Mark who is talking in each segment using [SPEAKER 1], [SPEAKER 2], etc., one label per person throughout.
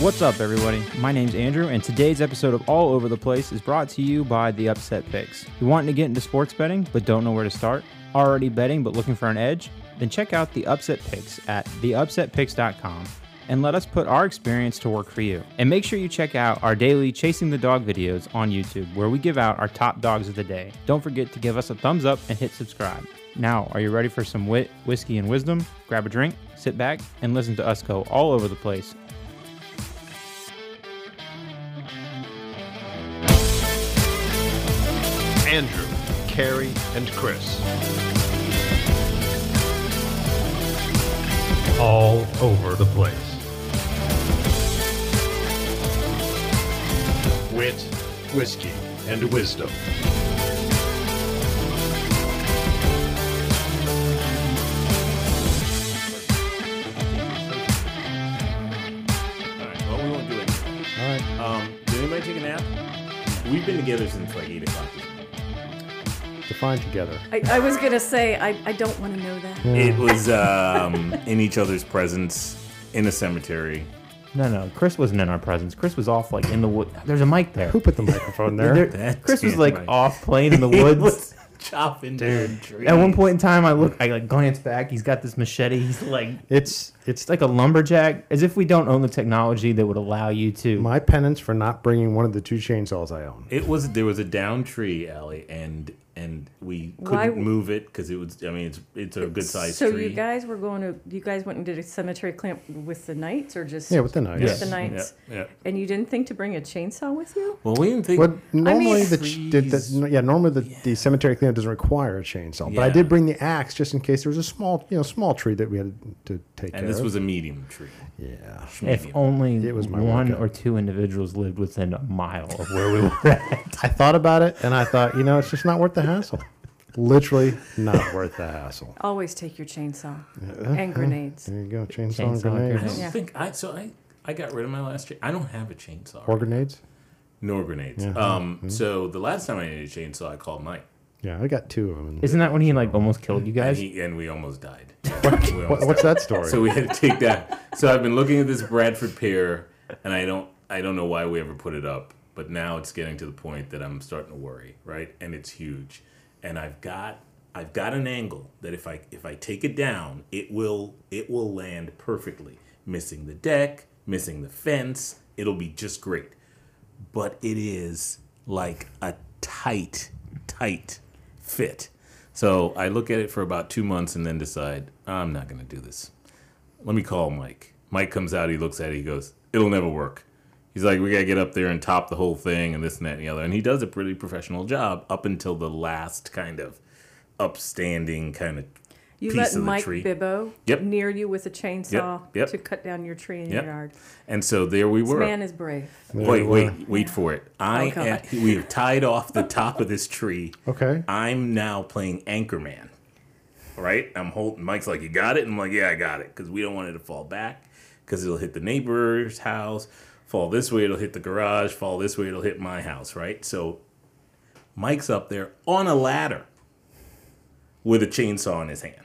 [SPEAKER 1] What's up, everybody? My name's Andrew, and today's episode of All Over the Place is brought to you by The Upset Picks. You wanting to get into sports betting but don't know where to start? Already betting but looking for an edge? Then check out The Upset Picks at theupsetpicks.com and let us put our experience to work for you. And make sure you check out our daily Chasing the Dog videos on YouTube, where we give out our top dogs of the day. Don't forget to give us a thumbs up and hit subscribe. Now, are you ready for some wit, whiskey, and wisdom? Grab a drink, sit back, and listen to us go all over the place
[SPEAKER 2] Andrew, Carrie, and Chris. All over the place. Wit, whiskey, and wisdom.
[SPEAKER 3] Alright, well, we won't do it.
[SPEAKER 4] All right.
[SPEAKER 3] Um, did anybody take a nap? We've been together since like 8 o'clock. This morning.
[SPEAKER 4] Define together.
[SPEAKER 5] I, I was gonna say I, I don't want to know that.
[SPEAKER 3] It was um, in each other's presence in a cemetery.
[SPEAKER 1] No, no, Chris wasn't in our presence. Chris was off like in the wood. There's a mic there.
[SPEAKER 4] Who put the microphone there?
[SPEAKER 1] There-
[SPEAKER 3] That's
[SPEAKER 1] Chris was like
[SPEAKER 3] right.
[SPEAKER 1] off playing in the
[SPEAKER 3] He
[SPEAKER 1] woods.
[SPEAKER 3] was chopping down trees.
[SPEAKER 1] At one point in time, I look, I like glance back. He's got this machete. He's like,
[SPEAKER 4] It's it's
[SPEAKER 1] it's like a lumberjack, as if we don't own the technology that would allow you to.
[SPEAKER 4] my penance for not bringing one of the two chainsaws I own.
[SPEAKER 3] It was there was a down tree, Ali, and and we couldn't
[SPEAKER 5] Why-
[SPEAKER 3] move it because it was. I mean, it's it's a good sized
[SPEAKER 5] So
[SPEAKER 3] tree.
[SPEAKER 5] you guys were going to you guys went and did a cemetery clamp with the knights or just
[SPEAKER 4] Yeah, with the knights.
[SPEAKER 5] with the knights?
[SPEAKER 3] Yeah, yeah.
[SPEAKER 5] And you didn't think to bring a chainsaw with you?
[SPEAKER 3] Well, we didn't think.
[SPEAKER 4] But normally the,
[SPEAKER 3] trees-
[SPEAKER 4] ch- the, the yeah normally the, the cemetery cleanup doesn't require a chainsaw. But I
[SPEAKER 3] Yeah.
[SPEAKER 4] did bring the axe just in case there was a small you know small tree that we had to take
[SPEAKER 3] and
[SPEAKER 4] care
[SPEAKER 3] this
[SPEAKER 4] of.
[SPEAKER 3] was a medium tree.
[SPEAKER 4] Yeah.
[SPEAKER 1] if only
[SPEAKER 4] It was my
[SPEAKER 1] one
[SPEAKER 4] workout.
[SPEAKER 1] or two individuals lived within a mile of where we were at.
[SPEAKER 4] I thought about it and I thought you know it's just not worth the hassle. Literally not worth the hassle.
[SPEAKER 5] Always take your chainsaw and grenades.
[SPEAKER 4] There you go, chainsaw,
[SPEAKER 1] Chainsaw
[SPEAKER 4] and
[SPEAKER 1] and
[SPEAKER 3] I
[SPEAKER 4] grenades.
[SPEAKER 3] don't
[SPEAKER 5] Yeah.
[SPEAKER 3] think I. So I I got rid of my last. Cha- I don't have a chainsaw.
[SPEAKER 4] Or grenades.
[SPEAKER 3] nor grenades.
[SPEAKER 4] Yeah.
[SPEAKER 3] Um. So the last time I needed a chainsaw, I called Mike.
[SPEAKER 4] Yeah, I got two of them.
[SPEAKER 1] Isn't that when he like almost killed you
[SPEAKER 3] And,
[SPEAKER 1] guys?
[SPEAKER 3] he, and we almost died. We
[SPEAKER 4] What, what's that story?
[SPEAKER 3] So we had to take that. So I've been looking at this Bradford pear, and I don't I don't know why we ever put it up, but now it's getting to the point that I'm starting to worry, right? And it's huge, and I've got I've got an angle that if I if I take it down, it will it will land perfectly, missing the deck, missing the fence. It'll be just great, but it is like a tight tight fit. So I look at it for about two months and then decide I'm not going to do this let me call Mike. Mike comes out, he looks at it, he goes, It'll never work. He's like, We gotta get up there and top the whole thing and this and that and the other. And he does a pretty professional job up until the last kind of upstanding kind of
[SPEAKER 5] You
[SPEAKER 3] piece
[SPEAKER 5] let
[SPEAKER 3] of the
[SPEAKER 5] Mike
[SPEAKER 3] tree.
[SPEAKER 5] Bibbo
[SPEAKER 3] Yep.
[SPEAKER 5] near you with a chainsaw
[SPEAKER 3] yep.
[SPEAKER 5] to cut down your tree in
[SPEAKER 3] Yep.
[SPEAKER 5] your yard.
[SPEAKER 3] And so there we were.
[SPEAKER 5] This
[SPEAKER 3] were.
[SPEAKER 5] man is brave.
[SPEAKER 3] wait,
[SPEAKER 4] you
[SPEAKER 3] wait, wait for it. Oh, I
[SPEAKER 5] Oh,
[SPEAKER 3] am, we have tied off the top of this tree.
[SPEAKER 4] Okay.
[SPEAKER 3] I'm now playing Anchorman. Right? I'm holding Mike's like, You got it? And I'm like, Yeah, I got it. Because we don't want it to fall back. Because it'll hit the neighbor's house. Fall this way, it'll hit the garage. Fall this way, it'll hit my house. Right? So Mike's up there on a ladder with a chainsaw in his hand.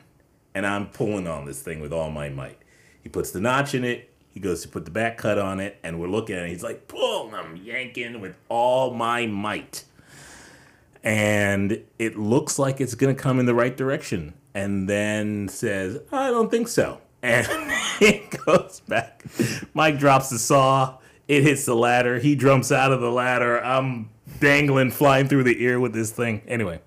[SPEAKER 3] And I'm pulling on this thing with all my might. He puts the notch in it. He goes to put the back cut on it. And we're looking at it. He's like, Pull. I'm yanking with all my might and it looks like it's going to come in the right direction and then says i don't think so and it goes back mike drops the saw it hits the ladder he jumps out of the ladder i'm dangling flying through the air with this thing anyway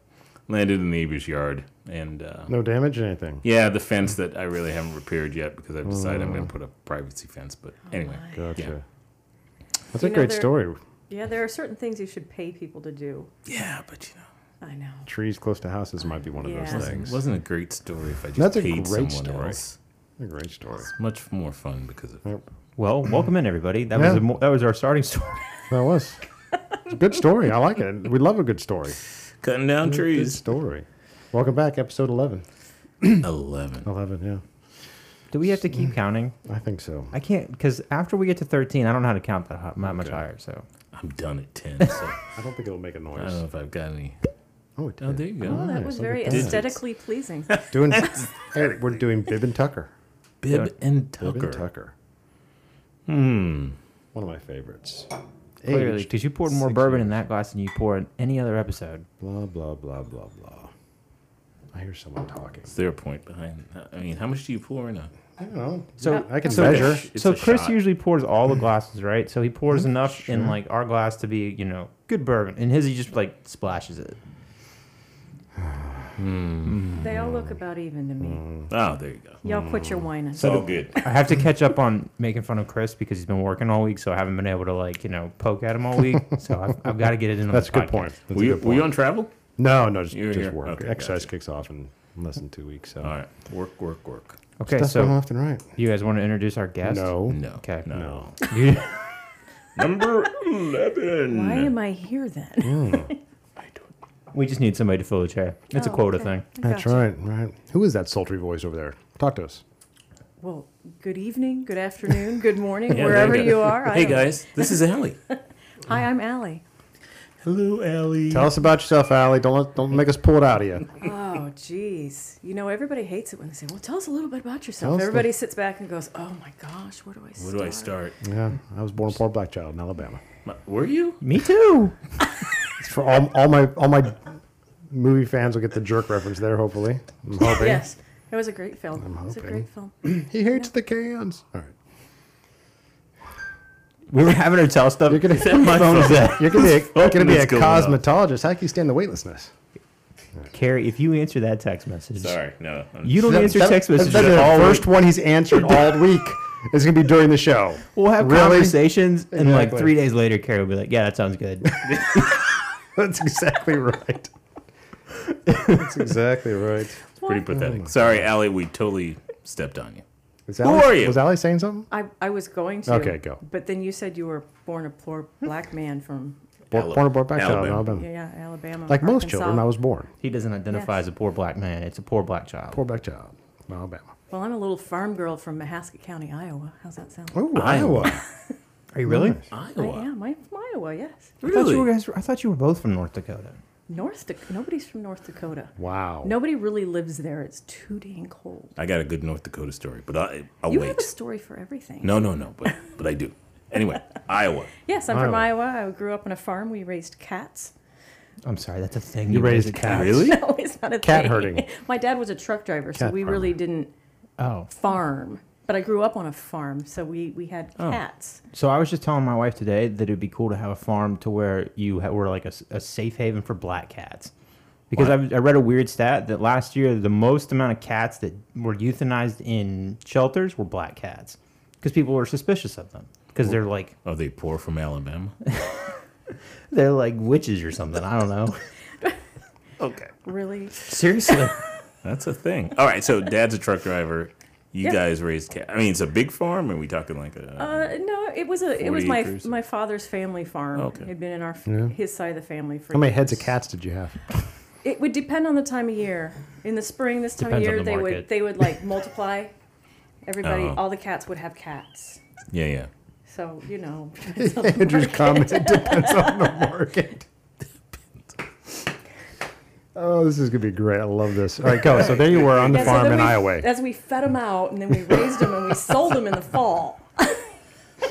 [SPEAKER 3] landed in the neighbor's yard and uh,
[SPEAKER 4] No damage or anything.
[SPEAKER 3] yeah the fence that i really haven't repaired yet because i've decided i'm going to put a privacy fence but anyway
[SPEAKER 4] Gotcha.
[SPEAKER 3] Yeah.
[SPEAKER 4] That's
[SPEAKER 5] You
[SPEAKER 4] a
[SPEAKER 5] know,
[SPEAKER 4] great
[SPEAKER 5] there-
[SPEAKER 4] story.
[SPEAKER 5] Yeah, there are certain things you should pay people to do.
[SPEAKER 3] yeah but you know
[SPEAKER 5] I know.
[SPEAKER 4] Trees close to houses might be one of
[SPEAKER 5] Yeah.
[SPEAKER 4] those
[SPEAKER 3] wasn't,
[SPEAKER 4] things.
[SPEAKER 3] wasn't a great story if i just
[SPEAKER 4] That's a
[SPEAKER 3] paid
[SPEAKER 4] great
[SPEAKER 3] someone
[SPEAKER 4] story.
[SPEAKER 3] else
[SPEAKER 4] A great story.
[SPEAKER 3] It's much more fun because of
[SPEAKER 4] Yep.
[SPEAKER 1] Well, welcome in everybody. That was
[SPEAKER 4] Yeah.
[SPEAKER 1] a, mo- that was our starting story.
[SPEAKER 4] That was. It's a good story. I like it. We love a good story.
[SPEAKER 3] cutting down trees.
[SPEAKER 4] Good
[SPEAKER 3] trees.
[SPEAKER 4] story. Welcome back, episode 11.
[SPEAKER 3] Eleven.
[SPEAKER 4] 11, yeah.
[SPEAKER 1] Do we have to keep counting?
[SPEAKER 4] I think so.
[SPEAKER 1] I can't because after we get to thirteen, I don't know how to count that, hi- that much
[SPEAKER 4] Okay.
[SPEAKER 1] higher. So
[SPEAKER 3] I'm done at ten. So
[SPEAKER 4] I don't think it'll make a
[SPEAKER 3] I don't know if I've got any.
[SPEAKER 4] Oh, it
[SPEAKER 3] Oh,
[SPEAKER 4] did.
[SPEAKER 3] there you go.
[SPEAKER 5] Oh, that
[SPEAKER 4] Nice,
[SPEAKER 5] was
[SPEAKER 4] look
[SPEAKER 5] very
[SPEAKER 4] that.
[SPEAKER 5] aesthetically pleasing.
[SPEAKER 4] Doing, hey, we're doing Bib and Tucker.
[SPEAKER 3] Bib and Tucker.
[SPEAKER 4] Bib
[SPEAKER 3] Tucker.
[SPEAKER 4] and Tucker.
[SPEAKER 3] Hmm.
[SPEAKER 4] One of my favorites.
[SPEAKER 1] Clearly,
[SPEAKER 4] Aged
[SPEAKER 1] because you poured more
[SPEAKER 4] six
[SPEAKER 1] bourbon in that glass than you pour in any other episode.
[SPEAKER 4] Blah blah blah blah blah. I hear someone talking.
[SPEAKER 3] Is there a point behind? That? I mean, how much do you pour in a?
[SPEAKER 4] I don't know.
[SPEAKER 1] So
[SPEAKER 4] I can
[SPEAKER 1] so,
[SPEAKER 4] measure.
[SPEAKER 3] It's
[SPEAKER 1] so Chris
[SPEAKER 3] shot.
[SPEAKER 1] usually pours all the glasses, right? So he pours
[SPEAKER 4] Mm-hmm.
[SPEAKER 1] enough in like our glass to be, you know, good bourbon. And his, he just like splashes it.
[SPEAKER 5] They all look about even to me.
[SPEAKER 3] Oh, there you go.
[SPEAKER 5] Y'all quit your whining.
[SPEAKER 3] So all good.
[SPEAKER 1] I have to catch up on making fun of Chris because he's been working all week, so I haven't been able to like, you know, poke at him all week. so I've, I've got to get it in. on
[SPEAKER 4] That's a good point. That's
[SPEAKER 3] Were
[SPEAKER 4] a
[SPEAKER 3] you,
[SPEAKER 4] good
[SPEAKER 3] were you on travel?
[SPEAKER 4] No, no, just,
[SPEAKER 3] You were
[SPEAKER 4] just
[SPEAKER 3] here?
[SPEAKER 4] work.
[SPEAKER 3] Okay,
[SPEAKER 4] Exercise
[SPEAKER 3] gotcha.
[SPEAKER 4] kicks off in less than two weeks. So
[SPEAKER 3] All right. Work, work, work.
[SPEAKER 1] Okay,
[SPEAKER 4] Stuff going
[SPEAKER 1] so
[SPEAKER 4] left and right.
[SPEAKER 1] you guys want to introduce our guest?
[SPEAKER 4] No.
[SPEAKER 3] No.
[SPEAKER 1] Okay.
[SPEAKER 3] No.
[SPEAKER 1] You-
[SPEAKER 3] Number 11.
[SPEAKER 5] Why am I here then? Hmm.
[SPEAKER 1] we just need somebody to fill the chair. It's a
[SPEAKER 5] Oh,
[SPEAKER 1] quota
[SPEAKER 5] okay.
[SPEAKER 1] thing.
[SPEAKER 4] That's
[SPEAKER 5] gotcha.
[SPEAKER 4] right, right. Who is that sultry voice over there? Talk to us.
[SPEAKER 5] Well, good evening, good afternoon, good morning,
[SPEAKER 3] Yeah,
[SPEAKER 5] wherever
[SPEAKER 3] there
[SPEAKER 5] you are. I
[SPEAKER 3] Hey,
[SPEAKER 5] don't-
[SPEAKER 3] guys. This is Ali.
[SPEAKER 5] Hi, I'm Ali.
[SPEAKER 3] Hello, Ali.
[SPEAKER 4] Tell us about yourself, Ali. Don't let, don't make us pull it out of you.
[SPEAKER 5] Oh, jeez. You know, everybody hates it when they say, well, tell us a little bit about
[SPEAKER 4] Tell
[SPEAKER 5] yourself.
[SPEAKER 4] us the-
[SPEAKER 5] Everybody sits back and goes, oh my gosh, where do I start?
[SPEAKER 3] Where do I start?
[SPEAKER 4] Yeah, I was born a poor black child in Alabama.
[SPEAKER 3] My- Were you?
[SPEAKER 1] Me too.
[SPEAKER 4] It's for all, all my all my movie fans will get the jerk reference there. Hopefully, I'm hoping.
[SPEAKER 5] Yes, it was a great film.
[SPEAKER 4] I'm
[SPEAKER 5] It was a
[SPEAKER 4] hoping.
[SPEAKER 5] great film.
[SPEAKER 4] He hates the cans. All right.
[SPEAKER 1] We were having her tell stuff.
[SPEAKER 4] You're gonna,
[SPEAKER 1] My phone is that.
[SPEAKER 4] you're gonna be a, you're gonna be a
[SPEAKER 3] What's going on?
[SPEAKER 4] cosmetologist. How can you stand the weightlessness?
[SPEAKER 1] Carrie, if you answer that text message,
[SPEAKER 3] Sorry. No. I'm-
[SPEAKER 1] you don't
[SPEAKER 4] That-
[SPEAKER 1] answer
[SPEAKER 4] that-
[SPEAKER 1] text messages
[SPEAKER 4] that's
[SPEAKER 1] at
[SPEAKER 4] the
[SPEAKER 1] all.
[SPEAKER 4] first one he's answered all week is gonna be during the show.
[SPEAKER 1] We'll have
[SPEAKER 4] Really?
[SPEAKER 1] conversations, and like
[SPEAKER 4] Exactly.
[SPEAKER 1] three days later, Carrie will be like, "Yeah, that sounds good."
[SPEAKER 4] That's exactly right. That's exactly right.
[SPEAKER 3] Pretty pathetic. Sorry, Ali. We totally stepped on you.
[SPEAKER 4] Is
[SPEAKER 3] Who
[SPEAKER 4] Ali-
[SPEAKER 3] are you?
[SPEAKER 4] Was Ali saying something?
[SPEAKER 5] I, I was going to.
[SPEAKER 4] Okay, go.
[SPEAKER 5] But then you said you were born a poor black man from,
[SPEAKER 4] Born,
[SPEAKER 3] Ala-
[SPEAKER 4] born a poor black child in
[SPEAKER 3] Alabama.
[SPEAKER 4] Alabama.
[SPEAKER 5] yeah, Alabama.
[SPEAKER 4] Like most
[SPEAKER 5] Arkansas.
[SPEAKER 4] children, I was born
[SPEAKER 1] he doesn't identify
[SPEAKER 5] Yes.
[SPEAKER 1] as a poor black man; it's a poor black child.
[SPEAKER 4] poor black child in Alabama.
[SPEAKER 5] Well, I'm a little farm girl from Mahaska County, Iowa. How's that sound?
[SPEAKER 4] Oh,
[SPEAKER 3] Iowa.
[SPEAKER 4] Iowa.
[SPEAKER 1] Are you really?
[SPEAKER 4] Nice.
[SPEAKER 5] I
[SPEAKER 3] Iowa.
[SPEAKER 5] am. I'm from Iowa, yes.
[SPEAKER 1] I thought you were
[SPEAKER 3] Really?
[SPEAKER 1] guys. I thought you were both from North Dakota.
[SPEAKER 5] North Dakota. Nobody's from North Dakota.
[SPEAKER 4] Wow.
[SPEAKER 5] Nobody really lives there. It's too dang cold.
[SPEAKER 3] I got a good North Dakota story, but I, I'll
[SPEAKER 5] you
[SPEAKER 3] wait.
[SPEAKER 5] have a story for everything.
[SPEAKER 3] No, no, no. But but I do. Anyway, Iowa.
[SPEAKER 5] Yes, I'm from
[SPEAKER 4] Iowa.
[SPEAKER 5] Iowa. I grew up on a farm. We raised cats.
[SPEAKER 1] I'm sorry, that's a thing.
[SPEAKER 4] You raised
[SPEAKER 1] raise a
[SPEAKER 4] cats?
[SPEAKER 3] Really?
[SPEAKER 5] No, it's not a
[SPEAKER 4] Cat
[SPEAKER 5] thing.
[SPEAKER 4] herding.
[SPEAKER 5] My dad was a truck driver, so
[SPEAKER 4] Cat
[SPEAKER 5] we really didn't
[SPEAKER 1] Oh,
[SPEAKER 5] farm. But I grew up on a farm, so we, we had
[SPEAKER 3] Oh.
[SPEAKER 5] cats.
[SPEAKER 1] so I was just telling my wife today that it'd be cool to have a farm to where you ha- were like a, s- a safe haven for black cats. Because
[SPEAKER 3] What?
[SPEAKER 1] I, I read a weird stat that last year the most amount of cats that were euthanized in shelters were black cats because people were suspicious of them because they're like
[SPEAKER 3] Are they poor from Alabama?
[SPEAKER 1] they're like witches or something. I don't know.
[SPEAKER 3] Okay.
[SPEAKER 5] Really?
[SPEAKER 1] Seriously.
[SPEAKER 3] That's a thing. All right. So dad's a truck driver. You
[SPEAKER 5] Yeah.
[SPEAKER 3] guys raised cat. I mean, it's a big farm. Are we talking like a?
[SPEAKER 5] Uh, no, it was a it was my
[SPEAKER 3] acres?
[SPEAKER 5] my father's family farm.
[SPEAKER 3] Okay.
[SPEAKER 5] It had been in our
[SPEAKER 4] Yeah.
[SPEAKER 5] his side of the family for
[SPEAKER 4] How many heads of cats did you have?
[SPEAKER 5] It would depend on the time of year. In the spring, this time
[SPEAKER 1] Depends
[SPEAKER 5] of year,
[SPEAKER 1] the
[SPEAKER 5] they
[SPEAKER 1] market.
[SPEAKER 5] would they would like multiply. Everybody,
[SPEAKER 3] Oh.
[SPEAKER 5] all the cats would have cats.
[SPEAKER 3] yeah, yeah.
[SPEAKER 5] So you know,
[SPEAKER 4] Andrew's comment it depends on the market. Oh, this is gonna be great. I love this. All right, go. So there you were on the
[SPEAKER 5] Yeah,
[SPEAKER 4] farm
[SPEAKER 5] then
[SPEAKER 4] in
[SPEAKER 5] we-
[SPEAKER 4] Iowa.
[SPEAKER 5] As we fed them out, and then we raised them, and we sold them in the fall.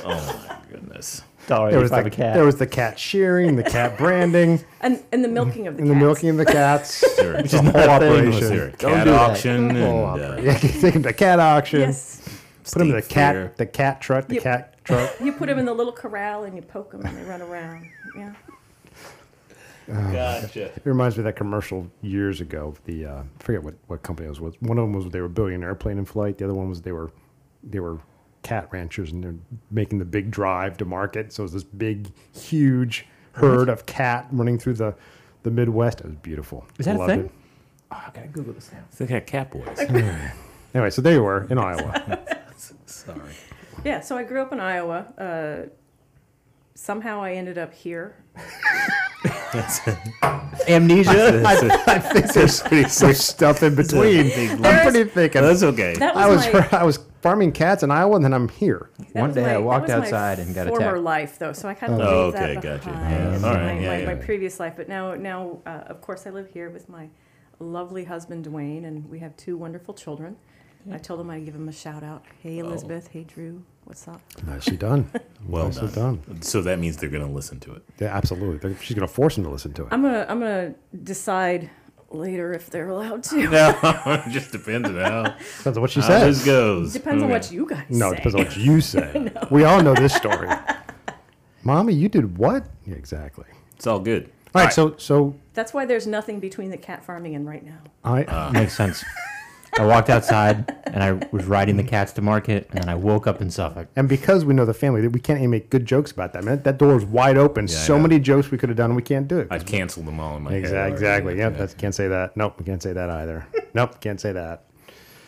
[SPEAKER 3] Oh my goodness.
[SPEAKER 1] Dollar
[SPEAKER 4] There was, the,
[SPEAKER 1] cat.
[SPEAKER 4] there was the cat shearing, the cat branding,
[SPEAKER 5] And and the milking of the cats.
[SPEAKER 4] and the milking of the cats.
[SPEAKER 3] Sure.
[SPEAKER 4] It's a whole operation.
[SPEAKER 3] a
[SPEAKER 1] Don't
[SPEAKER 3] cat
[SPEAKER 1] do
[SPEAKER 3] auction? And,
[SPEAKER 4] Whole
[SPEAKER 3] uh,
[SPEAKER 4] operation. Yeah, take him to cat auction.
[SPEAKER 5] Yes.
[SPEAKER 4] Put him in the
[SPEAKER 3] state fair.
[SPEAKER 4] cat, the cat truck, the
[SPEAKER 5] Yep.
[SPEAKER 4] cat truck.
[SPEAKER 5] You put them in the little corral and you poke them and they run around. Yeah.
[SPEAKER 3] Gotcha.
[SPEAKER 4] It reminds me of that commercial years ago. The uh, I forget what, what company it was with. One of them was they were building an airplane in flight. The other one was they were they were cat ranchers and they're making the big drive to market. So it was this big, huge herd of cat running through the the Midwest. It was beautiful.
[SPEAKER 1] Is that a thing?
[SPEAKER 4] it.
[SPEAKER 1] Oh, I gotta Google this now.
[SPEAKER 3] They got cat boys.
[SPEAKER 4] Anyway, so there you were in Iowa.
[SPEAKER 3] Sorry.
[SPEAKER 5] Yeah. So I grew up in Iowa. Uh, somehow I ended up here.
[SPEAKER 1] Amnesia.
[SPEAKER 4] I think there's, there's stuff in between. I'm
[SPEAKER 5] There is-
[SPEAKER 4] pretty thinking.
[SPEAKER 3] That's okay.
[SPEAKER 5] That was,
[SPEAKER 4] I was
[SPEAKER 5] my,
[SPEAKER 4] I was farming cats in Iowa, and then I'm here.
[SPEAKER 5] that
[SPEAKER 1] One
[SPEAKER 5] was
[SPEAKER 1] day I
[SPEAKER 5] my- that
[SPEAKER 1] walked
[SPEAKER 5] was my
[SPEAKER 1] outside and got a
[SPEAKER 5] former
[SPEAKER 1] attacked.
[SPEAKER 5] life though, so I kind of
[SPEAKER 3] Oh,
[SPEAKER 5] leave
[SPEAKER 3] okay,
[SPEAKER 5] that
[SPEAKER 3] gotcha.
[SPEAKER 5] behind.
[SPEAKER 3] Yeah, all right,
[SPEAKER 5] my,
[SPEAKER 3] yeah,
[SPEAKER 5] my,
[SPEAKER 3] yeah.
[SPEAKER 5] my previous life, but now now uh, of course I live here with my lovely husband Dwayne, and we have two wonderful children. I told him I'd give him a shout out. Hey, Elizabeth. Hey, Drew. What's up?
[SPEAKER 4] Nicely done.
[SPEAKER 3] Well
[SPEAKER 4] Nicely
[SPEAKER 3] done.
[SPEAKER 4] done.
[SPEAKER 3] So that means they're going to listen to it.
[SPEAKER 4] Yeah, absolutely. They're- She's going to force him to listen to it.
[SPEAKER 5] I'm gonna I'm gonna decide later if they're allowed to.
[SPEAKER 3] No, it just depends on how,
[SPEAKER 4] Depends on what she
[SPEAKER 3] how
[SPEAKER 4] says.
[SPEAKER 3] this goes.
[SPEAKER 5] Depends on
[SPEAKER 3] Okay.
[SPEAKER 5] what you guys
[SPEAKER 4] No,
[SPEAKER 5] say.
[SPEAKER 4] it depends on what you say. We all know this story. Mommy, you did what? Yeah, exactly.
[SPEAKER 3] It's all good.
[SPEAKER 4] All right, so so
[SPEAKER 5] That's why there's nothing between the cat farming and right now.
[SPEAKER 4] I
[SPEAKER 3] Uh.
[SPEAKER 1] Makes sense. I walked outside and I was riding the cats to market, and then I woke up in Suffolk.
[SPEAKER 4] and because we know the family, we can't even make good jokes about that. Man, that door is wide open.
[SPEAKER 3] Yeah,
[SPEAKER 4] so
[SPEAKER 3] know.
[SPEAKER 4] many jokes we could have done, and we can't do it.
[SPEAKER 3] I've canceled them all in my head.
[SPEAKER 4] Exactly.
[SPEAKER 3] already.
[SPEAKER 4] Exactly. Yep. That's, can't say that. Nope. We can't say that either. nope. Can't say that.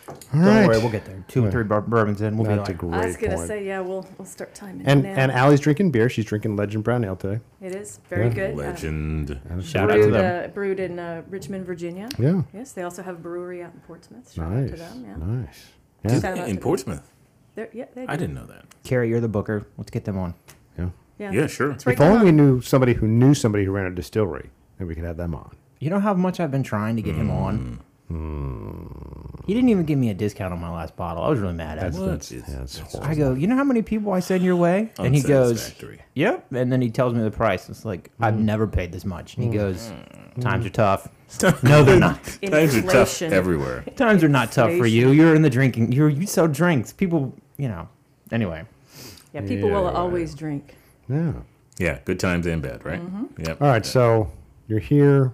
[SPEAKER 4] All
[SPEAKER 1] Don't
[SPEAKER 4] right.
[SPEAKER 1] worry, we'll get there. Two or three bur- bourbons in, we'll
[SPEAKER 4] That's
[SPEAKER 1] be
[SPEAKER 4] a
[SPEAKER 1] like,
[SPEAKER 4] great
[SPEAKER 5] I was gonna
[SPEAKER 4] point.
[SPEAKER 5] say yeah, we'll we'll start timing
[SPEAKER 4] and
[SPEAKER 5] it now.
[SPEAKER 4] and Ali's drinking beer. She's drinking Legend Brown Ale today.
[SPEAKER 5] it is very
[SPEAKER 4] Yeah.
[SPEAKER 5] good. Uh,
[SPEAKER 3] Legend.
[SPEAKER 1] shout out to
[SPEAKER 5] brewed,
[SPEAKER 1] them.
[SPEAKER 5] uh, brewed in uh, Richmond, Virginia.
[SPEAKER 4] Yeah.
[SPEAKER 5] Yes, they also have a brewery out in Portsmouth. Shout out
[SPEAKER 4] Nice.
[SPEAKER 5] to them. Yeah.
[SPEAKER 4] Nice. Yeah.
[SPEAKER 5] Shout out
[SPEAKER 3] in
[SPEAKER 5] to-
[SPEAKER 3] Portsmouth.
[SPEAKER 5] They're, yeah, they
[SPEAKER 3] I
[SPEAKER 5] do.
[SPEAKER 3] didn't know that.
[SPEAKER 1] Carrie, you're the booker. Let's get them on.
[SPEAKER 4] Yeah.
[SPEAKER 5] Yeah.
[SPEAKER 3] Yeah, sure.
[SPEAKER 5] It's right
[SPEAKER 4] If only
[SPEAKER 5] down
[SPEAKER 4] we knew somebody who knew somebody who ran a distillery, then we could have them on.
[SPEAKER 1] You know how much I've been trying to get him on? Hmm. He didn't even give me a discount on my last bottle. I was really mad at
[SPEAKER 4] That's
[SPEAKER 1] him.
[SPEAKER 4] That's,
[SPEAKER 3] is-
[SPEAKER 4] that's
[SPEAKER 3] that's-
[SPEAKER 4] horrible.
[SPEAKER 1] I go, you know how many people I send your way? And he goes,
[SPEAKER 3] Unsatisfactory.
[SPEAKER 1] yep. And then he tells me the price. It's like, I've hmm. never paid this much. And he hmm. goes, times are tough. no, they're not.
[SPEAKER 3] Times are tough
[SPEAKER 5] Inflation.
[SPEAKER 3] everywhere.
[SPEAKER 1] Times are not tough for you. You're in the drinking. You're, you sell drinks. People, you know. Anyway,
[SPEAKER 5] Yeah, people
[SPEAKER 4] Yeah,
[SPEAKER 5] will
[SPEAKER 4] right.
[SPEAKER 5] always drink.
[SPEAKER 4] Yeah.
[SPEAKER 3] Yeah, good times and bad, right?
[SPEAKER 5] Mm-hmm.
[SPEAKER 3] Yep.
[SPEAKER 4] All right. So you're here.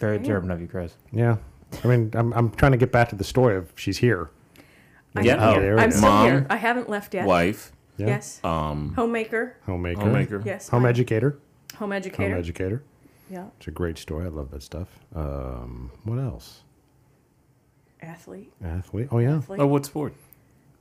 [SPEAKER 1] very observant of you, Chris.
[SPEAKER 4] Yeah. I mean, I'm, I'm trying to get back to the story of she's here.
[SPEAKER 5] I'm
[SPEAKER 3] Yeah.
[SPEAKER 5] here.
[SPEAKER 3] Oh,
[SPEAKER 4] there we
[SPEAKER 5] I'm
[SPEAKER 4] go.
[SPEAKER 5] still
[SPEAKER 3] Mom,
[SPEAKER 5] here. I haven't left yet.
[SPEAKER 3] Wife,
[SPEAKER 4] Yeah.
[SPEAKER 5] Yes.
[SPEAKER 3] um,
[SPEAKER 5] Homemaker.
[SPEAKER 4] Homemaker.
[SPEAKER 3] homemaker.
[SPEAKER 5] Yes.
[SPEAKER 4] Home
[SPEAKER 5] my-
[SPEAKER 4] educator.
[SPEAKER 5] Home educator.
[SPEAKER 4] Home educator.
[SPEAKER 5] yeah.
[SPEAKER 4] It's a great story. I love that stuff. Um, what else?
[SPEAKER 5] Athlete.
[SPEAKER 4] Athlete. Oh yeah.
[SPEAKER 5] Athlete.
[SPEAKER 3] Oh, what sport?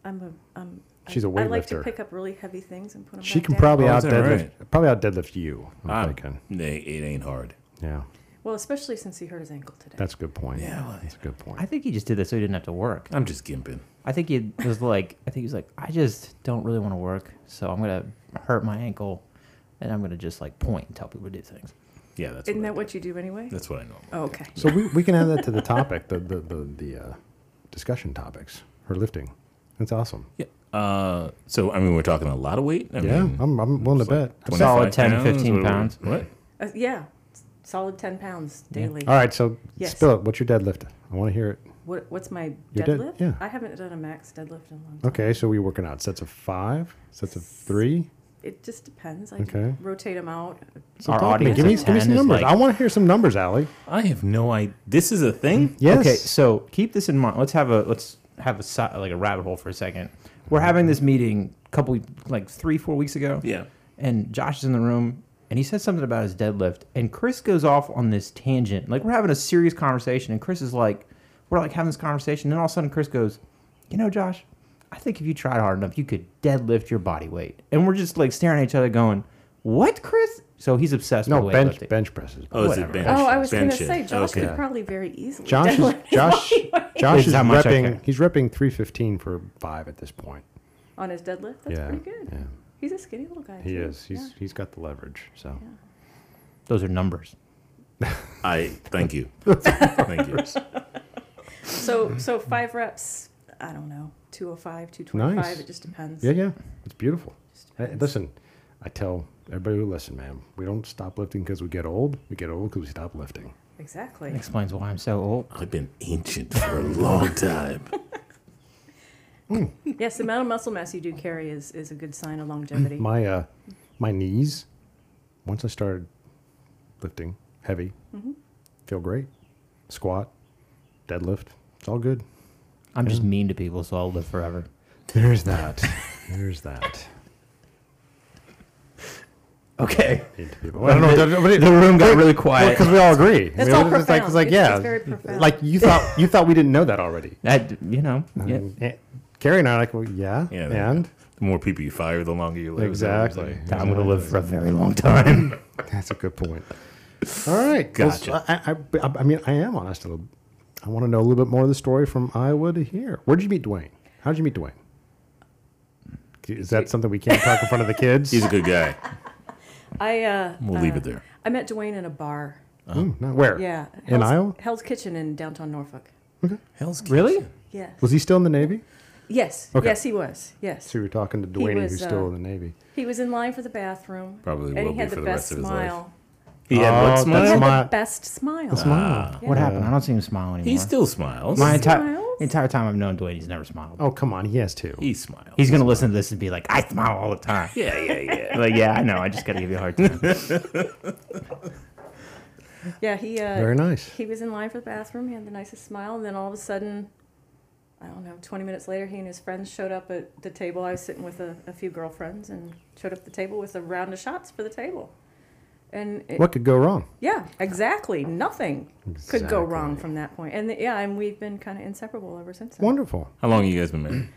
[SPEAKER 5] I'm a. Um,
[SPEAKER 4] She's a
[SPEAKER 5] I like to
[SPEAKER 4] weightlifter.
[SPEAKER 5] pick up really heavy things and put them.
[SPEAKER 4] She
[SPEAKER 5] back
[SPEAKER 4] can
[SPEAKER 5] down.
[SPEAKER 4] probably
[SPEAKER 3] Oh,
[SPEAKER 4] out
[SPEAKER 3] is that
[SPEAKER 4] deadlift.
[SPEAKER 3] right?
[SPEAKER 4] Probably out deadlift you. I'm thinking.
[SPEAKER 3] nay, it ain't hard.
[SPEAKER 4] Yeah.
[SPEAKER 5] Well, especially since he hurt his ankle today.
[SPEAKER 4] That's a good point.
[SPEAKER 3] Yeah, well,
[SPEAKER 4] That's a good point.
[SPEAKER 1] I think he just did this so he didn't have to work.
[SPEAKER 3] I'm just gimping.
[SPEAKER 1] I think he was like, I think he was like, I just don't really want to work, so I'm gonna hurt my ankle, and I'm gonna just like point and tell people to do things.
[SPEAKER 3] Yeah, that's
[SPEAKER 5] Isn't
[SPEAKER 3] what I
[SPEAKER 5] that
[SPEAKER 3] do.
[SPEAKER 5] what you do anyway?
[SPEAKER 3] That's what I know.
[SPEAKER 5] Oh, okay.
[SPEAKER 4] so we, we can add that to the topic, the the the, the uh, discussion topics. Her lifting. That's awesome.
[SPEAKER 3] Yeah. Uh, so I mean, we're talking a lot of weight. I
[SPEAKER 4] yeah,
[SPEAKER 3] mean,
[SPEAKER 4] I'm, I'm willing to
[SPEAKER 3] like
[SPEAKER 4] bet.
[SPEAKER 1] Solid 10,
[SPEAKER 3] pounds?
[SPEAKER 1] 15
[SPEAKER 3] What
[SPEAKER 1] pounds.
[SPEAKER 3] What?
[SPEAKER 5] Uh, yeah. Solid ten pounds daily.
[SPEAKER 4] All right, so
[SPEAKER 5] Yes.
[SPEAKER 4] spill it. What's your deadlift? I want to hear it.
[SPEAKER 5] What, what's my
[SPEAKER 4] Your dead-
[SPEAKER 5] deadlift?
[SPEAKER 4] yeah.
[SPEAKER 5] I haven't done a max deadlift in a long time.
[SPEAKER 4] Okay, so we working out sets of five, sets of three.
[SPEAKER 5] It just depends. I
[SPEAKER 4] Okay.
[SPEAKER 5] rotate them out.
[SPEAKER 4] So
[SPEAKER 1] Our
[SPEAKER 4] talk to me.
[SPEAKER 1] audience
[SPEAKER 4] give me,
[SPEAKER 1] of
[SPEAKER 4] give me
[SPEAKER 1] 10
[SPEAKER 4] some
[SPEAKER 1] is
[SPEAKER 4] numbers.
[SPEAKER 1] like-
[SPEAKER 4] I want to hear some numbers, Ali.
[SPEAKER 3] I have no idea. This is a thing.
[SPEAKER 4] Mm, yes.
[SPEAKER 1] Okay, so keep this in mind. Let's have a let's have a si- like a rabbit hole for a second. We're having this meeting a couple like three four weeks ago.
[SPEAKER 3] Yeah.
[SPEAKER 1] and Josh is in the room and he says something about his deadlift and Chris goes off on this tangent. Like we're having a serious conversation and Chris is like we're like having this conversation and all of a sudden Chris goes, "You know, Josh, I think if you tried hard enough, you could deadlift your body weight." And we're just like staring at each other going, "What, Chris?" So he's obsessed
[SPEAKER 4] No
[SPEAKER 1] with
[SPEAKER 4] bench
[SPEAKER 1] weightlifting.
[SPEAKER 4] bench presses.
[SPEAKER 3] Oh, is it bench?
[SPEAKER 5] Oh, I was going to say. Josh
[SPEAKER 3] Okay.
[SPEAKER 5] could probably very easily.
[SPEAKER 4] Josh is
[SPEAKER 5] deadlift
[SPEAKER 4] Josh. Josh
[SPEAKER 1] Is
[SPEAKER 4] is
[SPEAKER 1] how much I
[SPEAKER 4] repping.
[SPEAKER 1] can.
[SPEAKER 4] He's repping three fifteen for five at this point.
[SPEAKER 5] on his deadlift. That's
[SPEAKER 4] yeah,
[SPEAKER 5] pretty good.
[SPEAKER 4] yeah,
[SPEAKER 5] He's a skinny little guy.
[SPEAKER 4] he
[SPEAKER 5] too.
[SPEAKER 4] is. He's
[SPEAKER 5] Yeah.
[SPEAKER 4] he's got the leverage. So
[SPEAKER 1] Those are numbers.
[SPEAKER 3] I thank you. thank you.
[SPEAKER 5] So so five reps. I don't know. 205, 225.
[SPEAKER 4] Nice.
[SPEAKER 5] It just depends.
[SPEAKER 4] yeah, yeah, it's beautiful.
[SPEAKER 5] Just
[SPEAKER 4] Hey, listen, I tell everybody who listen, man, we don't stop lifting because we get old. We get old because we stop lifting.
[SPEAKER 5] Exactly.
[SPEAKER 1] Explains why I'm so old.
[SPEAKER 3] I've been ancient for a long time.
[SPEAKER 5] Yes, the amount of muscle mass you do carry is, is a good sign of longevity.
[SPEAKER 4] My uh, my knees. Once I started lifting heavy,
[SPEAKER 5] Mm-hmm.
[SPEAKER 4] feel great. Squat, deadlift, it's all good.
[SPEAKER 1] I'm just mean to people, so I'll live forever.
[SPEAKER 4] There's that. There's that.
[SPEAKER 1] Okay.
[SPEAKER 4] Mean to people. I don't know.
[SPEAKER 1] The, the room got really quiet.
[SPEAKER 4] because we all agree.
[SPEAKER 5] That's
[SPEAKER 4] I
[SPEAKER 5] all
[SPEAKER 4] it's like, it's
[SPEAKER 5] profound.
[SPEAKER 4] like
[SPEAKER 5] It's-
[SPEAKER 4] yeah,
[SPEAKER 5] it's very profound.
[SPEAKER 4] like you thought you thought we didn't know that already.
[SPEAKER 1] That you know, yeah.
[SPEAKER 4] And, and Carrie and I are like, well, yeah,
[SPEAKER 3] Yeah,
[SPEAKER 4] and
[SPEAKER 3] The more people you fire, the longer you live.
[SPEAKER 4] Exactly.
[SPEAKER 1] I'm gonna live for a very long time.
[SPEAKER 4] that's a good point. All right,
[SPEAKER 3] Gotcha.
[SPEAKER 4] I, I, I, I mean, I am honest. a little- I want to know a little bit more of the story from Iowa to here. Where did you meet Dwayne? How did you meet Dwayne? Is that something we can't talk in front of the kids?
[SPEAKER 3] He's a good guy.
[SPEAKER 5] I uh,
[SPEAKER 3] We'll leave it there.
[SPEAKER 5] I met Dwayne in a bar.
[SPEAKER 4] Mm, no, where?
[SPEAKER 5] Yeah.
[SPEAKER 4] In Iowa?
[SPEAKER 5] Hell's Kitchen in downtown Norfolk. Okay.
[SPEAKER 3] Hell's Kitchen.
[SPEAKER 1] Really?
[SPEAKER 3] Kitchen.
[SPEAKER 5] Yes.
[SPEAKER 4] Was he still in the Navy?
[SPEAKER 5] Yes.
[SPEAKER 4] Okay.
[SPEAKER 5] Yes, he was. Yes.
[SPEAKER 4] So you were talking to Dwayne,
[SPEAKER 5] was,
[SPEAKER 4] who's still
[SPEAKER 5] uh,
[SPEAKER 4] in the Navy.
[SPEAKER 5] He was in line for the bathroom.
[SPEAKER 3] Probably
[SPEAKER 5] and
[SPEAKER 3] will
[SPEAKER 5] he
[SPEAKER 3] be
[SPEAKER 5] the
[SPEAKER 3] for the
[SPEAKER 5] best
[SPEAKER 3] rest of his life.
[SPEAKER 5] smile.
[SPEAKER 3] He had
[SPEAKER 4] Oh,
[SPEAKER 3] what
[SPEAKER 4] that's
[SPEAKER 5] He
[SPEAKER 3] smile?
[SPEAKER 5] had
[SPEAKER 4] Smile.
[SPEAKER 5] the best smile.
[SPEAKER 4] The smile.
[SPEAKER 5] Yeah.
[SPEAKER 1] What happened? I don't see him smile anymore.
[SPEAKER 3] He still smiles.
[SPEAKER 1] My
[SPEAKER 5] He
[SPEAKER 1] entire
[SPEAKER 5] smiles?
[SPEAKER 1] entire time I've known Dwayne, he's never smiled.
[SPEAKER 4] Oh, come on. He has two.
[SPEAKER 3] he smiles.
[SPEAKER 1] He's gonna listen to this and be like, "I smile all the time."
[SPEAKER 3] yeah, yeah, yeah.
[SPEAKER 1] like, yeah, I know. I just gotta give you a hard time.
[SPEAKER 5] Yeah, he uh,
[SPEAKER 4] Very nice.
[SPEAKER 5] he was in line for the bathroom. He had the nicest smile, and then all of a sudden, I don't know, 20 minutes later, he and his friends showed up at the table. I was sitting with a, a few girlfriends and showed up at the table with a round of shots for the table. And it,
[SPEAKER 4] What could go wrong?
[SPEAKER 5] yeah, exactly. Nothing could go wrong from that point. And yeah, and we've been kind of inseparable ever since. Then.
[SPEAKER 4] Wonderful.
[SPEAKER 3] How long you guys been married?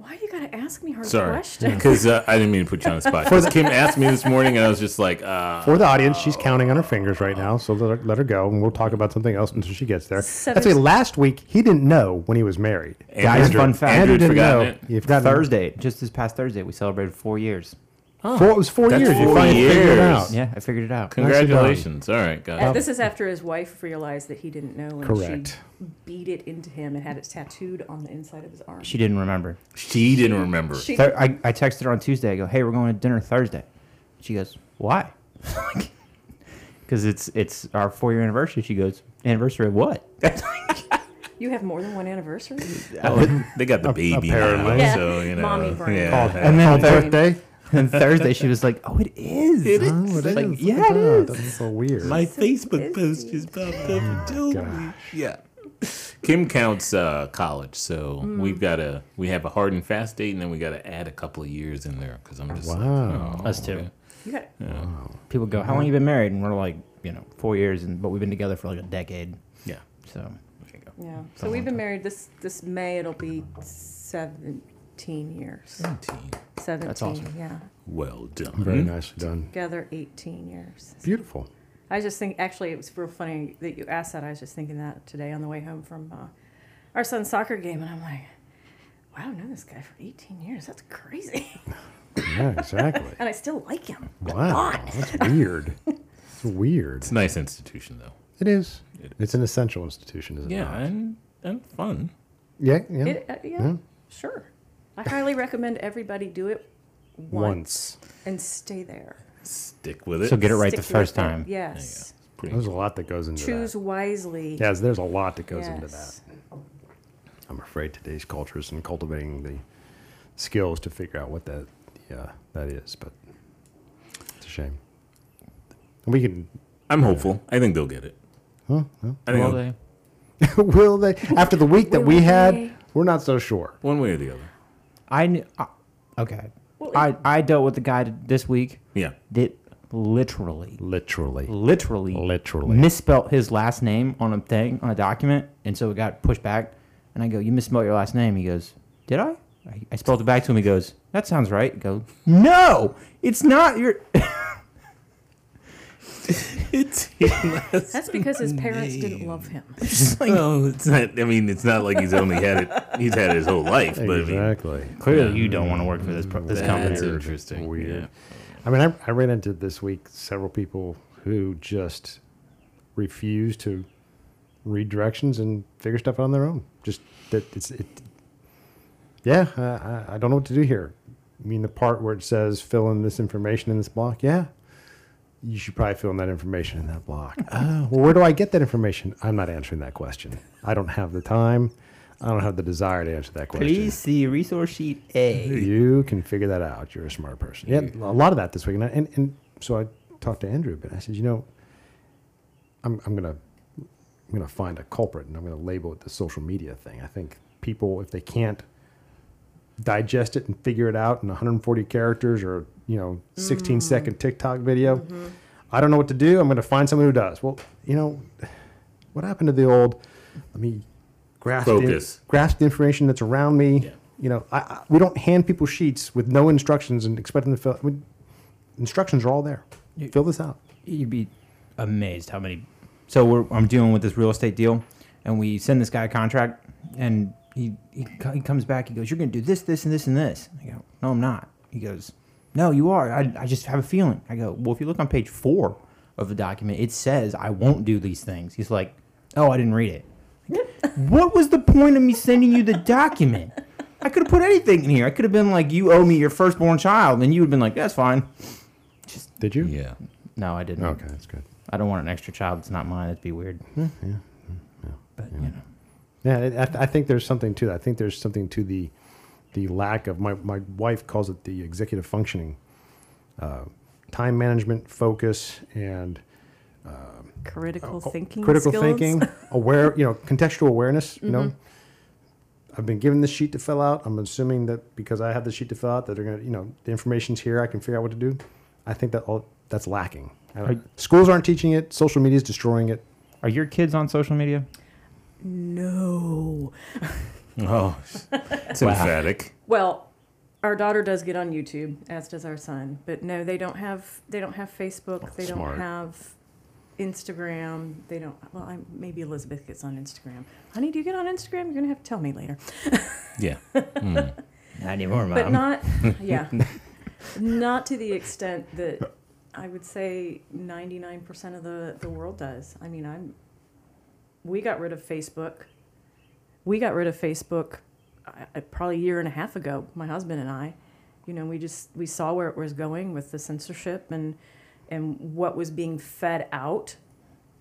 [SPEAKER 5] Why you gotta ask me hard
[SPEAKER 3] Sorry,
[SPEAKER 5] questions?
[SPEAKER 3] because uh, I didn't mean to put you on the spot. spot. 'Cause Kim asked me this morning, and I was just like, uh,
[SPEAKER 4] For the audience, she's counting on her fingers right now, so let her, let her go, and we'll talk about something else until she gets there.
[SPEAKER 5] Seven-
[SPEAKER 4] That's why last week he didn't know when he was married.
[SPEAKER 3] Andrew-
[SPEAKER 1] Guys, fun fact.
[SPEAKER 3] Andrew
[SPEAKER 4] Andrew didn't know.
[SPEAKER 3] it.
[SPEAKER 4] You forgot
[SPEAKER 1] Thursday, just this past Thursday, we celebrated four years.
[SPEAKER 4] Four, it was four
[SPEAKER 3] That's
[SPEAKER 4] years. you
[SPEAKER 3] four
[SPEAKER 4] finally figured it out.
[SPEAKER 1] Yeah, I figured it out.
[SPEAKER 3] congratulations. All right, guys.
[SPEAKER 5] And this is after his wife realized that he didn't know, and
[SPEAKER 4] Correct.
[SPEAKER 5] she beat it into him and had it tattooed on the inside of his arm.
[SPEAKER 1] She didn't remember.
[SPEAKER 3] She didn't remember.
[SPEAKER 5] She-
[SPEAKER 1] Thur- I, I texted her on Tuesday. I go, "Hey, we're going to dinner Thursday." She goes, "Why?" Because it's it's our four year anniversary. She goes, "Anniversary of what?"
[SPEAKER 5] You have more than one anniversary?
[SPEAKER 3] Oh, they got the baby
[SPEAKER 4] apparently.
[SPEAKER 3] now,
[SPEAKER 5] Yeah.
[SPEAKER 3] so you know.
[SPEAKER 5] Mommy brain.
[SPEAKER 3] yeah.
[SPEAKER 4] Called
[SPEAKER 1] And then
[SPEAKER 4] called birthday.
[SPEAKER 1] and Thursday, she was like, "Oh, it is."
[SPEAKER 3] It
[SPEAKER 1] huh?"
[SPEAKER 3] is.
[SPEAKER 4] Oh, it
[SPEAKER 1] Like,
[SPEAKER 4] is.
[SPEAKER 1] yeah,
[SPEAKER 4] Look at
[SPEAKER 1] it
[SPEAKER 4] that.
[SPEAKER 1] is.
[SPEAKER 4] That's so weird.
[SPEAKER 3] My
[SPEAKER 5] So
[SPEAKER 3] Facebook
[SPEAKER 5] busy.
[SPEAKER 3] post just popped up and told me. Yeah. Kim counts uh, college, so
[SPEAKER 5] Mm.
[SPEAKER 3] we've got to we have a hard and fast date, and then we got to add a couple of years in there because I'm just like,
[SPEAKER 4] Wow.
[SPEAKER 3] oh,
[SPEAKER 1] Us too.
[SPEAKER 3] okay.
[SPEAKER 5] You got
[SPEAKER 1] People go, "How long you been married?" And we're like, you know, four years, and but we've been together for like a decade.
[SPEAKER 3] Yeah.
[SPEAKER 1] So
[SPEAKER 3] There you go.
[SPEAKER 5] yeah. So we've been married this this May. It'll be seventeen years.
[SPEAKER 3] 17.
[SPEAKER 5] Seventeen.
[SPEAKER 1] awesome.
[SPEAKER 5] Yeah.
[SPEAKER 3] Well done.
[SPEAKER 4] Very nicely done.
[SPEAKER 5] Together eighteen years.
[SPEAKER 4] Beautiful.
[SPEAKER 5] I just think actually it was real funny that you asked that. I was just thinking that today on the way home from uh, our son's soccer game, and I'm like, wow, I've known this guy for 18 years. That's crazy,
[SPEAKER 4] Yeah, exactly.
[SPEAKER 5] and I still like him.
[SPEAKER 4] wow. That's weird. It's weird.
[SPEAKER 3] It's a nice institution, though.
[SPEAKER 4] It is.
[SPEAKER 3] It
[SPEAKER 4] It's an essential institution, isn't it
[SPEAKER 3] Yeah,
[SPEAKER 4] not?
[SPEAKER 3] and and fun.
[SPEAKER 4] Yeah, yeah.
[SPEAKER 5] It, uh, yeah, sure. I highly recommend everybody do it once,
[SPEAKER 4] Once.
[SPEAKER 5] and stay there.
[SPEAKER 3] Stick with it.
[SPEAKER 1] so get it right the first
[SPEAKER 5] with it.
[SPEAKER 1] time.
[SPEAKER 5] Yes.
[SPEAKER 3] Pretty
[SPEAKER 4] There's a lot that goes into
[SPEAKER 5] Choose
[SPEAKER 4] that.
[SPEAKER 5] wisely.
[SPEAKER 4] Yes, there's a lot that goes into that. I'm afraid today's culture isn't cultivating the skills to figure out what that yeah that is, but it's a shame. We can
[SPEAKER 3] I'm hopeful. I think they'll get it.
[SPEAKER 4] huh?
[SPEAKER 3] I think
[SPEAKER 1] Will
[SPEAKER 3] they'll-
[SPEAKER 1] they?
[SPEAKER 4] after the week that we
[SPEAKER 5] Will
[SPEAKER 4] had, we're not so sure.
[SPEAKER 3] one way or the other.
[SPEAKER 1] I knew. Uh, okay.
[SPEAKER 5] Well,
[SPEAKER 1] I I dealt with the guy this week
[SPEAKER 3] Yeah.
[SPEAKER 1] that literally,
[SPEAKER 4] Literally.
[SPEAKER 1] literally,
[SPEAKER 4] Literally.
[SPEAKER 1] misspelt his last name on a thing on a document, and so it got pushed back. And I go, "You misspelled your last name." He goes, "Did I?" I, I spelled it back to him. He goes, "That sounds right." I go, "No, it's not your."
[SPEAKER 3] It's
[SPEAKER 5] That's because his parents didn't love him.
[SPEAKER 3] well, it's not. I mean, it's not like he's only had it. He's had it his whole life. But I mean,
[SPEAKER 4] exactly.
[SPEAKER 1] Clearly, you don't want to work for this pro- this company.
[SPEAKER 3] that's interesting.
[SPEAKER 4] Weird.
[SPEAKER 3] Yeah.
[SPEAKER 4] I mean, I, I ran into this week several people who just refuse to read directions and figure stuff out on their own. Just that it's it. Yeah, I, I- I don't know what to do here. I mean, the part where it says fill in this information in this block. Yeah, you should probably fill in that information in that block. oh, well, where do I get that information? I'm not answering that question. I don't have the time. I don't have the desire to answer that question.
[SPEAKER 1] Please see resource sheet A.
[SPEAKER 4] You can figure that out. You're a smart person. Yeah, a lot of that this week, and I, and, and so I talked to Andrew, but I said, you know, I'm I'm gonna I'm gonna find a culprit, and I'm gonna label it the social media thing. I think people, if they can't digest it and figure it out in 140 characters or you know 16 mm. second TikTok video, mm-hmm. I don't know what to do. I'm gonna find someone who does. Well, you know, what happened to the old? Let me grasp the-
[SPEAKER 3] Focus.
[SPEAKER 4] grasp the information that's around me.
[SPEAKER 3] Yeah.
[SPEAKER 4] You know, I, I, we don't hand people sheets with no instructions and expect them to fill. I mean, instructions are all there. Fill this out.
[SPEAKER 1] You'd be amazed how many. So we're, I'm dealing with this real estate deal, and we send this guy a contract, and he, he he comes back. He goes, "You're going to do this, this, and this, and this." I go, "No, I'm not." He goes, "No, you are. I, I just have a feeling." I go, "Well, if you look on page four of the document, it says I won't do these things." He's like, "Oh, I didn't read it." what was the point of me sending you the document? I could have put anything in here. I could have been like, you owe me your firstborn child, and you would have been like, that's fine.
[SPEAKER 4] Did you?
[SPEAKER 3] Yeah.
[SPEAKER 1] No, I didn't.
[SPEAKER 4] Okay, that's good.
[SPEAKER 1] I don't want an extra child. It's not mine. It'd be weird. But you know,
[SPEAKER 4] Yeah, I- I, th- I think there's something to that. I think there's something to the the lack of my my wife calls it the executive functioning, uh, time management, focus, and
[SPEAKER 5] Critical thinking.
[SPEAKER 4] Oh, critical
[SPEAKER 5] skills.
[SPEAKER 4] thinking, aware, you know, contextual awareness. You know,
[SPEAKER 5] Mm-hmm.
[SPEAKER 4] I've been given this sheet to fill out. I'm assuming that because I have the sheet to fill out, that they're gonna, you know, the information's here. I can figure out what to do. I think that all that's lacking.
[SPEAKER 1] Are-
[SPEAKER 4] schools aren't teaching it. Social media is destroying it.
[SPEAKER 1] are your kids on social media?
[SPEAKER 5] No.
[SPEAKER 3] Oh, it's emphatic.
[SPEAKER 5] Well, our daughter does get on YouTube, as does our son. But no, they don't have. They don't have Facebook. they
[SPEAKER 4] smart.
[SPEAKER 5] don't have Instagram. They don't. Well, I, maybe Elizabeth gets on Instagram. Honey, do you get on Instagram? You're gonna have to tell me later.
[SPEAKER 3] Yeah. Hmm.
[SPEAKER 1] Not anymore, mom.
[SPEAKER 5] But not. Yeah. not to the extent that I would say 99% of the the world does. I mean, I'm. We got rid of Facebook. We got rid of Facebook uh, uh, probably a year and a half ago. My husband and I, you know, we just we saw where it was going with the censorship and and what was being fed out,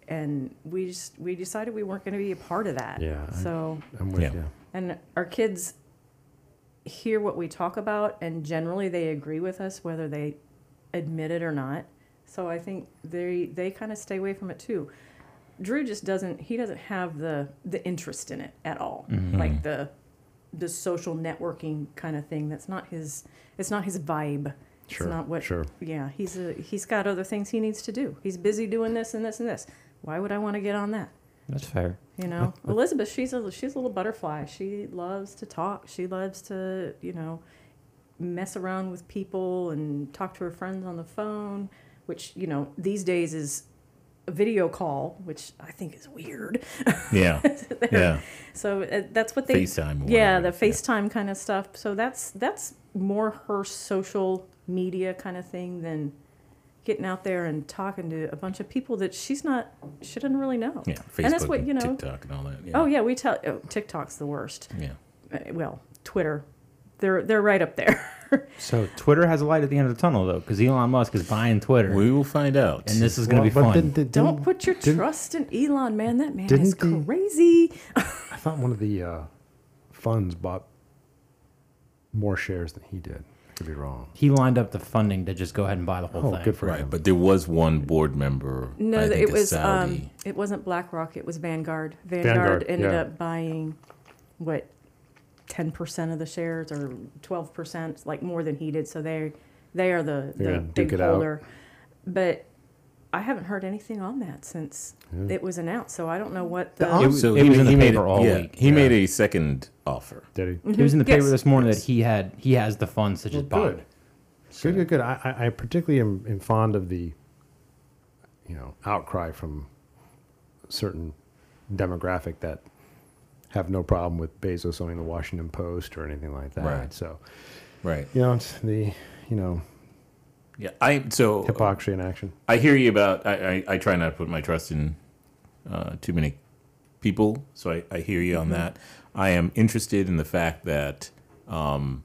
[SPEAKER 5] and we just we decided we weren't going to be a part of that.
[SPEAKER 4] Yeah, I-
[SPEAKER 5] So
[SPEAKER 4] I'm with
[SPEAKER 3] Yeah.
[SPEAKER 4] you.
[SPEAKER 5] and our kids hear what we talk about and generally they agree with us whether they admit it or not so i think they they kind of stay away from it too drew just doesn't he doesn't have the the interest in it at all. Mm-hmm. Like the the social networking kind of thing. That's not his it's not his vibe.
[SPEAKER 4] Sure,
[SPEAKER 5] it's not what
[SPEAKER 4] sure.
[SPEAKER 5] yeah he's a he's got other things he needs to do. He's busy doing this and this and this. Why would i want to get on that?
[SPEAKER 1] That's fair.
[SPEAKER 5] you know, Elizabeth, she's a she's a little butterfly. She loves to talk. She loves to, you know, mess around with people and talk to her friends on the phone, which, you know, these days is a video call, which I think is weird.
[SPEAKER 3] Yeah. Yeah.
[SPEAKER 5] So uh, that's what they
[SPEAKER 3] FaceTime
[SPEAKER 5] Yeah, the
[SPEAKER 3] yeah.
[SPEAKER 5] FaceTime kind of stuff. So that's that's more her social media kind of thing than getting out there and talking to a bunch of people that she's not she doesn't really know.
[SPEAKER 3] Yeah. Facebook
[SPEAKER 5] and that's what you know.
[SPEAKER 3] TikTok and all that. Yeah.
[SPEAKER 5] Oh yeah, we tell oh, TikTok's the worst.
[SPEAKER 3] Yeah.
[SPEAKER 5] Uh, well, Twitter, they're they're right up there.
[SPEAKER 1] So Twitter has a light at the end of the tunnel, though, because Elon Musk is buying Twitter,
[SPEAKER 3] We will find out.
[SPEAKER 1] and this is going to be
[SPEAKER 4] Well, but
[SPEAKER 1] fun.
[SPEAKER 4] didn't- didn't-
[SPEAKER 5] Don't put your trust in Elon, man. That man
[SPEAKER 4] Didn't
[SPEAKER 5] is
[SPEAKER 4] the-
[SPEAKER 5] crazy.
[SPEAKER 4] I thought one of the uh, funds bought more shares than he did. I could be wrong.
[SPEAKER 1] he lined up the funding to just go ahead and buy the whole
[SPEAKER 4] Oh,
[SPEAKER 1] thing.
[SPEAKER 4] good for
[SPEAKER 3] Right,
[SPEAKER 4] him.
[SPEAKER 3] but there was one board member.
[SPEAKER 5] No,
[SPEAKER 3] I think
[SPEAKER 5] it was um, it wasn't BlackRock. It was Vanguard. Vanguard,
[SPEAKER 4] Vanguard,
[SPEAKER 5] ended
[SPEAKER 4] yeah.
[SPEAKER 5] up buying what ten percent of the shares or twelve percent, like more than he did. So they they are the, the
[SPEAKER 4] gonna
[SPEAKER 5] big holder. But I haven't heard anything on that since it was announced. So I don't know what the.
[SPEAKER 4] The
[SPEAKER 3] So he,
[SPEAKER 1] was in the
[SPEAKER 3] he made
[SPEAKER 1] paper all
[SPEAKER 3] yeah,
[SPEAKER 1] week.
[SPEAKER 3] He made a second offer.
[SPEAKER 4] Did he? Mm-hmm.
[SPEAKER 1] It was in the paper
[SPEAKER 5] Yes.
[SPEAKER 1] this morning
[SPEAKER 5] Yes.
[SPEAKER 1] that he had he has the funds to just buy.
[SPEAKER 4] good. Good, good, good. I, I I particularly am, am fond of the, you know, outcry from certain demographic that have no problem with Bezos owning the Washington Post or anything like that.
[SPEAKER 3] Right.
[SPEAKER 4] So,
[SPEAKER 3] Right.
[SPEAKER 4] you know, it's the, you know,
[SPEAKER 3] Yeah. I so
[SPEAKER 4] hypocrisy in action.
[SPEAKER 3] I hear you about. I, I, I try not to put my trust in uh, too many people, so I, I hear you on that. I am interested in the fact that um,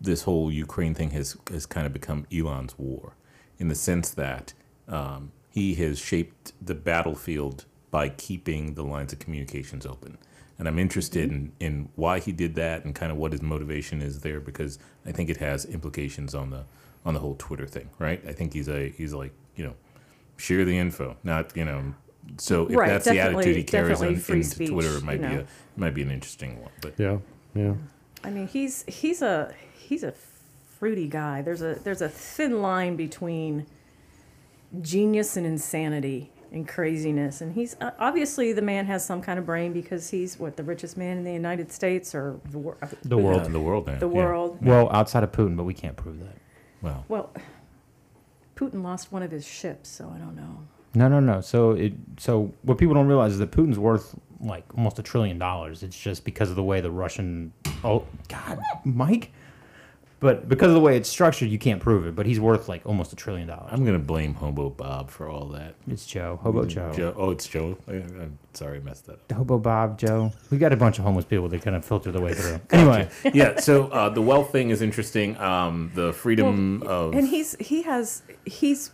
[SPEAKER 3] this whole Ukraine thing has has kind of become Elon's war, in the sense that um, he has shaped the battlefield by keeping the lines of communications open. And I'm interested in, in why he did that and kind of what his motivation is there because I think it has implications on the on the whole Twitter thing, right? I think he's a he's like you know share the info, not you know. So if
[SPEAKER 5] Right,
[SPEAKER 3] that's the attitude he carries on
[SPEAKER 5] definitely
[SPEAKER 3] into
[SPEAKER 5] speech,
[SPEAKER 3] Twitter, it might
[SPEAKER 5] you
[SPEAKER 3] be
[SPEAKER 5] know.
[SPEAKER 3] a might be an interesting one. But
[SPEAKER 4] Yeah, yeah.
[SPEAKER 5] I mean, he's he's a he's a fruity guy. There's a there's a thin line between genius and insanity and craziness. And he's uh, obviously the man has some kind of brain because he's what the richest man in the United States or the, wor-
[SPEAKER 1] The world.
[SPEAKER 3] Yeah, the world now.
[SPEAKER 5] The
[SPEAKER 3] yeah.
[SPEAKER 5] world.
[SPEAKER 1] Well, outside of Putin, but we can't prove that.
[SPEAKER 3] Well,
[SPEAKER 5] Well, Putin lost one of his ships, so I don't know.
[SPEAKER 1] No, no, no. So it so what people don't realize is that Putin's worth like almost a trillion dollars. It's just because of the way the Russian oh God, Mike. But because of the way it's structured, you can't prove it. But he's worth like almost a trillion dollars.
[SPEAKER 3] I'm gonna blame Hobo Bob for all that.
[SPEAKER 1] It's Joe, Hobo Joe.
[SPEAKER 3] Joe, oh, it's Joe. I, I'm sorry, I messed that up.
[SPEAKER 1] Hobo Bob, Joe. We got a bunch of homeless people that kind of filter their way through. Anyway,
[SPEAKER 3] yeah. So uh, the wealth thing is interesting. Um, the freedom of
[SPEAKER 5] and he's he has he's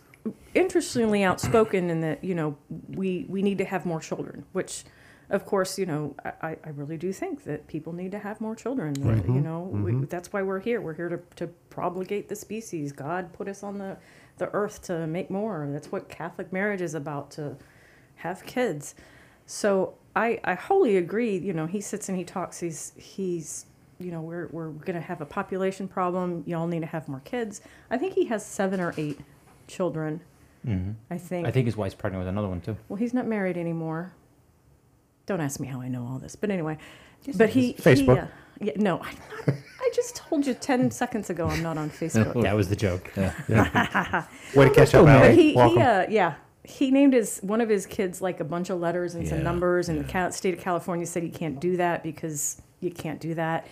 [SPEAKER 5] interestingly outspoken in that you know we we need to have more children which of course you know i, I really do think that people need to have more children. That, you mm-hmm. know we, mm-hmm. that's why we're here. We're here to, to propagate the species. God put us on the the earth to make more. That's what catholic marriage is about to have kids. So i i wholly agree you know he sits and he talks. He's he's you know we're we're going to have a population problem. Y'all need to have more kids. I think he has seven or eight children mm-hmm. i think.
[SPEAKER 1] I think his wife's pregnant with another one too.
[SPEAKER 5] well he's not married anymore don't ask me how i know all this but anyway but he
[SPEAKER 4] Facebook.
[SPEAKER 5] he, uh, yeah, no i'm not i just told you 10 seconds ago i'm not on facebook
[SPEAKER 1] That was the joke.
[SPEAKER 4] Way to catch up,
[SPEAKER 5] but
[SPEAKER 4] Ali.
[SPEAKER 5] he,
[SPEAKER 4] Welcome.
[SPEAKER 5] he uh, yeah he named his one of his kids like a bunch of letters and some numbers and the state of california said you can't do that because you can't do that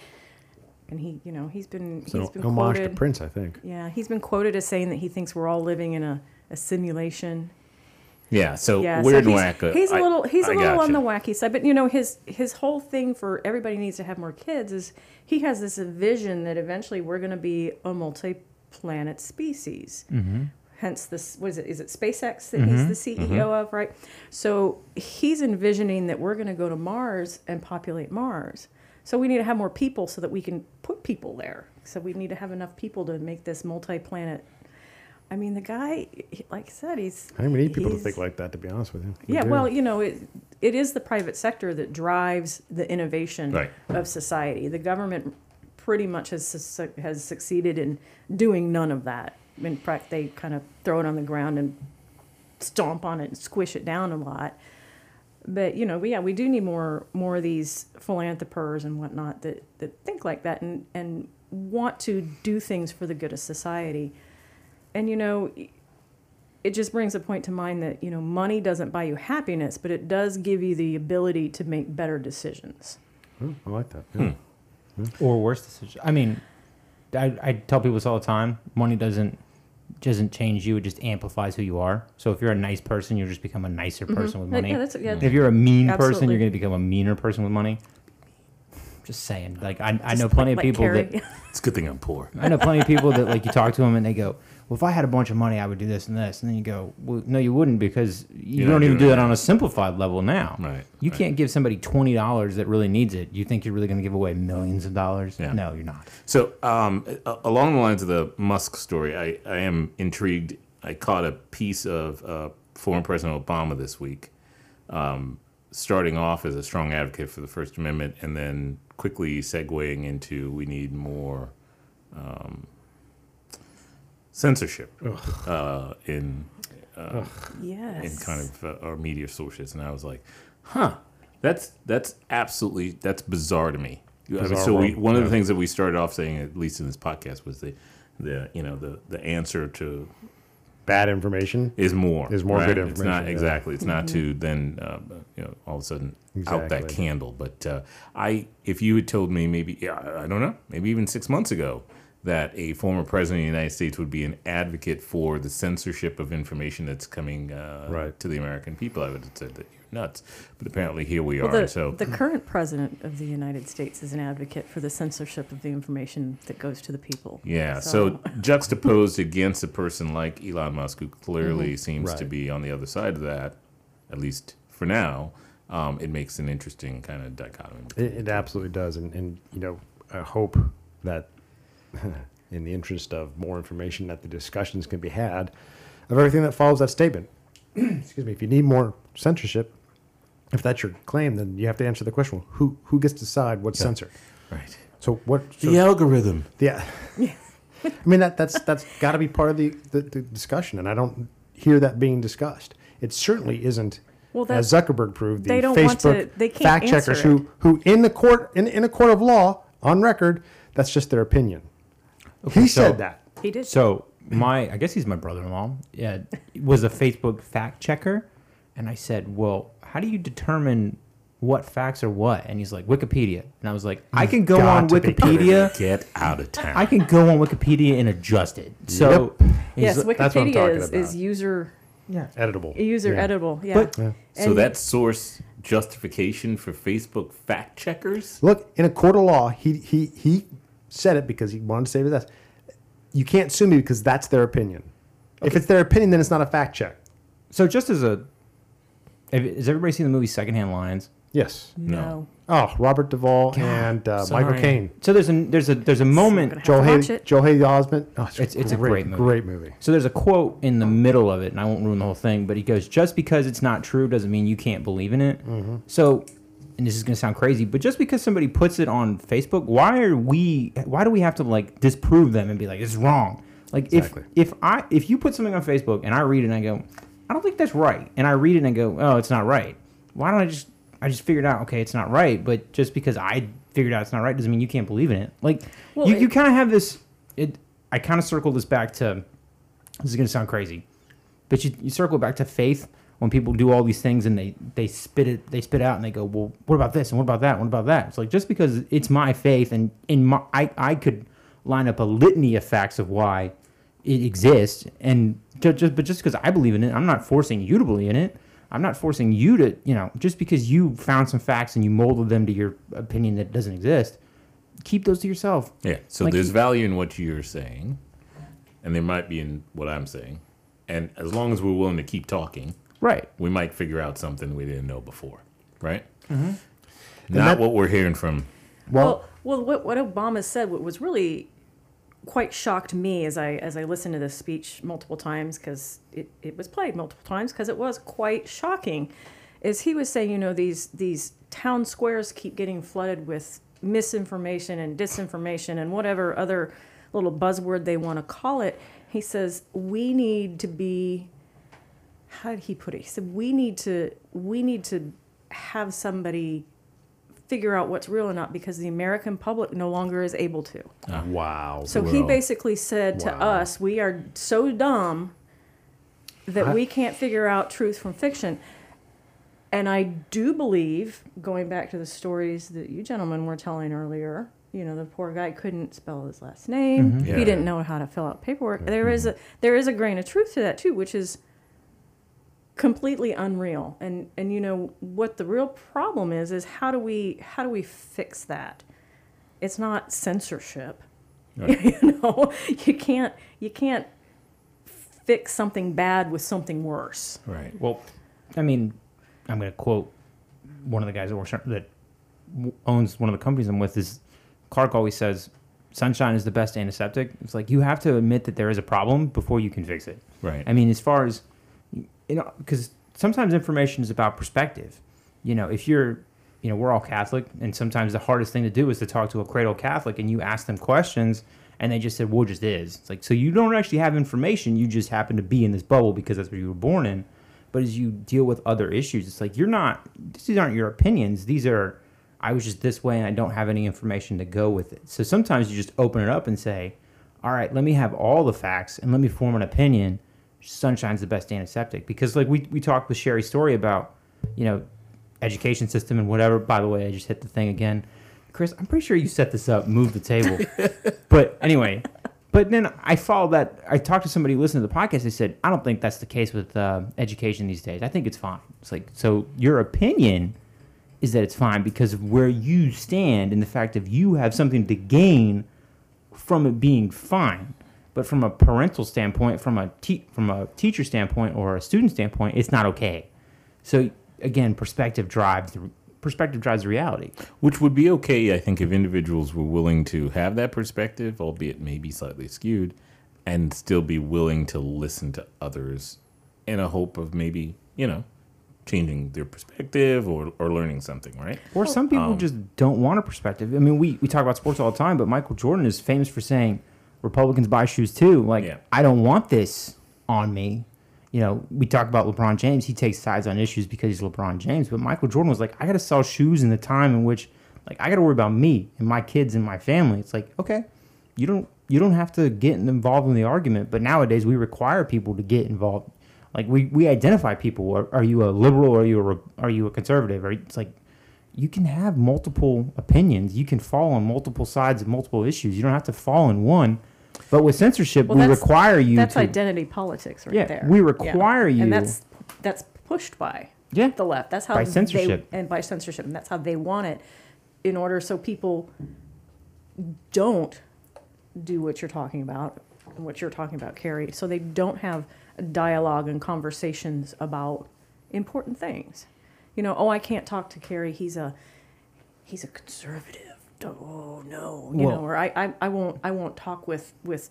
[SPEAKER 5] and he you know he's been
[SPEAKER 4] So,
[SPEAKER 5] he's been
[SPEAKER 4] homage to Prince, I think.
[SPEAKER 5] yeah he's been quoted as saying that he thinks we're all living in a, a simulation
[SPEAKER 3] yeah. So
[SPEAKER 5] yeah,
[SPEAKER 3] weird
[SPEAKER 5] so he's,
[SPEAKER 3] wacko.
[SPEAKER 5] He's a little he's a
[SPEAKER 3] I
[SPEAKER 5] little on the wacky side, but you know his his whole thing for everybody needs to have more kids is he has this vision that eventually we're going to be a multi-planet species.
[SPEAKER 3] Mm-hmm.
[SPEAKER 5] Hence this what is it? Is it SpaceX that he's the CEO
[SPEAKER 3] Mm-hmm.
[SPEAKER 5] of, right? So he's envisioning that we're going to go to Mars and populate Mars. So we need to have more people so that we can put people there. So we need to have enough people to make this multi-planet. I mean, the guy, like I said, he's.
[SPEAKER 4] I don't even need people to think like that, to be honest with you. We
[SPEAKER 5] yeah,
[SPEAKER 4] do.
[SPEAKER 5] well, you know, it, it is the private sector that drives the innovation
[SPEAKER 3] Right.
[SPEAKER 5] of society. The government pretty much has su- has succeeded in doing none of that. In fact, they kind of throw it on the ground and stomp on it and squish it down a lot. But you know, yeah, we do need more more of these philanthropers and whatnot that, that think like that and, and want to do things for the good of society. And you know, it just brings a point to mind that you know money doesn't buy you happiness, but it does give you the ability to make better decisions.
[SPEAKER 4] Hmm, I like that.
[SPEAKER 3] Hmm.
[SPEAKER 4] Yeah.
[SPEAKER 1] or worse decisions. I mean, I, I tell people this all the time. Money doesn't doesn't change you; it just amplifies who you are. So if you're a nice person, you'll just become a nicer person with money.
[SPEAKER 5] Yeah,
[SPEAKER 1] money.
[SPEAKER 5] that's- yeah.
[SPEAKER 1] if you're a mean person, you're going to become a meaner person with money. Just saying. Like I, I know plenty
[SPEAKER 5] like-
[SPEAKER 1] of people
[SPEAKER 5] Carrie.
[SPEAKER 1] that
[SPEAKER 3] It's a good thing I'm poor.
[SPEAKER 1] I know plenty of people that like you talk to them and they go, "Well, if I had a bunch of money, I would do this and this," and then you go, "Well, no, you wouldn't because you
[SPEAKER 3] You're
[SPEAKER 1] don't even do that on a simplified level now.
[SPEAKER 3] Right,
[SPEAKER 1] You
[SPEAKER 3] right.
[SPEAKER 1] can't give somebody twenty dollars that really needs it. You think you're really going to give away millions of dollars?
[SPEAKER 3] Yeah.
[SPEAKER 1] No, you're not.
[SPEAKER 3] So, um, along the lines of the Musk story, I, I am intrigued. I caught a piece of uh, former President Obama this week, um, starting off as a strong advocate for the First Amendment and then quickly segueing into we need more um, censorship uh, in
[SPEAKER 5] yes.
[SPEAKER 3] in kind of uh, our media sources, and I was like, "Huh, that's that's absolutely that's bizarre to me." I mean, so we,
[SPEAKER 4] world,
[SPEAKER 3] one of the things that we started off saying, at least in this podcast, was the the you know the the answer to
[SPEAKER 4] Bad information.
[SPEAKER 3] is more
[SPEAKER 4] Is more
[SPEAKER 3] right?
[SPEAKER 4] good information.
[SPEAKER 3] It's not
[SPEAKER 4] yeah.
[SPEAKER 3] exactly. It's not to then uh, you know all of a sudden out that candle. But uh, I, if you had told me maybe yeah, I I don't know, maybe even six months ago that a former president of the United States would be an advocate for the censorship of information that's coming uh,
[SPEAKER 4] Right.
[SPEAKER 3] to the American people, I would have said that you're nuts. But apparently here we
[SPEAKER 5] Well,
[SPEAKER 3] are.
[SPEAKER 5] the,
[SPEAKER 3] so
[SPEAKER 5] the current president of the United States is an advocate for the censorship of the information that goes to the people.
[SPEAKER 3] Yeah. So, juxtaposed against a person like Elon Musk, who clearly seems to be on the other side of that, at least for now, um, it makes an interesting kind of dichotomy.
[SPEAKER 4] It, it absolutely does, and, and you know, I hope that, in the interest of more information, that the discussions can be had of everything that follows that statement. Excuse me. If you need more censorship, if that's your claim, then you have to answer the question: Who who gets to decide what's censored?
[SPEAKER 3] Right.
[SPEAKER 4] So what? So,
[SPEAKER 3] The algorithm.
[SPEAKER 4] yeah. I mean that that's that's got to be part of the, the, the discussion, and I don't hear that being discussed. It certainly isn't.
[SPEAKER 5] Well,
[SPEAKER 4] as Zuckerberg proved, the
[SPEAKER 5] they don't
[SPEAKER 4] Facebook
[SPEAKER 5] want to- they can't
[SPEAKER 4] fact checkers
[SPEAKER 5] answer
[SPEAKER 4] who who in the court in, in a court of law on record, that's just their opinion. He
[SPEAKER 1] so-
[SPEAKER 4] said that.
[SPEAKER 5] He did.
[SPEAKER 1] So my, I guess he's my brother-in-law. Yeah, was a Facebook fact checker, and I said, "Well, how do you determine what facts are what? And he's like, Wikipedia. And I was like, I can go on Wikipedia.
[SPEAKER 3] Get out of town.
[SPEAKER 1] I can go on Wikipedia and adjust it. So, he's
[SPEAKER 5] Yes,
[SPEAKER 1] like-
[SPEAKER 4] that's what I'm
[SPEAKER 5] Wikipedia
[SPEAKER 4] talking
[SPEAKER 5] is,
[SPEAKER 4] about.
[SPEAKER 5] is user
[SPEAKER 1] yeah.
[SPEAKER 4] Editable.
[SPEAKER 5] user
[SPEAKER 4] Yeah.
[SPEAKER 5] editable. Yeah.
[SPEAKER 1] But-
[SPEAKER 3] so
[SPEAKER 5] And-
[SPEAKER 3] that's source justification for Facebook fact checkers.
[SPEAKER 4] Look, in a court of law, he he he said it because he wanted to save his ass. You can't sue me because that's their opinion. If it's their opinion, then it's not a fact check.
[SPEAKER 1] So just as a, has everybody seen the movie Secondhand Lions?
[SPEAKER 4] Yes.
[SPEAKER 5] no.
[SPEAKER 4] Oh, Robert Duvall and uh, Michael Caine.
[SPEAKER 1] So there's a there's a there's a moment.
[SPEAKER 5] gonna have
[SPEAKER 4] Joel
[SPEAKER 5] to
[SPEAKER 4] Haley. Joel Haley Osment. Oh,
[SPEAKER 1] It's- it's a great movie.
[SPEAKER 4] Great movie.
[SPEAKER 1] So there's a quote in the middle of it, and I won't ruin the whole thing, but he goes, "Just because it's not true doesn't mean you can't believe in it." So, and this is going to sound crazy, but just because somebody puts it on Facebook, why are we? Why do we have to like disprove them and be like, "It's wrong"? Like
[SPEAKER 4] Exactly.
[SPEAKER 1] if if I if you put something on Facebook and I read it and I go, "I don't think that's right," and I read it and I go, "Oh, it's not right," why don't I just I just figured out, okay, it's not right, but just because I figured out it's not right doesn't mean you can't believe in it. Like
[SPEAKER 5] Well,
[SPEAKER 1] you,
[SPEAKER 5] it-
[SPEAKER 1] you kind of have this. It I kind of circle this back to this is going to sound crazy, but you, you circle back to faith when people do all these things and they, they spit it they spit out and they go, well, what about this and what about that? And what about that? It's like just because it's my faith and in my I, I could line up a litany of facts of why it exists and just, just but just because I believe in it, I'm not forcing you to believe in it. I'm not forcing you to, you know, just because you found some facts and you molded them to your opinion that doesn't exist, keep those to yourself.
[SPEAKER 3] Yeah. So
[SPEAKER 1] Like-
[SPEAKER 3] there's value in what you're saying, and there might be in what I'm saying. And as long as we're willing to keep talking,
[SPEAKER 1] Right.
[SPEAKER 3] we might figure out something we didn't know before, right?
[SPEAKER 1] Mm-hmm.
[SPEAKER 3] Not
[SPEAKER 4] that-
[SPEAKER 3] what we're hearing from.
[SPEAKER 5] Well, well, what, what Obama said, what was really quite shocked me as I as I listened to this speech multiple times because it, it was played multiple times because it was quite shocking, is he was saying, you know, these these town squares keep getting flooded with misinformation and disinformation and whatever other little buzzword they want to call it. He says we need to be how did he put it? He said we need to we need to have somebody figure out what's real or not because the American public no longer is able to. Ah.
[SPEAKER 4] Wow.
[SPEAKER 5] So he basically said to us, we are so dumb that we can't figure out truth from fiction. And I do believe, going back to the stories that you gentlemen were telling earlier, you know, the poor guy couldn't spell his last name.
[SPEAKER 3] Yeah.
[SPEAKER 5] He didn't know how to fill out paperwork. There is a mm-hmm. there is a grain of truth to that too, which is completely unreal. And and you know what the real problem is is how do we how do we fix that? It's not censorship. you know, you can't you can't fix something bad with something worse.
[SPEAKER 3] Right.
[SPEAKER 1] Well, I mean, I'm going to quote one of the guys that works that owns one of the companies I'm with. Is Clark always says, "Sunshine is the best antiseptic." It's like you have to admit that there is a problem before you can fix it.
[SPEAKER 3] Right.
[SPEAKER 1] I mean, as far as you know, because sometimes information is about perspective. You know, if you're, you know, we're all Catholic, and sometimes the hardest thing to do is to talk to a cradle Catholic, and you ask them questions, and they just said, "Well, just is." It's like so you don't actually have information; you just happen to be in this bubble because that's where you were born in. But as you deal with other issues, it's like you're not. These aren't your opinions. These are. I was just this way, and I don't have any information to go with it. So sometimes you just open it up and say, "All right, let me have all the facts, and let me form an opinion." Sunshine's the best antiseptic because like we, we talked with sherry's story about you know education system and whatever. By the way i just hit the thing again. Chris i'm pretty sure you set this up move the table. But anyway but then i followed that. I talked to somebody who listened to the podcast. They said i don't think that's the case with uh, education these days. I think it's fine. It's like so your opinion is that it's fine because of where you stand and the fact that you have something to gain from it being fine. But from a parental standpoint, from a te- from a teacher standpoint or a student standpoint, it's not okay. So again, perspective drives the perspective drives reality.
[SPEAKER 3] Which would be okay, I think, if individuals were willing to have that perspective, albeit maybe slightly skewed, and still be willing to listen to others in a hope of maybe, you know, changing their perspective or, or learning something, right?
[SPEAKER 1] Or some people um, just don't want a perspective. I mean, we, we talk about sports all the time, but Michael Jordan is famous for saying Republicans buy shoes too. Like,
[SPEAKER 3] Yeah.
[SPEAKER 1] I don't want this on me. You know, we talk about LeBron James. He takes sides on issues because he's LeBron James. But Michael Jordan was like, I got to sell shoes in the time in which, like, I got to worry about me and my kids and my family. It's like, okay, you don't you don't have to get involved in the argument. But nowadays, we require people to get involved. Like we, we identify people. Are, are you a liberal or are you a are you a conservative? Or it's like you can have multiple opinions. You can fall on multiple sides of multiple issues. You don't have to fall in one. But with censorship,
[SPEAKER 5] Well,
[SPEAKER 1] we require you
[SPEAKER 5] That's
[SPEAKER 1] to
[SPEAKER 5] identity politics right
[SPEAKER 1] Yeah,
[SPEAKER 5] there.
[SPEAKER 1] we require you-
[SPEAKER 5] And that's that's pushed by
[SPEAKER 1] yeah.
[SPEAKER 5] the left. That's how
[SPEAKER 1] By
[SPEAKER 5] they-
[SPEAKER 1] censorship.
[SPEAKER 5] and by censorship, and that's how they want it, in order so people don't do what you're talking about and what you're talking about, Carrie. So they don't have dialogue and conversations about important things. You know, oh, I can't talk to Carrie. He's a he's a conservative. Oh no, you
[SPEAKER 1] Well-
[SPEAKER 5] know, or I, I, I won't I won't talk with with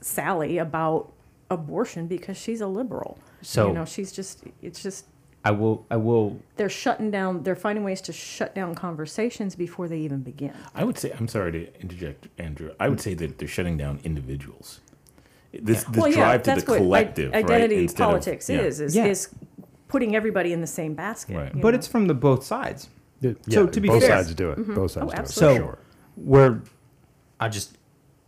[SPEAKER 5] Sally about abortion because she's a liberal.
[SPEAKER 1] So-
[SPEAKER 5] you know, she's just it's just
[SPEAKER 1] I will. I will.
[SPEAKER 5] they're shutting down they're finding ways to shut down conversations before they even begin
[SPEAKER 3] I would say, I'm sorry to interject, Andrew. I would say that they're shutting down individuals. This, this
[SPEAKER 5] well yeah
[SPEAKER 3] drive to the
[SPEAKER 5] what i-
[SPEAKER 3] collective,
[SPEAKER 5] identity
[SPEAKER 3] right? Instead of-
[SPEAKER 5] politics
[SPEAKER 3] yeah.
[SPEAKER 5] is is,
[SPEAKER 1] Yeah.
[SPEAKER 5] is putting everybody in the same basket
[SPEAKER 3] Right.
[SPEAKER 1] But
[SPEAKER 5] know?
[SPEAKER 1] it's from the both sides.
[SPEAKER 4] Yeah,
[SPEAKER 1] So to be fair.
[SPEAKER 4] both
[SPEAKER 1] fair-
[SPEAKER 4] sides do it. Mm-hmm. Both sides
[SPEAKER 5] Oh,
[SPEAKER 4] do it.
[SPEAKER 5] absolutely.
[SPEAKER 1] So
[SPEAKER 4] for sure.
[SPEAKER 1] we're. I just.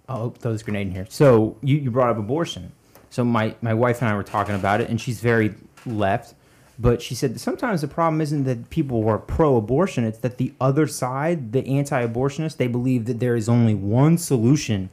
[SPEAKER 1] I'll throw this grenade in here. So you, you brought up abortion. So my my wife and I were talking about it, and she's very left. But she said that sometimes the problem isn't that people are pro-abortion; it's that the other side, the anti-abortionists, they believe that there is only one solution: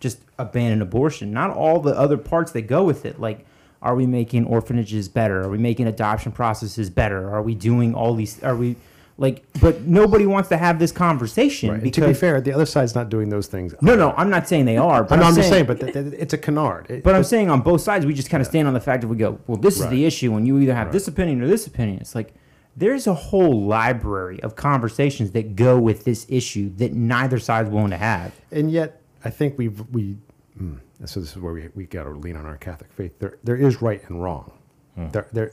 [SPEAKER 1] just abandon abortion. Not all the other parts that go with it. Like, are we making orphanages better? Are we making adoption processes better? Are we doing all these? Are we like? But nobody wants to have this conversation
[SPEAKER 4] Right.
[SPEAKER 1] Because
[SPEAKER 4] to be fair, the other side's not doing those things.
[SPEAKER 1] no, no, I'm not saying they are. But
[SPEAKER 4] I'm,
[SPEAKER 1] I'm,
[SPEAKER 4] I'm
[SPEAKER 1] saying,
[SPEAKER 4] just saying, but th- th- it's a canard. It-
[SPEAKER 1] but I'm saying on both sides, we just kind of stand on the fact that we go, well, this is the issue, and you either have this opinion or this opinion. It's like there's a whole library of conversations that go with this issue that neither side's willing to have.
[SPEAKER 4] and yet I think we've we. Mm, so this is where we we got to lean on our Catholic faith. There there is right and wrong. There there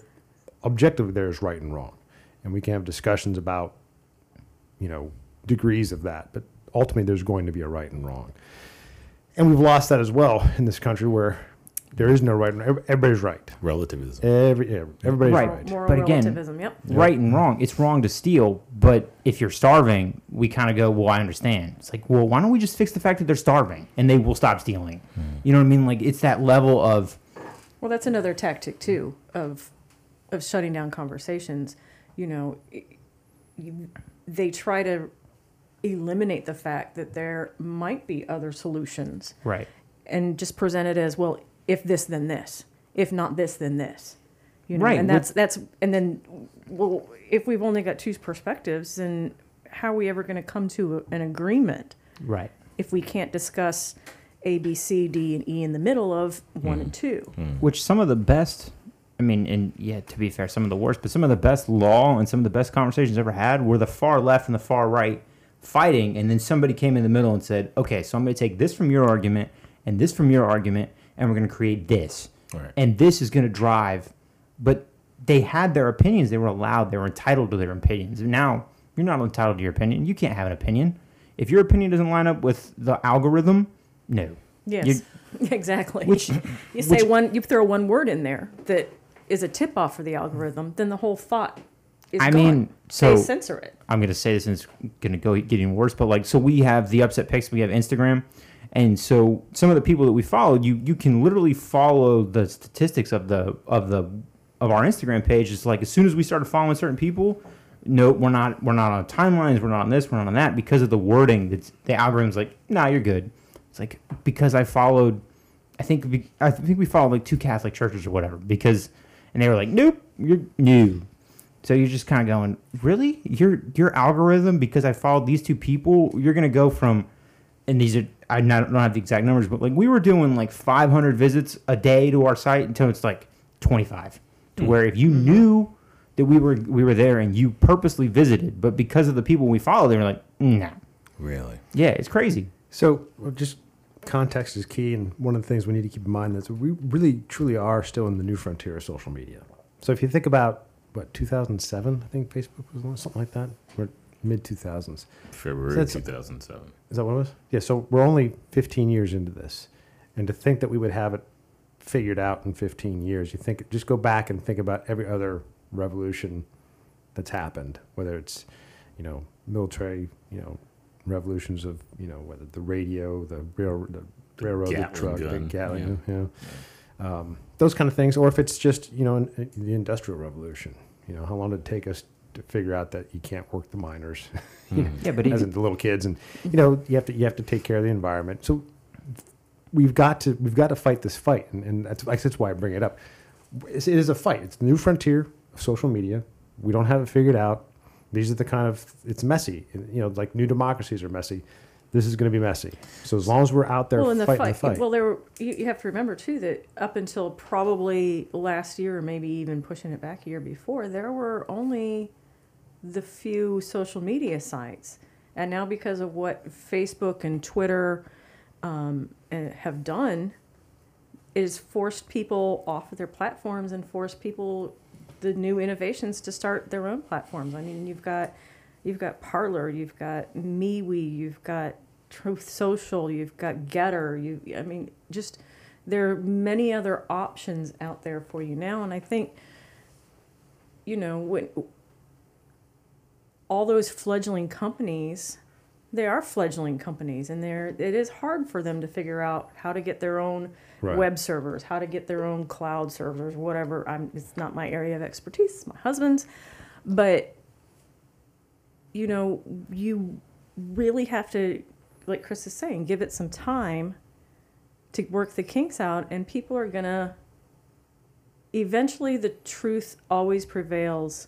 [SPEAKER 4] objectively there is right and wrong, and we can have discussions about you know degrees of that, but ultimately there's going to be a right and wrong, and we've lost that as well in this country where there is no right and every- everybody's right.
[SPEAKER 3] Relativism.
[SPEAKER 4] Every yeah, everybody's
[SPEAKER 1] Right.
[SPEAKER 4] right.
[SPEAKER 5] moral
[SPEAKER 1] But again-
[SPEAKER 5] relativism yep
[SPEAKER 1] Right and wrong. It's wrong to steal, but if you're starving, we kind of go, well, I understand. It's like, well, why don't we just fix the fact that they're starving and they will stop stealing? Hmm. You know what I mean? Like it's that level of
[SPEAKER 5] Well, that's another tactic too of of shutting down conversations. You know, you, they try to eliminate the fact that there might be other solutions
[SPEAKER 1] right.
[SPEAKER 5] and just present it as well. If this, then this. If not this, then this. You know,
[SPEAKER 1] Right,
[SPEAKER 5] and that's that's and then well, if we've only got two perspectives, then how are we ever going to come to an agreement
[SPEAKER 1] Right.
[SPEAKER 5] if we can't discuss A, B, C, D, and E in the middle of one mm. and two? Mm.
[SPEAKER 1] which some of the best i mean and yeah to be fair some of the worst but some of the best law and some of the best conversations ever had were the far left and the far right fighting and then somebody came in the middle and said okay so i'm going to take this from your argument and this from your argument and we're going to create this.
[SPEAKER 3] Right.
[SPEAKER 1] and this is going to drive but they had their opinions. They were allowed they were entitled to their opinions. Now you're not entitled to your opinion. You can't have an opinion. If your opinion doesn't line up with the algorithm no.
[SPEAKER 5] Yes,
[SPEAKER 1] You-
[SPEAKER 5] exactly.
[SPEAKER 1] which
[SPEAKER 5] you say
[SPEAKER 1] which-
[SPEAKER 5] one, you throw one word in there that is a tip off for the algorithm, then the whole thought is
[SPEAKER 1] I
[SPEAKER 5] gone.
[SPEAKER 1] mean, so-
[SPEAKER 5] they censor it.
[SPEAKER 1] I'm gonna say this and it's gonna go getting worse, but like so we have the upset picks, we have Instagram, and so some of the people that we follow, you you can literally follow the statistics of the of the of our Instagram page. It's like as soon as we started following certain people, no, we're not we're not on timelines, we're not on this, we're not on that because of the wording. That's the algorithm's like, nah, you're good. It's like because I followed, I think we, I think we followed like two Catholic churches or whatever because, and they were like, nope, you're new. So you're just kind of going, really? Your your algorithm because I followed these two people, you're gonna go from, and these are I don't have the exact numbers, but like we were doing like 500 visits a day to our site until it's like 25, to where if you mm-hmm. knew that we were we were there and you purposely visited, but because of the people we followed, they were like, nah,
[SPEAKER 3] Really?
[SPEAKER 1] yeah, it's crazy.
[SPEAKER 4] So well, just context is key, and one of the things we need to keep in mind is we really truly are still in the new frontier of social media. So if you think about what 2007, I think Facebook was launched, something like that, or mid 2000s.
[SPEAKER 3] February
[SPEAKER 4] That's-
[SPEAKER 3] 2007.
[SPEAKER 4] Is that what it was? Yeah. So we're only 15 years into this, and to think that we would have it figured out in 15 years, you think just go back and think about every other revolution that's happened, whether it's you know military, you know revolutions of you know whether the radio, the rail, the railroad, the
[SPEAKER 3] Gatling
[SPEAKER 4] truck, the
[SPEAKER 3] gun,
[SPEAKER 4] Gatling, you know, um, those kind of things, or if it's just you know in, in the industrial revolution. You know, how long did it take us to figure out that you can't work the miners? you know,
[SPEAKER 1] Yeah, but
[SPEAKER 4] as in
[SPEAKER 1] even,
[SPEAKER 4] the little kids, and you know you have to you have to take care of the environment. So we've got to we've got to fight this fight, and, and that's that's why I bring it up. It's, it is a fight. It's the new frontier of social media. We don't have it figured out. These are the kind of it's messy. You know, like new democracies are messy. This is going to be messy. So as long as we're out there
[SPEAKER 5] well, in the
[SPEAKER 4] fighting
[SPEAKER 5] fight,
[SPEAKER 4] the fight,
[SPEAKER 5] well, there were, you, have to remember too that up until probably last year, or maybe even pushing it back a year before, there were only the few social media sites, and now because of what Facebook and Twitter um, eh, have done, has forced people off of their platforms and forced people the new innovations to start their own platforms. I mean, you've got you've got Parler, you've got MeWe, you've got Truth Social, you've got Gettr. You, I mean, just there are many other options out there for you now, and I think, you know, when all those fledgling companies, they are fledgling companies, and they're it is hard for them to figure out how to get their own
[SPEAKER 4] Right.
[SPEAKER 5] web servers, how to get their own cloud servers, whatever. I'm, it's not my area of expertise; it's my husband's, but you know, you really have to, like Chris is saying, give it some time to work the kinks out, and people are gonna. Eventually, the truth always prevails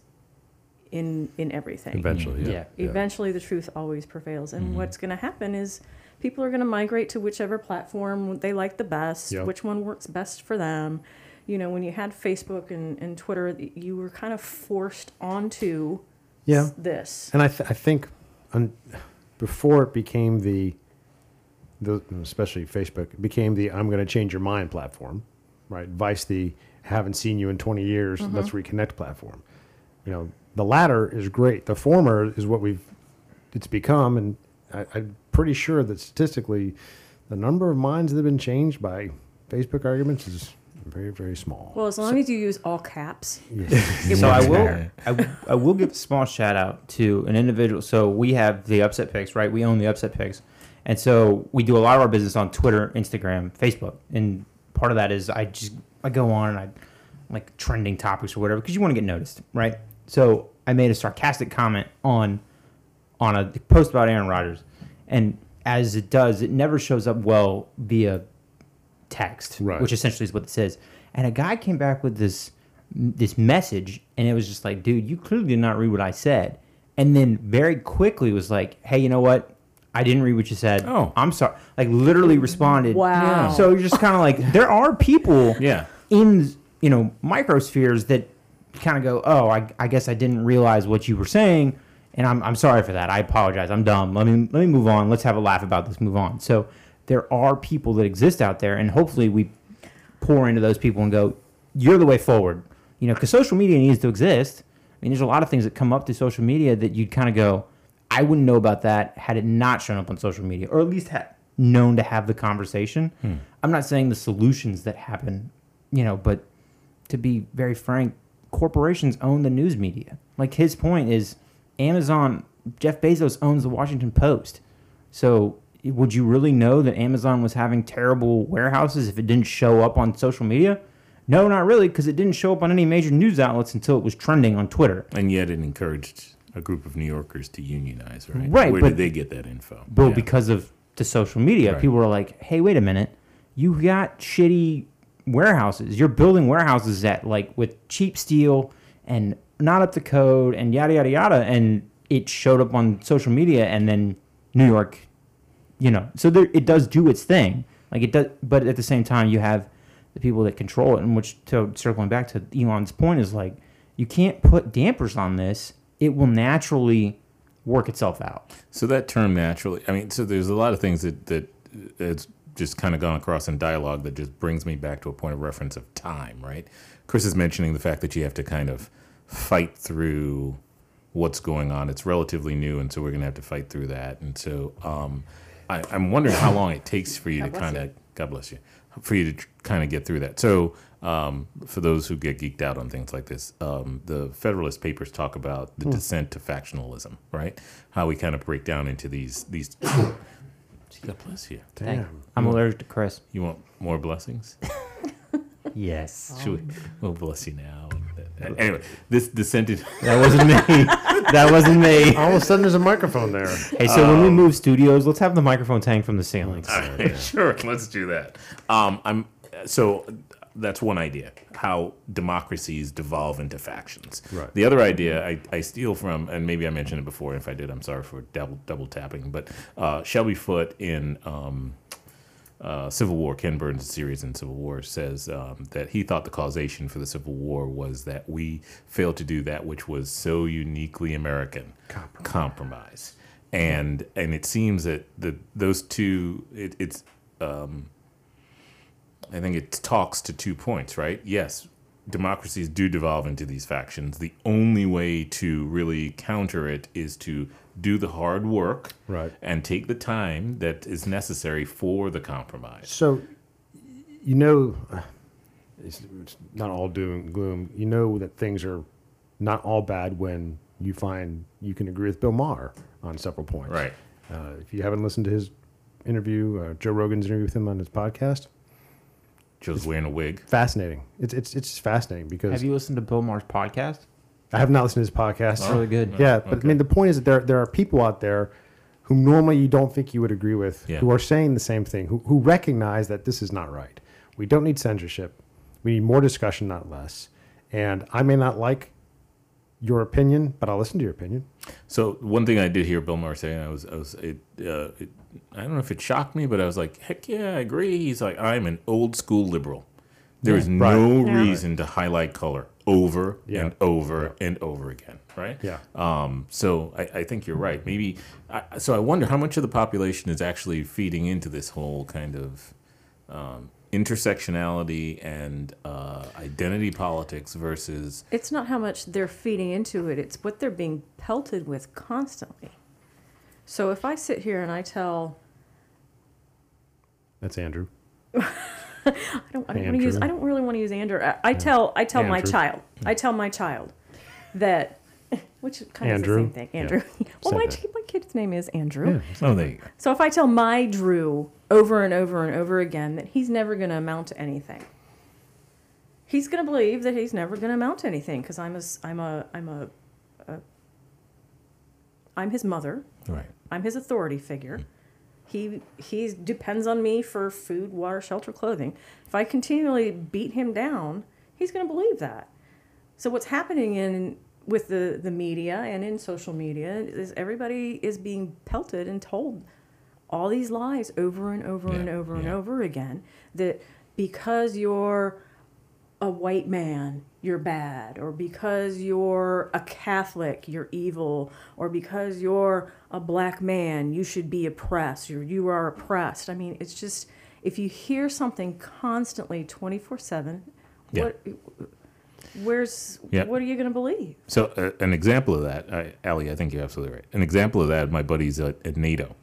[SPEAKER 5] in in everything.
[SPEAKER 4] eventually, yeah.
[SPEAKER 1] Yeah.
[SPEAKER 5] Eventually, the truth always prevails, and mm-hmm. what's going to happen is people are going to migrate to whichever platform they like the best,
[SPEAKER 4] Yep.
[SPEAKER 5] which one works best for them. You know, when you had Facebook and, and Twitter, you were kind of forced onto
[SPEAKER 4] Yeah.
[SPEAKER 5] this.
[SPEAKER 4] And I, th- I think un- before it became the, the, especially Facebook, it became the I'm going to change your mind platform, right? Vice the haven't seen you in 20 years, mm-hmm. let's reconnect platform. You know, the latter is great. The former is what we've, it's become. And I, I'm pretty sure that statistically, the number of minds that have been changed by Facebook arguments is very, very small.
[SPEAKER 5] Well, as long as you use all caps,
[SPEAKER 4] Yeah.
[SPEAKER 1] so I
[SPEAKER 5] won't
[SPEAKER 1] will,
[SPEAKER 5] matter.
[SPEAKER 1] I, w- I will give a small shout out to an individual. So we have the upset picks, right? We own the upset picks. And so we do a lot of our business on Twitter, Instagram, Facebook. And part of that is I just, I go on and I like trending topics or whatever because you want to get noticed, right? So I made a sarcastic comment on on a post about Aaron Rodgers, and as it does, it never shows up well via text,
[SPEAKER 4] Right.
[SPEAKER 1] which essentially is what this is. And a guy came back with this this message, and it was just like, dude, you clearly did not read what I said. And then very quickly was like, hey, you know what? I didn't read what you said.
[SPEAKER 3] Oh.
[SPEAKER 1] I'm sorry. Like literally responded.
[SPEAKER 5] Wow.
[SPEAKER 1] So you're just kind of like, there are people
[SPEAKER 3] Yeah.
[SPEAKER 1] in you know microspheres that kind of go, oh, I, I guess I didn't realize what you were saying, and I'm, I'm sorry for that. I apologize. I'm dumb. Let me let me move on. Let's have a laugh about this. Move on. So there are people that exist out there, and hopefully we pour into those people and go, you're the way forward. You know, because social media needs to exist. I mean, there's a lot of things that come up through social media that you'd kind of go, I wouldn't know about that had it not shown up on social media, or at least ha- known to have the conversation. Hmm. I'm not saying the solutions that happen, you know, but to be very frank, corporations own the news media. Like his point is, Amazon, Jeff Bezos owns the Washington Post. So would you really know that Amazon was having terrible warehouses if it didn't show up on social media? No, not really, because it didn't show up on any major news outlets until it was trending on Twitter.
[SPEAKER 3] And yet it encouraged a group of New Yorkers to unionize, right?
[SPEAKER 1] Right,
[SPEAKER 3] Where
[SPEAKER 1] but-
[SPEAKER 3] did they get that info?
[SPEAKER 1] Well,
[SPEAKER 3] Yeah.
[SPEAKER 1] because of the social media,
[SPEAKER 3] Right.
[SPEAKER 1] people were like, "Hey, wait a minute, you got shitty warehouses. You're building warehouses that like with cheap steel and not up to code and yada yada yada." And it showed up on social media, and then New York, you know, so there it does do its thing. Like it does, but at the same time, you have the people that control it, and which to circling back to Elon's point is like, you can't put dampers on this. It will naturally work itself out.
[SPEAKER 3] So that term naturally, I mean, so there's a lot of things that that uh, it's just kind of gone across in dialogue that just brings me back to a point of reference of time, right? Chris is mentioning the fact that you have to kind of fight through what's going on. It's relatively new, and so we're going to have to fight through that. And so um, I, I'm wondering how long it takes for you
[SPEAKER 5] God
[SPEAKER 3] to kind of, God bless you, for you to tr- kind of get through that. So um, for those who get geeked out on things like this, um, the Federalist Papers talk about the descent to factionalism, right? How we kind of break down into these these. God bless you.
[SPEAKER 1] Thank- I'm allergic to Chris.
[SPEAKER 3] You want more blessings?
[SPEAKER 1] Yes.
[SPEAKER 3] Should we, we'll bless you now. Anyway, this dissented.
[SPEAKER 1] That wasn't me. that wasn't me.
[SPEAKER 4] All of a sudden, there's a microphone there.
[SPEAKER 1] Hey, so when we move studios, let's have the microphones hang from the ceilings.
[SPEAKER 3] sure, let's do that. Um, I'm so that's one idea how democracies devolve into factions.
[SPEAKER 4] Right.
[SPEAKER 3] The other idea I, I steal from, and maybe I mentioned it before. If I did, I'm sorry for double double tapping. But uh, Shelby Foote in um, uh, Civil War, Ken Burns' series in Civil War says um, that he thought the causation for the Civil War was that we failed to do that which was so uniquely American, compromise. And and it seems that the those two it, it's um, I think it talks to two points, right? Yes, democracies do devolve into these factions. The only way to really counter it is to do the hard work
[SPEAKER 4] Right.
[SPEAKER 3] and take the time that is necessary for the compromise.
[SPEAKER 4] So, you know, it's, it's not all doom and gloom. You know that things are not all bad when you find you can agree with Bill Maher on several points.
[SPEAKER 3] Right.
[SPEAKER 4] Uh, if you haven't listened to his interview, uh, Joe Rogan's interview with him on his podcast,
[SPEAKER 3] Joe's wearing a wig.
[SPEAKER 4] fascinating. It's it's it's fascinating because
[SPEAKER 1] Have you listened to Bill Maher's podcast?
[SPEAKER 4] I have not listened to his podcast.
[SPEAKER 1] It's really good.
[SPEAKER 4] Yeah, but I mean, the point is that there there are people out there who normally you don't think you would agree with,
[SPEAKER 3] Yeah.
[SPEAKER 4] who are saying the same thing, who who recognize that this is not right. We don't need censorship. We need more discussion, not less. And I may not like your opinion, but I'll listen to your opinion.
[SPEAKER 3] So one thing I did hear Bill Maher say, and I was, I was, it, uh, it, I don't know if it shocked me, but I was like, heck yeah, I agree. He's like, I'm an old school liberal. There is
[SPEAKER 4] Right.
[SPEAKER 3] no
[SPEAKER 5] Yeah.
[SPEAKER 3] reason to highlight color over
[SPEAKER 4] Yeah.
[SPEAKER 3] and over and over again, right?
[SPEAKER 4] Yeah.
[SPEAKER 3] Um, so I, I think you're right. Maybe. I, so I wonder how much of the population is actually feeding into this whole kind of um, intersectionality and uh, identity politics versus
[SPEAKER 5] It's not how much they're feeding into it, it's what they're being pelted with constantly. So if I sit here and I tell,
[SPEAKER 4] That's Andrew.
[SPEAKER 5] I don't, I don't want to
[SPEAKER 4] Andrew.
[SPEAKER 5] use, I don't really want to use Andrew. I, I tell, I tell my
[SPEAKER 4] Andrew.
[SPEAKER 5] child, I tell my child that, which kind of is the same thing,
[SPEAKER 4] Yeah.
[SPEAKER 5] Andrew. well,
[SPEAKER 4] Said
[SPEAKER 5] my,
[SPEAKER 4] that.
[SPEAKER 5] my kid's name is Andrew.
[SPEAKER 3] oh, there you go.
[SPEAKER 5] So if I tell my Drew over and over and over again that he's never going to amount to anything, he's going to believe that he's never going to amount to anything because I'm a, s- I'm a, I'm a, a, I'm his mother.
[SPEAKER 3] Right.
[SPEAKER 5] I'm his authority figure. He he depends on me for food, water, shelter, clothing. If I continually beat him down, he's going to believe that. So what's happening in with the the media and in social media is everybody is being pelted and told all these lies over and over and
[SPEAKER 3] Yeah,
[SPEAKER 5] over and over again that because you're a white man, you're bad, or because you're a Catholic, you're evil, or because you're a black man, you should be oppressed, or you are oppressed. I mean, it's just if you hear something constantly 24 7,
[SPEAKER 3] Yeah.
[SPEAKER 5] what where's
[SPEAKER 3] Yeah.
[SPEAKER 5] what are you going to believe?
[SPEAKER 3] So uh, an example of that, I, Ali, I think you're absolutely right. An example of that, my buddies at, at NATO.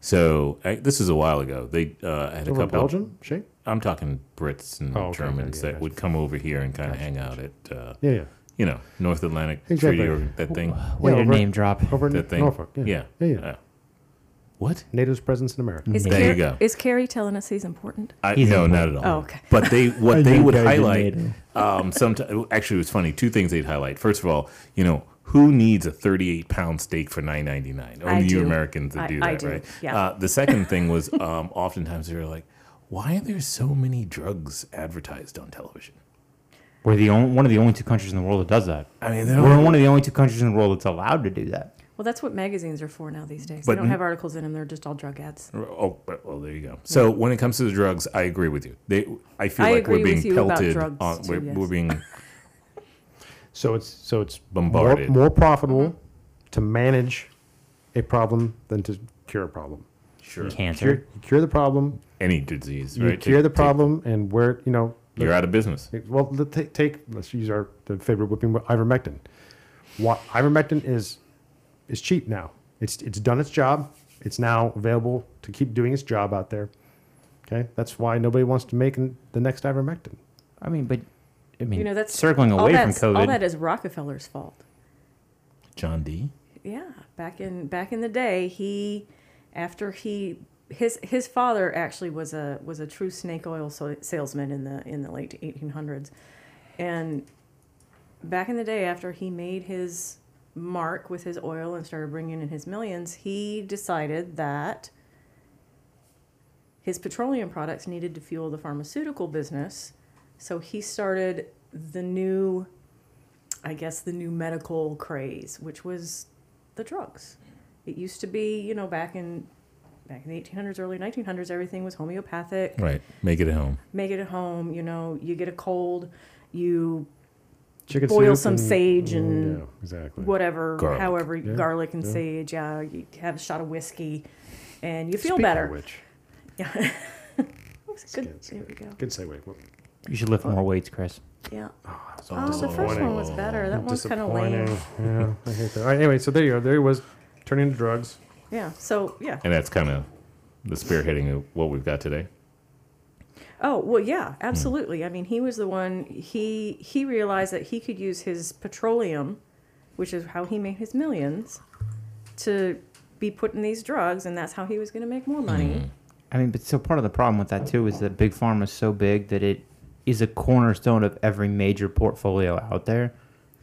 [SPEAKER 3] So I, this is a while ago. They uh, had a
[SPEAKER 4] Over in
[SPEAKER 3] couple.
[SPEAKER 4] Belgium, SHAPE?
[SPEAKER 3] I'm talking Brits and
[SPEAKER 4] Oh, okay, okay,
[SPEAKER 3] Germans
[SPEAKER 4] yeah,
[SPEAKER 3] that
[SPEAKER 4] gotcha.
[SPEAKER 3] would come over here and kind of hang out at, uh,
[SPEAKER 4] Yeah, yeah.
[SPEAKER 3] you know, North Atlantic
[SPEAKER 4] Exactly.
[SPEAKER 3] Treaty or that thing.
[SPEAKER 1] Way
[SPEAKER 4] Yeah,
[SPEAKER 1] to
[SPEAKER 4] over-
[SPEAKER 1] name drop.
[SPEAKER 4] Over in
[SPEAKER 3] That thing.
[SPEAKER 4] Norfolk. Yeah.
[SPEAKER 3] Yeah.
[SPEAKER 4] Yeah, yeah.
[SPEAKER 3] Uh, what?
[SPEAKER 4] NATO's presence in America.
[SPEAKER 5] Is
[SPEAKER 3] There
[SPEAKER 5] Car-
[SPEAKER 3] you go.
[SPEAKER 5] Is Carrie telling us he's important?
[SPEAKER 3] I,
[SPEAKER 1] He's
[SPEAKER 3] no,
[SPEAKER 1] in
[SPEAKER 3] not at all.
[SPEAKER 5] Oh, okay.
[SPEAKER 3] But they, what they would highlight, um, sometimes actually it was funny. Two things they'd highlight. First of all, you know, who needs a 38 pound steak for 9.99? Only
[SPEAKER 5] I
[SPEAKER 3] you
[SPEAKER 5] do.
[SPEAKER 3] Americans that
[SPEAKER 5] I-
[SPEAKER 3] do
[SPEAKER 5] I
[SPEAKER 3] that,
[SPEAKER 5] do,
[SPEAKER 3] right?
[SPEAKER 5] yeah.
[SPEAKER 3] Uh, the second thing was um, oftentimes they were like, why are there so many drugs advertised on television?
[SPEAKER 1] We're the only, one of the only two countries in the world that does that.
[SPEAKER 3] I mean,
[SPEAKER 1] We're
[SPEAKER 3] don't,
[SPEAKER 1] one of the only two countries in the world that's allowed to do that.
[SPEAKER 5] Well, that's what magazines are for now these days.
[SPEAKER 3] But
[SPEAKER 5] they don't have articles in them; they're just all drug ads.
[SPEAKER 3] Oh, but- well, there you go. So when it comes to the drugs, I agree with you. They, I feel
[SPEAKER 5] I
[SPEAKER 3] like
[SPEAKER 5] agree
[SPEAKER 3] we're being
[SPEAKER 5] with you about
[SPEAKER 3] pelted
[SPEAKER 5] drugs,
[SPEAKER 3] on.
[SPEAKER 5] too,
[SPEAKER 3] we're,
[SPEAKER 5] yes.
[SPEAKER 3] we're being
[SPEAKER 4] So it's so it's
[SPEAKER 3] Bombarded.
[SPEAKER 4] more, more profitable
[SPEAKER 5] Mm-hmm.
[SPEAKER 4] to manage a problem than to cure a problem.
[SPEAKER 3] sure
[SPEAKER 1] Cancer.
[SPEAKER 4] you cure the problem,
[SPEAKER 3] any disease,
[SPEAKER 4] you
[SPEAKER 3] right?
[SPEAKER 4] cure
[SPEAKER 3] Take-
[SPEAKER 4] the
[SPEAKER 3] take-
[SPEAKER 4] problem, and where you know
[SPEAKER 3] You're out of business.
[SPEAKER 4] Well, let- take, take let's use our the favorite whipping ivermectin. What ivermectin is is cheap now. It's it's done its job. It's now available to keep doing its job out there. Okay, that's why nobody wants to make the next ivermectin.
[SPEAKER 1] I mean, but I mean,
[SPEAKER 5] You know, that's
[SPEAKER 1] circling away from COVID.
[SPEAKER 5] All that is Rockefeller's fault.
[SPEAKER 3] John D.
[SPEAKER 5] Yeah, back in back in the day, he after he his his father actually was a was a true snake oil salesman in the in the late 1800s, and back in the day, after he made his mark with his oil and started bringing in his millions, he decided that his petroleum products needed to fuel the pharmaceutical business. So he started the new, I guess, the new medical craze, which was the drugs. It used to be, you know, back in back in the 1800s, early 1900s, everything was homeopathic.
[SPEAKER 3] Right. Make it at home.
[SPEAKER 5] Make it at home. You know, you get a cold, you
[SPEAKER 4] Chicken
[SPEAKER 5] boil some
[SPEAKER 4] and-
[SPEAKER 5] sage
[SPEAKER 4] mm,
[SPEAKER 5] and
[SPEAKER 4] yeah, exactly.
[SPEAKER 5] whatever,
[SPEAKER 3] Garlic.
[SPEAKER 5] however,
[SPEAKER 4] Yeah,
[SPEAKER 5] garlic and
[SPEAKER 4] yeah.
[SPEAKER 5] sage. Yeah, you have a shot of whiskey, and you feel
[SPEAKER 4] Speaking of
[SPEAKER 5] better.
[SPEAKER 4] Which,
[SPEAKER 5] Yeah. good.
[SPEAKER 4] good,
[SPEAKER 5] There we go.
[SPEAKER 4] good segue. Well,
[SPEAKER 1] You should lift more weights, Chris.
[SPEAKER 5] Yeah.
[SPEAKER 3] So
[SPEAKER 5] Oh, the first one was better. That one's kind of lame.
[SPEAKER 4] Yeah, I hate that. All right, anyway, so there you go. There he was, turning to drugs.
[SPEAKER 5] Yeah. So yeah.
[SPEAKER 3] And that's kind of the spearheading of what we've got today.
[SPEAKER 5] Oh well, yeah, absolutely. I mean, he was the one. He he realized that he could use his petroleum, which is how he made his millions, to be putting these drugs, and that's how he was going to make more money.
[SPEAKER 3] Hmm.
[SPEAKER 1] I mean, but so part of the problem with that too is that big pharma is so big that it is a cornerstone of every major portfolio out there.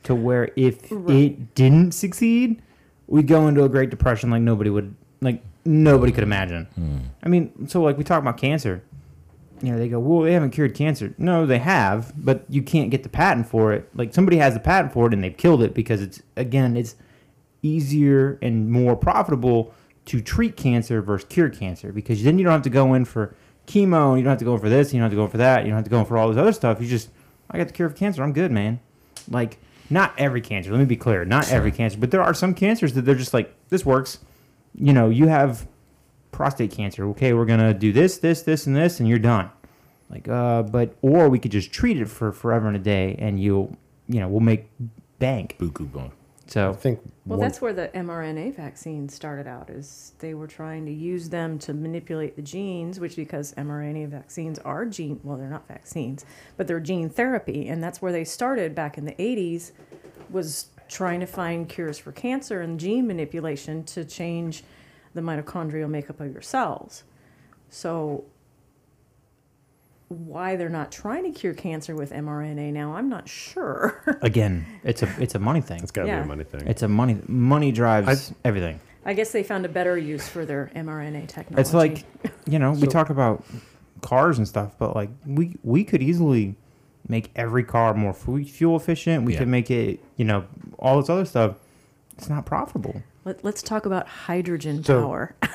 [SPEAKER 1] To where if
[SPEAKER 5] Right.
[SPEAKER 1] it didn't succeed, we'd go into a Great Depression like nobody would, like nobody could imagine. Hmm. I mean, so like we talk about cancer, you know, they go, well, they haven't cured cancer. No, they have, but you can't get the patent for it. Like somebody has the patent for it and they've killed it because it's again, it's easier and more profitable to treat cancer versus cure cancer because then you don't have to go in for chemo, you don't have to go in for this, you don't have to go in for that, you don't have to go in for all this other stuff. You just, I got the cure for cancer, I'm good, man. Like, not every cancer. Let me be clear, not every cancer, but there are some cancers that they're just like, this works. You know, you have prostate cancer. Okay, we're gonna do this, this, this, and this, and you're done. Like, uh, but or we could just treat it for forever and a day, and you'll, you know, we'll make bank.
[SPEAKER 3] Buku bone.
[SPEAKER 4] I think.
[SPEAKER 5] Well,
[SPEAKER 4] one-
[SPEAKER 5] that's where the mRNA vaccine started out. Is they were trying to use them to manipulate the genes, which because mRNA vaccines are gene. Well, they're not vaccines, but they're gene therapy, and that's where they started back in the '80s. Was trying to find cures for cancer and gene manipulation to change the mitochondrial makeup of your cells. So why they're not trying to cure cancer with mRNA now, I'm not sure.
[SPEAKER 1] again, it's a it's a money thing.
[SPEAKER 4] It's got to be a money thing.
[SPEAKER 1] It's a money money drives everything.
[SPEAKER 5] I guess they found a better use for their mRNA technology.
[SPEAKER 1] It's like, you know, we talk about cars and stuff, but like we we could easily make every car more fuel efficient. We
[SPEAKER 3] Yeah.
[SPEAKER 1] could make it, you know, all this other stuff. It's not profitable.
[SPEAKER 5] Let, let's talk about hydrogen
[SPEAKER 4] So-
[SPEAKER 5] power.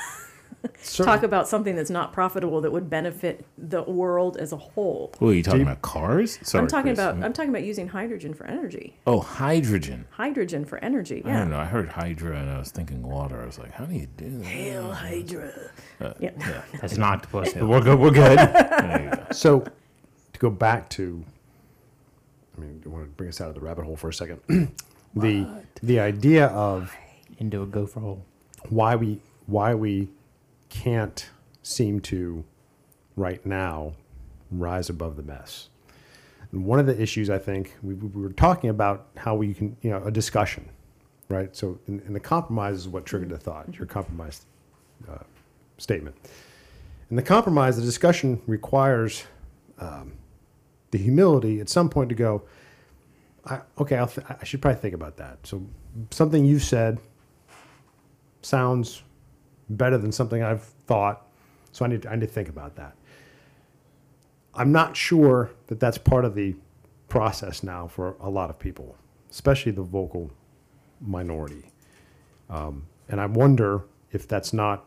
[SPEAKER 4] Certain-
[SPEAKER 5] talk about something that's not profitable that would benefit the world as a whole.
[SPEAKER 3] What are you talking
[SPEAKER 4] Deep-
[SPEAKER 3] about? Cars? Sorry,
[SPEAKER 5] I'm talking
[SPEAKER 3] Chris.
[SPEAKER 5] about I'm talking about using hydrogen for energy.
[SPEAKER 3] Oh, hydrogen.
[SPEAKER 5] Hydrogen for energy.
[SPEAKER 3] I don't know. I heard hydra and I was thinking water. I was like, how do you do that?
[SPEAKER 5] Hail Hydra.
[SPEAKER 3] Uh,
[SPEAKER 5] Yeah.
[SPEAKER 3] yeah.
[SPEAKER 1] That's an octopus, but we're good. We're good.
[SPEAKER 3] Go.
[SPEAKER 4] So, to go back to, I mean, I want to bring us out of the rabbit hole for a second. the the idea of
[SPEAKER 1] Into a gopher hole.
[SPEAKER 4] why we why we can't seem to right now rise above the mess. And one of the issues I think we, we were talking about how we can you know a discussion, right? So and, the compromise is what triggered the thought. Your compromise uh, statement. And the compromise, the discussion requires um, the humility at some point to go. I, okay, th- I should probably think about that. So something you said sounds better than something I've thought. So I need to, I need to think about that. I'm not sure that that's part of the process now for a lot of people, especially the vocal minority. Um, and I wonder if that's not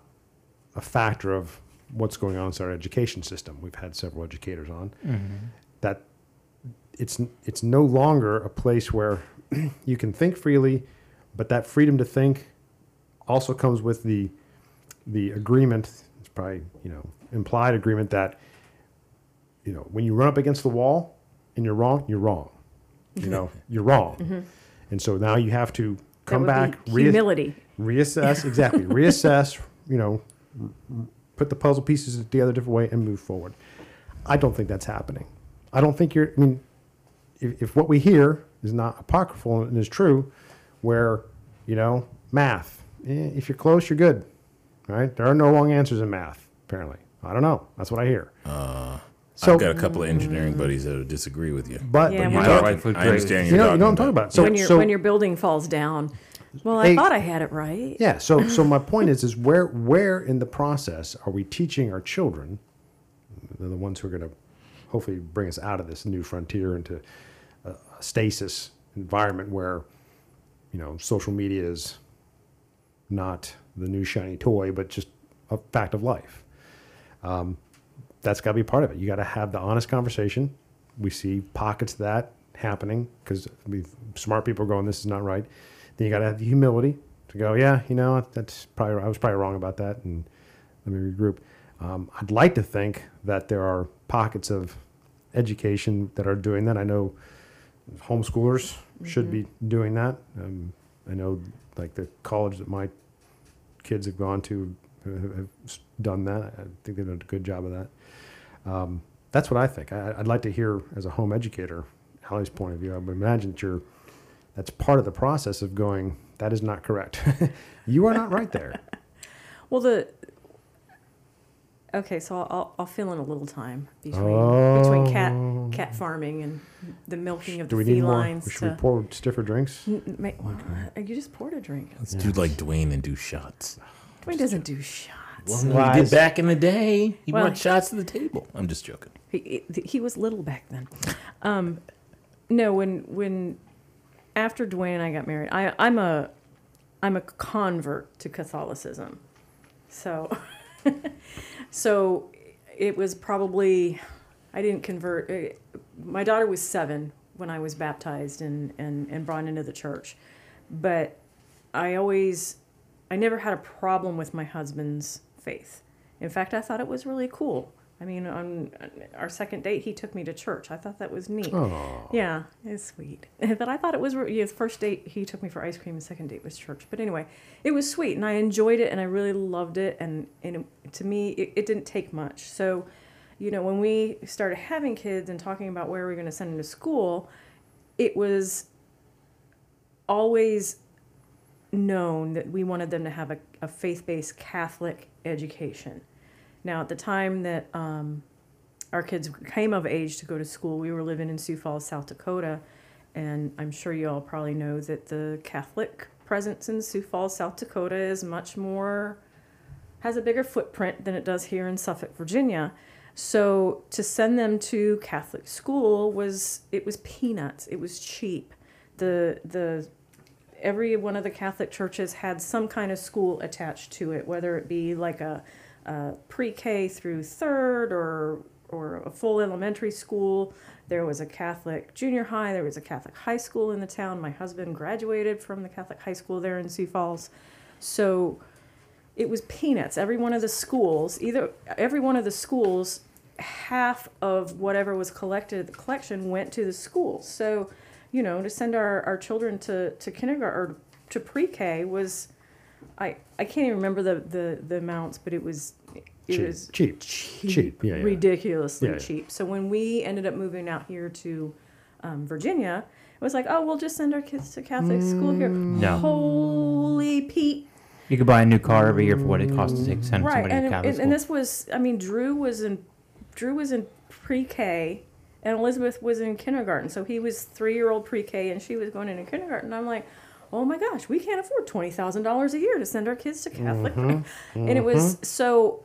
[SPEAKER 4] a factor of what's going on in our education system. We've had several educators on that it's it's no longer a place where you can think freely, but that freedom to think also comes with the the agreement. It's probably you know implied agreement that you know when you run up against the wall and you're wrong, you're wrong. You know you're wrong, and so now you have to come
[SPEAKER 5] Mm-hmm.
[SPEAKER 4] back,
[SPEAKER 5] humility.
[SPEAKER 4] reassess exactly, reassess. You know, put the puzzle pieces together a different way and move forward. I don't think that's happening. I don't think you're. I mean, if, if what we hear is not apocryphal and is true, where you know math, eh, if you're close, you're good, right? There are no wrong answers in math. Apparently, I don't know. That's what I hear. Uh, so,
[SPEAKER 3] I've got a couple of engineering buddies that would disagree with you.
[SPEAKER 4] but,
[SPEAKER 5] Yeah,
[SPEAKER 4] but you're
[SPEAKER 5] My
[SPEAKER 4] talking,
[SPEAKER 1] wife would
[SPEAKER 3] I understand
[SPEAKER 4] you
[SPEAKER 3] you're
[SPEAKER 4] know,
[SPEAKER 3] talking
[SPEAKER 4] you know what I'm talking
[SPEAKER 3] about.
[SPEAKER 4] about. So,
[SPEAKER 5] when your
[SPEAKER 4] so
[SPEAKER 5] when your building falls down. Well, I thought I had it right.
[SPEAKER 4] Yeah. So, so my point is, is where, where in the process are we teaching our children, the ones who are going to hopefully bring us out of this new frontier into a, a stasis environment where, you know, social media is not the new shiny toy, but just a fact of life. Um, that's got to be part of it. You got to have the honest conversation. We see pockets of that happening because smart people are going, "This is not right." Then you got to have the humility to go, "Yeah, you know, that's probably I was probably wrong about that," and let me regroup. Um, I'd like to think that there are pockets of education that are doing that. I know homeschoolers should be doing that. Um, I know, like the college that my kids have gone to have, done that. I think they've done a good job of that. Um, that's what I think. I, I'd like to hear, as a home educator, Ali's point of view. I would imagine that you're, that's part of the process of going. That is not correct. you are not right there.
[SPEAKER 5] Well, the okay, so I'll, I'll, I'll fill in a little time between between cat cat farming and the milking of
[SPEAKER 4] Do
[SPEAKER 5] the
[SPEAKER 4] we need more?
[SPEAKER 5] felines.
[SPEAKER 4] Should we
[SPEAKER 5] to,
[SPEAKER 4] pour stiffer drinks?
[SPEAKER 5] N- n- ma- well, you just poured a drink.
[SPEAKER 3] Let's do like Dwayne and do shots.
[SPEAKER 5] Dwayne doesn't do shots.
[SPEAKER 3] Well, he
[SPEAKER 1] Lies.
[SPEAKER 3] did back in the day. He
[SPEAKER 5] Well-
[SPEAKER 3] brought shots to the table. I'm just joking.
[SPEAKER 5] He, he, he was little back then. Um, no, when when after Dwayne and I got married, I I'm a I'm a convert to Catholicism, so so it was probably I didn't convert. eh, My daughter was seven when I was baptized and and and brought into the church, but I always I never had a problem with my husband's faith. In fact, I thought it was really cool. I mean, on uh, our second date, he took me to church. I thought that was neat.
[SPEAKER 4] Oh,
[SPEAKER 5] Yeah, it's sweet. but I thought it was yeah, the first date he took me for ice cream. The second date was church. But anyway, it was sweet, and I enjoyed it, and I really loved it. And and it, to me, it, it didn't take much. So, you know, when we started having kids and talking about where we are going to send them to school, it was always known that we wanted them to have a, a faith-based Catholic education. Now, at the time that um, our kids came of age to go to school, we were living in Sioux Falls, South Dakota, and I'm sure you all probably know that the Catholic presence in Sioux Falls, South Dakota is much more, has a bigger footprint than it does here in Suffolk, Virginia. So to send them to Catholic school was, it was peanuts, it was cheap. The, the, every one of the Catholic churches had some kind of school attached to it, whether it be like a, a pre-K through third or or a full elementary school. There was a Catholic junior high. There was a Catholic high school in the town. My husband graduated from the Catholic high school there in Sioux Falls, so it was peanuts. Every one of the schools, either every one of the schools, half of whatever was collected at the collection went to the schools. So, you know, to send our, our children to, to kindergarten or to pre-K was, I, I can't even remember the, the, the amounts, but it was, it
[SPEAKER 4] Cheap.
[SPEAKER 5] was
[SPEAKER 4] Cheap.
[SPEAKER 5] cheap,
[SPEAKER 4] Cheap, yeah, yeah.
[SPEAKER 5] ridiculously
[SPEAKER 4] Yeah, yeah.
[SPEAKER 5] cheap. So when we ended up moving out here to um, Virginia, it was like, oh, we'll just send our kids to Catholic school here.
[SPEAKER 1] No.
[SPEAKER 5] Holy Pete,
[SPEAKER 1] You could buy a new car every year for what it costs to take send
[SPEAKER 5] right?
[SPEAKER 1] somebody
[SPEAKER 5] And,
[SPEAKER 1] to Catholic
[SPEAKER 5] and,
[SPEAKER 1] school.
[SPEAKER 5] and this was, I mean, Drew was in, Drew was in pre-K, and Elizabeth was in kindergarten. So he was three-year-old pre-K, and she was going into kindergarten. I'm like, oh my gosh, we can't afford twenty thousand dollars a year to send our kids to Catholic. Mm-hmm. And it was mm-hmm. so.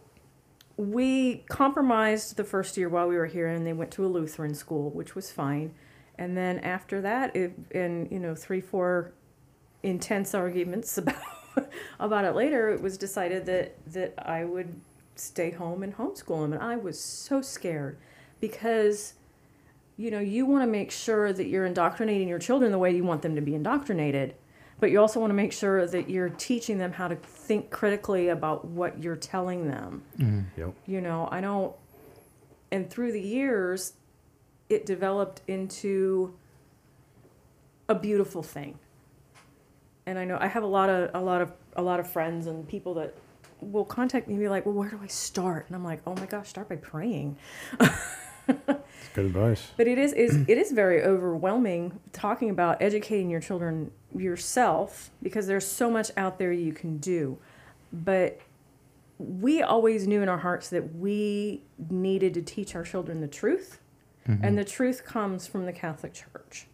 [SPEAKER 5] We compromised the first year while we were here, and they went to a Lutheran school, which was fine. And then after that, it, and you know, three, four intense arguments about about it later, it was decided that that I would stay home and homeschool them, and I was so scared because you know you want to make sure that you're indoctrinating your children the way you want them to be indoctrinated, but you also want to make sure that you're teaching them how to think critically about what you're telling them. Mm-hmm.
[SPEAKER 4] Yep.
[SPEAKER 5] You know, I don't. And through the years, it developed into a beautiful thing. And I know I have a lot of a lot of a lot of friends and people that will contact me and be like, "Well, where do I start?" And I'm like, "Oh my gosh, start by praying."
[SPEAKER 4] That's good advice.
[SPEAKER 5] But it is, is it is very overwhelming talking about educating your children yourself because there's so much out there you can do. But we always knew in our hearts that we needed to teach our children the truth, mm-hmm. and the truth comes from the Catholic Church.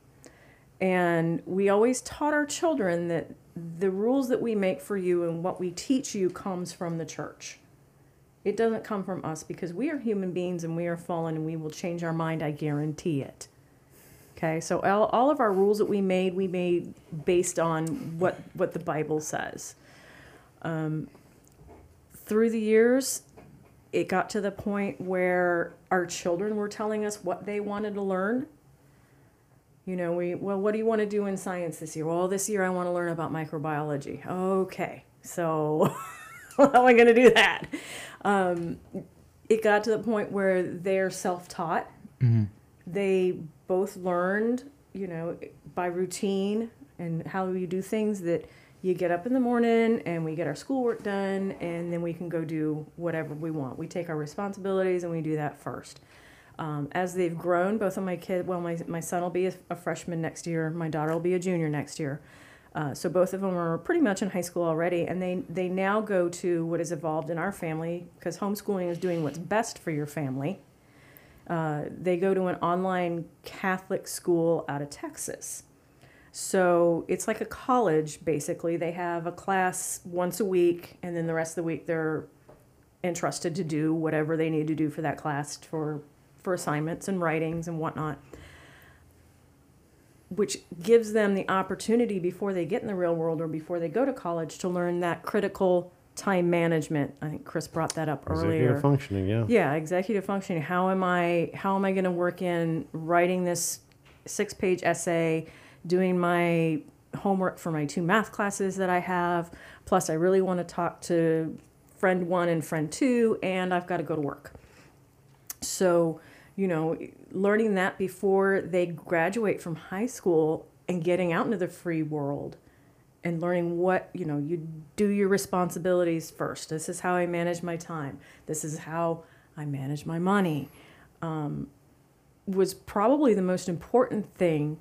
[SPEAKER 5] And we always taught our children that the rules that we make for you and what we teach you comes from the church. It doesn't come from us because we are human beings and we are fallen and we will change our mind, I guarantee it. Okay, so all, all of our rules that we made, we made based on what, what the Bible says. Um, through the years, it got to the point where our children were telling us what they wanted to learn. You know, we, well, what do you want to do in science this year? Well, this year I want to learn about microbiology. Okay, so how am I going to do that? Um, it got to the point where they're self taught. They both learned, you know, by routine and how we do things that you get up in the morning and we get our schoolwork done and then we can go do whatever we want. We take our responsibilities and we do that first. Um, as they've grown, both of my kids, well, my, my son will be a, a freshman next year, my daughter will be a junior next year. Uh, so both of them are pretty much in high school already, and they, they now go to what has evolved in our family because homeschooling is doing what's best for your family. Uh, they go to an online Catholic school out of Texas. So it's like a college, basically. They have a class once a week, and then the rest of the week they're entrusted to do whatever they need to do for that class for, for assignments and writings and whatnot. Which gives them the opportunity before they get in the real world or before they go to college to learn that critical time management. I think Chris brought that up earlier.
[SPEAKER 4] Executive functioning, yeah.
[SPEAKER 5] Yeah, executive functioning. How am I how am I going to work in writing this six-page essay, doing my homework for my two math classes that I have, plus I really want to talk to friend 1 and friend 2 and I've got to go to work. So, you know, learning that before they graduate from high school and getting out into the free world and learning what, you know, you do your responsibilities first. This is how I manage my time. This is how I manage my money. Um, was probably the most important thing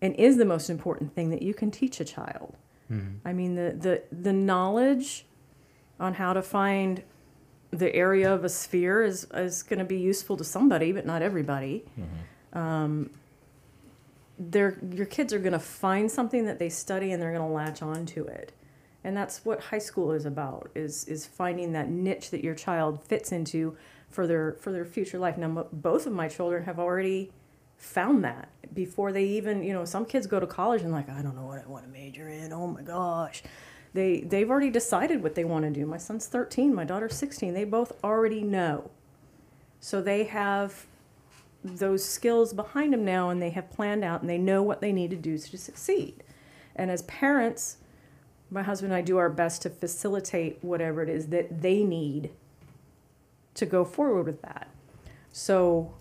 [SPEAKER 5] and is the most important thing that you can teach a child. I mean, the, the, the knowledge on how to find the area of a sphere is, is going to be useful to somebody, but not everybody. Um, they're, your kids are going to find something that they study and they're going to latch on to it. And that's what high school is about is, is finding that niche that your child fits into for their, for their future life. Now, both of my children have already found that before they even, you know, some kids go to college and like, I don't know what I want to major in. Oh my gosh. They, they've already decided what they want to do. My son's 13, my daughter's 16. They both already know. So they have those skills behind them now and they have planned out and they know what they need to do to succeed. And as parents, my husband and I do our best to facilitate whatever it is that they need to go forward with that. So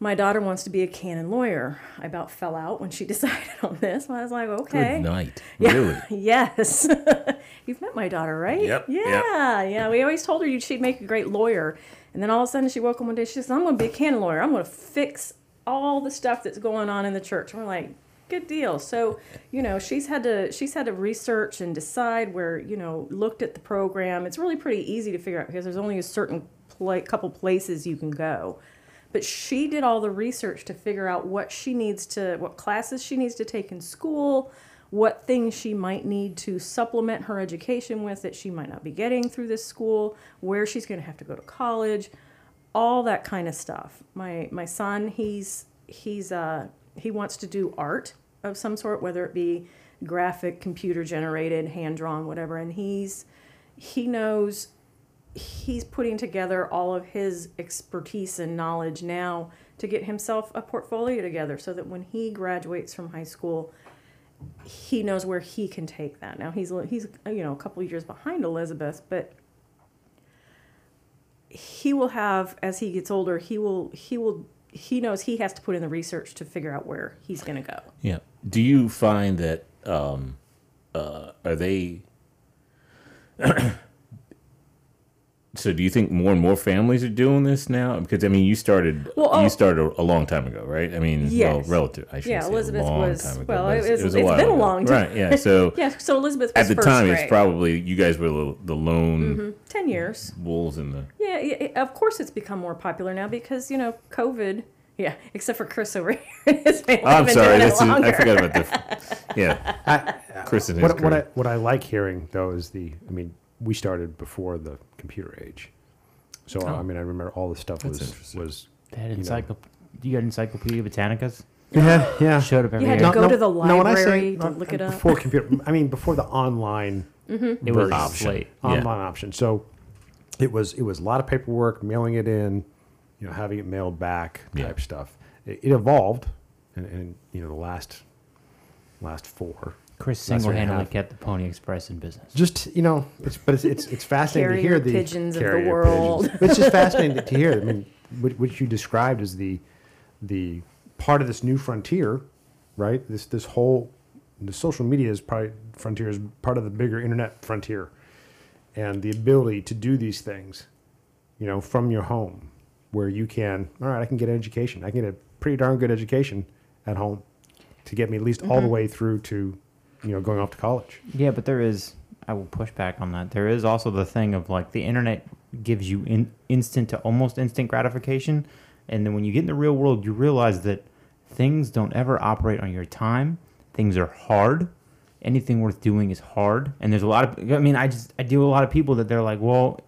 [SPEAKER 5] my daughter wants to be a canon lawyer. I about fell out when she decided on this. I was like, okay.
[SPEAKER 6] Good night.
[SPEAKER 5] Yeah.
[SPEAKER 6] Really?
[SPEAKER 5] yes. You've met my daughter, right?
[SPEAKER 3] Yep, yep.
[SPEAKER 5] Yeah, yeah. We always told her she'd make a great lawyer. And then all of a sudden she woke up one day, she says, I'm going to be a canon lawyer. I'm going to fix all the stuff that's going on in the church. And we're like, good deal. So, you know, she's had to she's had to research and decide where, you know, looked at the program. It's really pretty easy to figure out because there's only a certain pla couple places you can go. But she did all the research to figure out what she needs to, what classes she needs to take in school, what things she might need to supplement her education with that she might not be getting through this school, where she's going to have to go to college, all that kind of stuff. My my son, he's he's uh he wants to do art of some sort, whether it be graphic, computer generated, hand drawn, whatever, and he's he knows he's putting together all of his expertise and knowledge now to get himself a portfolio together so that when he graduates from high school he knows where he can take that now he's he's you know a couple years behind elizabeth but he will have as he gets older he will he will he knows he has to put in the research to figure out where he's going to go
[SPEAKER 6] Yeah. Do you find that um, uh, are they so do you think more and more families are doing this now? Because I mean, you started
[SPEAKER 5] Well, oh-
[SPEAKER 6] you started a, a long time ago, right? I mean, well, relative. I should
[SPEAKER 5] Yeah,
[SPEAKER 6] say
[SPEAKER 5] Elizabeth
[SPEAKER 6] a long
[SPEAKER 5] was-
[SPEAKER 6] time ago.
[SPEAKER 5] well,
[SPEAKER 6] but
[SPEAKER 5] it was- it's
[SPEAKER 6] while
[SPEAKER 5] been a long time.
[SPEAKER 6] right? Yeah. So
[SPEAKER 5] Yeah, so Elizabeth was
[SPEAKER 6] at the
[SPEAKER 5] first
[SPEAKER 6] time,
[SPEAKER 5] grade.
[SPEAKER 6] it's probably you guys were the, the lone mm-hmm,
[SPEAKER 5] ten years.
[SPEAKER 6] wolves in the.
[SPEAKER 5] Yeah, yeah, yeah, of course it's become more popular now because you know COVID. Yeah, except for Chris over here. His family
[SPEAKER 6] Oh, I'm sorry.
[SPEAKER 5] doing
[SPEAKER 6] This is, I forgot about the. Yeah, Chris and his
[SPEAKER 4] What, what I what I like hearing though is the I mean we started before the computer age, so
[SPEAKER 6] Oh.
[SPEAKER 4] I mean I remember all the stuff
[SPEAKER 6] That's
[SPEAKER 4] was
[SPEAKER 6] interesting.
[SPEAKER 4] was
[SPEAKER 1] They had
[SPEAKER 4] You know.
[SPEAKER 1] encyclop- You got Encyclopedia Britannicas?
[SPEAKER 4] yeah yeah
[SPEAKER 1] Showed up every
[SPEAKER 5] You had
[SPEAKER 1] year.
[SPEAKER 5] to go to the
[SPEAKER 4] when I say-
[SPEAKER 5] library to
[SPEAKER 4] not-
[SPEAKER 5] look it up.
[SPEAKER 4] before computer I mean before the online mm-hmm.
[SPEAKER 1] It was
[SPEAKER 4] version.
[SPEAKER 6] Option.
[SPEAKER 1] late.
[SPEAKER 6] Yeah.
[SPEAKER 4] online option. So it was it was a lot of paperwork, mailing it in, you know, having it mailed back type
[SPEAKER 6] Yeah.
[SPEAKER 4] stuff. It, it evolved, and, and you know the last last four.
[SPEAKER 1] Chris
[SPEAKER 4] Last year
[SPEAKER 1] single-handedly kept the Pony Express in business.
[SPEAKER 4] Just you know, it's but it's it's, it's fascinating to hear the
[SPEAKER 5] pigeons of the world.
[SPEAKER 4] It's just fascinating to hear. I mean, what, what you described as the the part of this new frontier, right? This this whole the social media is probably frontier is part of the bigger internet frontier, and the ability to do these things, you know, from your home, where you can. All right, I can get an education. I can get a pretty darn good education at home, to get me at least all the mm-hmm. way through to, you know, going off to college.
[SPEAKER 1] Yeah, but there is. I will push back on that. There is also the thing of like the internet gives you in, instant to almost instant gratification, and then when you get in the real world, you realize that things don't ever operate on your time. Things are hard. Anything worth doing is hard, and there's a lot of. I mean, I just I deal with a lot of people that they're like, well,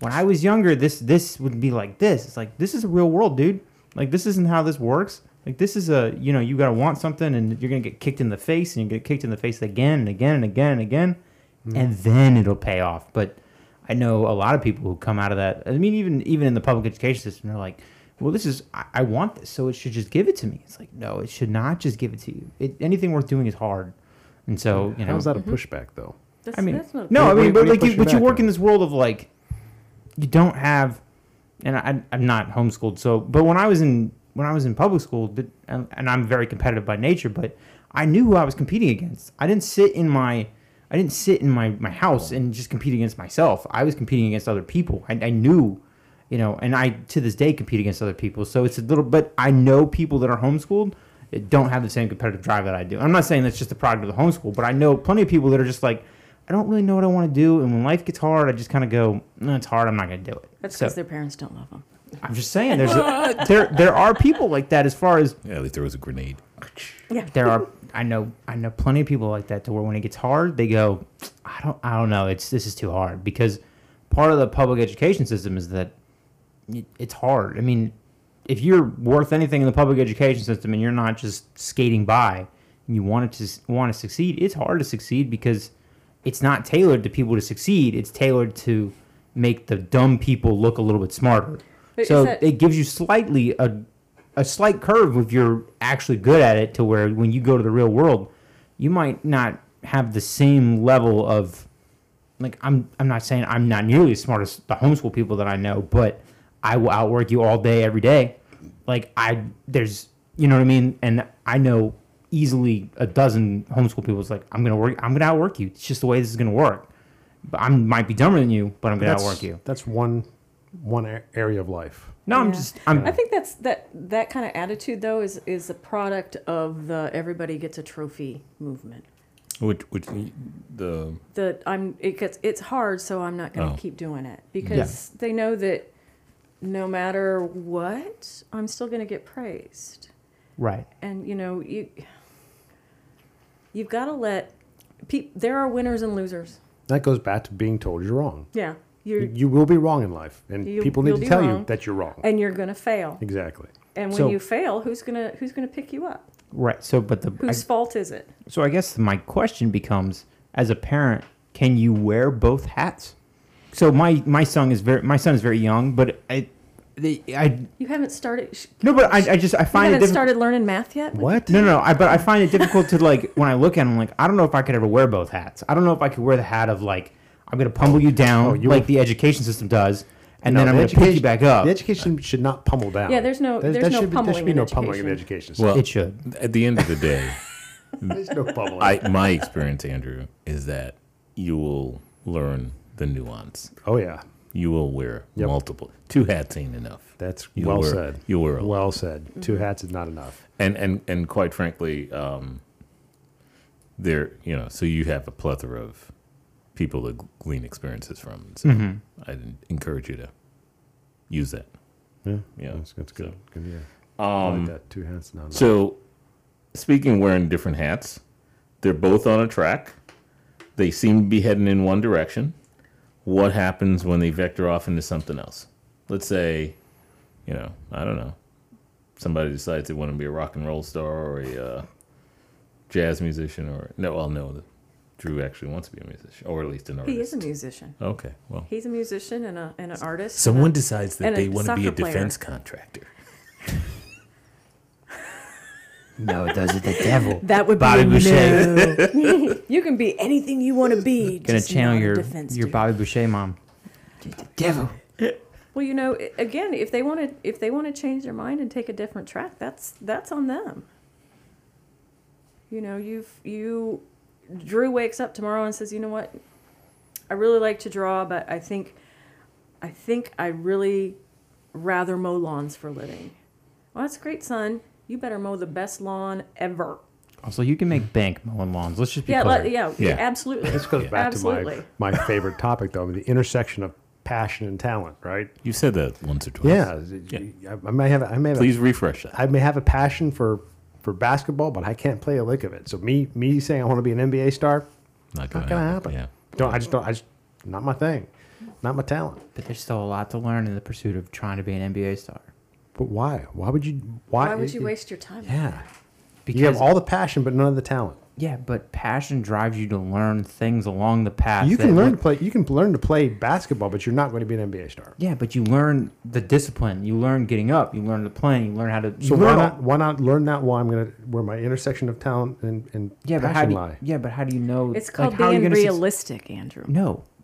[SPEAKER 1] when I was younger, this this would be like this. It's like this is a real world, dude. Like this isn't how this works. Like this is a you know you gotta want something and you're gonna get kicked in the face and you get kicked in the face again and again and again and again, mm-hmm. and then it'll pay off. But I know a lot of people who come out of that. I mean, even even in the public education system, they're like, well, this is I, I want this, so it should just give it to me. It's like no, it should not just give it to you. It, anything worth doing is hard, and so you know.
[SPEAKER 4] How's that a pushback though?
[SPEAKER 5] That's,
[SPEAKER 1] I mean,
[SPEAKER 5] that's not
[SPEAKER 1] no, I mean, but
[SPEAKER 4] you
[SPEAKER 1] like, you, but you work
[SPEAKER 4] on?
[SPEAKER 1] in this world of like, you don't have, and I, I'm not homeschooled, so, but when I was in when I was in public school, and, and I'm very competitive by nature, but I knew who I was competing against. I didn't sit in my, I didn't sit in my my house and just compete against myself. I was competing against other people. I, I knew, you know, and I to this day compete against other people. So it's a little, but I know people that are homeschooled that don't have the same competitive drive that I do. I'm not saying that's just a product of the homeschool, but I know plenty of people that are just like, I don't really know what I want to do, and when life gets hard, I just kind of go, no, it's hard. I'm not going to do it.
[SPEAKER 5] That's
[SPEAKER 1] So,
[SPEAKER 5] because their parents don't love them.
[SPEAKER 1] I'm just saying, there's a, there there are people like that. As far as
[SPEAKER 6] Yeah, at least there was a grenade.
[SPEAKER 1] Yeah, there are, I know I know plenty of people like that to where when it gets hard, they go, I don't I don't know, it's this is too hard because part of the public education system is that it, it's hard. I mean, if you're worth anything in the public education system and you're not just skating by and you want to want to succeed, it's hard to succeed because it's not tailored to people to succeed. It's tailored to make the dumb people look a little bit smarter.
[SPEAKER 5] But
[SPEAKER 1] so
[SPEAKER 5] that-
[SPEAKER 1] it gives you slightly a a slight curve if you're actually good at it to where when you go to the real world, you might not have the same level of like I'm I'm not saying I'm not nearly as smart as the homeschool people that I know, but I will outwork you all day every day. Like I there's you know what I mean, and I know easily a dozen homeschool people. is like I'm gonna work. I'm gonna outwork you. It's just the way this is gonna work. But I might be dumber than you, but I'm gonna
[SPEAKER 4] That's,
[SPEAKER 1] outwork you.
[SPEAKER 4] that's one one area of life.
[SPEAKER 1] No, I'm just I'm
[SPEAKER 5] I think that's that that kind of attitude though is is a product of the everybody gets a trophy movement.
[SPEAKER 6] Which, which the
[SPEAKER 5] The I'm it gets it's hard, so I'm not going to
[SPEAKER 6] Oh.
[SPEAKER 5] keep doing it because they know that no matter what, I'm still going to get praised.
[SPEAKER 1] right.
[SPEAKER 5] And you know you you've got to let peop there are winners and losers.
[SPEAKER 4] That goes back to being told you're wrong.
[SPEAKER 5] Yeah, you're
[SPEAKER 4] You, you will be wrong in life, and
[SPEAKER 5] You-
[SPEAKER 4] people need to
[SPEAKER 5] be
[SPEAKER 4] tell you that you're wrong.
[SPEAKER 5] and you're going to fail.
[SPEAKER 4] exactly.
[SPEAKER 5] And when
[SPEAKER 1] So-
[SPEAKER 5] you fail, who's gonna who's gonna pick you up?
[SPEAKER 1] Right. So, but the I-
[SPEAKER 5] Whose fault is it?
[SPEAKER 1] So I guess my question becomes, as a parent, can you wear both hats? So my my son is very my son is very young, but I, the, I
[SPEAKER 5] You haven't started.
[SPEAKER 1] no, but I, I just I find it
[SPEAKER 5] haven't
[SPEAKER 1] difficult.
[SPEAKER 5] started learning math yet.
[SPEAKER 4] What?
[SPEAKER 1] No, no, no. I, but I find it difficult to like when I look at him, like I don't know if I could ever wear both hats. I don't know if I could wear the hat of like I'm gonna pummel you down
[SPEAKER 4] Oh, you
[SPEAKER 1] like
[SPEAKER 4] will-
[SPEAKER 1] the education system does, and
[SPEAKER 4] No,
[SPEAKER 1] then I'm
[SPEAKER 4] the
[SPEAKER 1] gonna pick you back up.
[SPEAKER 4] The education should not pummel down.
[SPEAKER 5] Yeah, there's no-
[SPEAKER 4] There-
[SPEAKER 5] there's
[SPEAKER 4] there
[SPEAKER 5] no
[SPEAKER 4] should be, there should be
[SPEAKER 5] in
[SPEAKER 4] no pummeling in the
[SPEAKER 5] education.
[SPEAKER 4] education system.
[SPEAKER 6] well,
[SPEAKER 1] it should.
[SPEAKER 6] at the end of the day,
[SPEAKER 4] there's no pummeling.
[SPEAKER 6] I my experience, Andrew, is that you will learn the nuance.
[SPEAKER 4] oh yeah.
[SPEAKER 3] You will wear
[SPEAKER 4] Yep.
[SPEAKER 3] multiple. Two hats ain't enough.
[SPEAKER 4] That's
[SPEAKER 3] You'll
[SPEAKER 4] well
[SPEAKER 3] wear-
[SPEAKER 4] said.
[SPEAKER 3] you'll wear a lot.
[SPEAKER 4] well said. Two hats is not enough.
[SPEAKER 3] And and and quite frankly, um, there you know, so you have a plethora of people to glean experiences from. So I'd encourage you to use that.
[SPEAKER 4] Yeah,
[SPEAKER 3] Yeah.
[SPEAKER 4] that's, that's good.
[SPEAKER 3] So-
[SPEAKER 4] good yeah. I
[SPEAKER 3] Um,
[SPEAKER 4] like that. Two hats, not enough.
[SPEAKER 3] So, speaking wearing different hats, they're both on a track. They seem to be heading in one direction. What happens when they vector off into something else? Let's say, you know, I don't know, somebody decides they want to be a rock and roll star or a uh, jazz musician, or no, well, no, Drew actually wants to be a musician, or at least an artist.
[SPEAKER 5] He is a musician.
[SPEAKER 3] Okay, well,
[SPEAKER 5] He's a musician and, a, and an artist.
[SPEAKER 3] someone
[SPEAKER 5] and a-
[SPEAKER 3] decides that they want to be a
[SPEAKER 5] soccer player.
[SPEAKER 3] defense contractor.
[SPEAKER 1] No, those are the devil.
[SPEAKER 5] That would
[SPEAKER 1] Bobby
[SPEAKER 5] be a
[SPEAKER 1] Boucher.
[SPEAKER 5] no. you can be anything you want to be.
[SPEAKER 1] Gonna
[SPEAKER 5] just
[SPEAKER 1] channel your
[SPEAKER 5] defense
[SPEAKER 1] your
[SPEAKER 5] dude.
[SPEAKER 1] Bobby Boucher mom. The devil.
[SPEAKER 5] Well, you know, again, if they want to, if they want to change their mind and take a different track, that's that's on them. You know, you've you, Drew wakes up tomorrow and says, you know what, I really like to draw, but I think, I think I really rather mow lawns for a living. Well, that's great, son. You better mow the best lawn ever.
[SPEAKER 1] Also, you can make bank mowing lawns. Let's just be
[SPEAKER 5] Yeah,
[SPEAKER 1] clear.
[SPEAKER 5] let, yeah,
[SPEAKER 3] Yeah.
[SPEAKER 5] absolutely.
[SPEAKER 4] this goes back
[SPEAKER 5] Absolutely.
[SPEAKER 4] to my, my favorite topic, though, the intersection of passion and talent, right?
[SPEAKER 3] You said that once or twice.
[SPEAKER 4] Yeah, I, I may have, I may have,
[SPEAKER 3] Please refresh that.
[SPEAKER 4] I may have a passion for for basketball, but I can't play a lick of it. So me, me saying I want to be an NBA star,
[SPEAKER 3] Not
[SPEAKER 4] not gonna happen.
[SPEAKER 3] Yeah.
[SPEAKER 4] Don't I just don't I just not my thing, not my talent.
[SPEAKER 1] But there's still a lot to learn in the pursuit of trying to be an NBA star.
[SPEAKER 4] But why? Why would you? Why,
[SPEAKER 5] Why would you waste your time?
[SPEAKER 4] Yeah,
[SPEAKER 5] that?
[SPEAKER 1] Because
[SPEAKER 4] you have all the passion, but none of the talent.
[SPEAKER 1] yeah, but passion drives you to learn things along the path.
[SPEAKER 4] You can learn to play. You can learn to play basketball, but you're not going to be an NBA star.
[SPEAKER 1] Yeah, but you learn the discipline. You learn getting up. You learn the playing. You learn how to.
[SPEAKER 4] So why not? Why not learn that? While I'm gonna where my intersection of talent and and
[SPEAKER 1] Yeah, but how
[SPEAKER 4] passion
[SPEAKER 1] do you,
[SPEAKER 4] lie.
[SPEAKER 1] yeah, but how do you know?
[SPEAKER 5] It's
[SPEAKER 1] like,
[SPEAKER 5] called
[SPEAKER 1] how are you
[SPEAKER 5] being
[SPEAKER 1] gonna
[SPEAKER 5] realistic, Andrew.
[SPEAKER 1] no, N-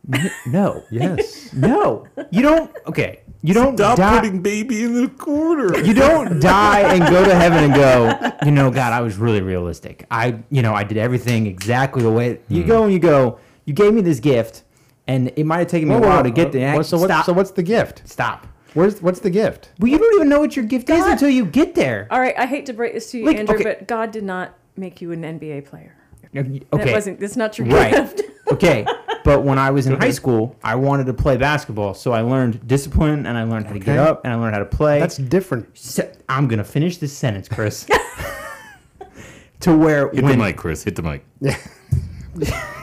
[SPEAKER 1] no,
[SPEAKER 4] Yes.
[SPEAKER 1] no. You don't. Okay, you don't
[SPEAKER 3] Stop
[SPEAKER 1] die.
[SPEAKER 3] putting baby in the corner.
[SPEAKER 1] you don't die and go to heaven and go, you know, God, I was really realistic. I, you know, I did everything exactly the way you hmm. go and you go. You gave me this gift, and it might have taken me
[SPEAKER 4] Whoa,
[SPEAKER 1] a while
[SPEAKER 4] whoa,
[SPEAKER 1] to get there.
[SPEAKER 4] what- so, what, so what's the gift?
[SPEAKER 1] Stop.
[SPEAKER 4] Where's what's the gift?
[SPEAKER 1] Well, you don't even know what your gift is until you get there.
[SPEAKER 5] All right, I hate to break this to you,
[SPEAKER 1] Like,
[SPEAKER 5] Andrew,
[SPEAKER 1] okay.
[SPEAKER 5] but God did not make you an NBA player.
[SPEAKER 1] Okay.
[SPEAKER 5] That wasn't. That's not your
[SPEAKER 1] Right.
[SPEAKER 5] gift.
[SPEAKER 1] okay. But when I was in high school, I wanted to play basketball, so I learned discipline and I learned how to get up and I learned how to play.
[SPEAKER 4] That's different.
[SPEAKER 1] Se- I'm gonna finish this sentence, Chris. to where
[SPEAKER 3] Hit
[SPEAKER 1] when
[SPEAKER 3] the mic, Chris. Hit the mic.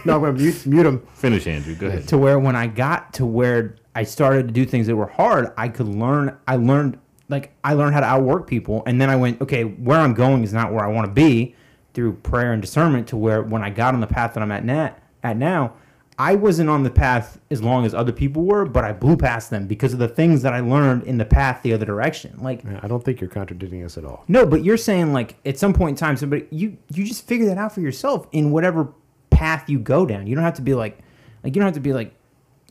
[SPEAKER 4] No, I'm gonna mute, mute him.
[SPEAKER 3] Finish, Andrew. Go ahead.
[SPEAKER 1] to where when I got to where I started to do things that were hard, I could learn. I learned like I learned how to outwork people, and then I went, okay, where I'm going is not where I want to be through prayer and discernment. To where when I got on the path that I'm at now, at now, I wasn't on the path as long as other people were, but I blew past them because of the things that I learned in the path the other direction. Like
[SPEAKER 4] Yeah, I don't think you're contradicting us at all.
[SPEAKER 1] no, but you're saying like at some point in time, somebody you you just figure that out for yourself in whatever path you go down. You don't have to be like like you don't have to be like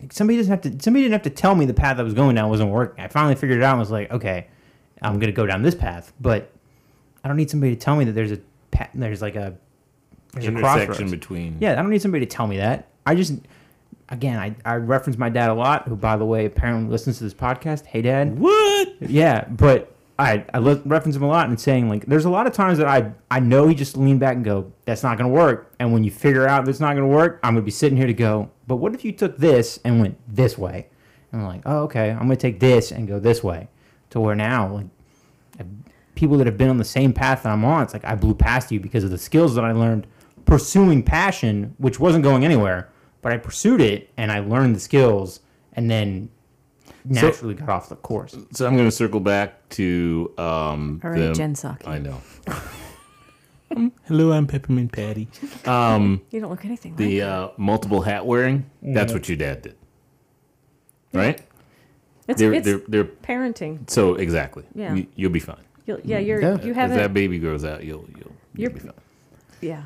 [SPEAKER 1] like, somebody doesn't have to somebody didn't have to tell me the path I was going down wasn't working. I finally figured it out and was like, okay, I'm gonna go down this path, but I don't need somebody to tell me that there's a pa- there's like a there's a
[SPEAKER 3] Intersection
[SPEAKER 1] crossroads.
[SPEAKER 3] between.
[SPEAKER 1] Yeah, I don't need somebody to tell me that. I just again I, I reference my dad a lot, who by the way apparently listens to this podcast. Hey dad.
[SPEAKER 3] What?
[SPEAKER 1] Yeah, but I I le- reference him a lot and saying like there's a lot of times that I I know he just lean back and go that's not gonna work, and when you figure out that's not gonna work, I'm gonna be sitting here to go. But what if you took this and went this way? And I'm like, oh okay, I'm gonna take this and go this way, to where now like people that have been on the same path that I'm on, it's like I blew past you because of the skills that I learned pursuing passion, which wasn't going anywhere, but I pursued it and I learned the skills and then naturally got off the course.
[SPEAKER 3] So I'm going to circle back to um.
[SPEAKER 5] All right,
[SPEAKER 3] the-
[SPEAKER 5] Jen Psaki.
[SPEAKER 3] I know. Hello, I'm Peppermint Patty. Um,
[SPEAKER 5] You don't look anything like
[SPEAKER 3] the
[SPEAKER 5] that.
[SPEAKER 3] uh, multiple hat wearing. That's what your dad did, right?
[SPEAKER 5] It's,
[SPEAKER 3] They're
[SPEAKER 5] it's
[SPEAKER 3] they're they're
[SPEAKER 5] parenting.
[SPEAKER 3] so exactly.
[SPEAKER 5] Yeah.
[SPEAKER 3] You, you'll be fine.
[SPEAKER 5] You'll, yeah, you're
[SPEAKER 4] Yeah.
[SPEAKER 5] you
[SPEAKER 3] As
[SPEAKER 5] haven't.
[SPEAKER 3] that baby grows out, you'll you'll, you'll
[SPEAKER 5] You're-
[SPEAKER 3] be fine.
[SPEAKER 5] yeah.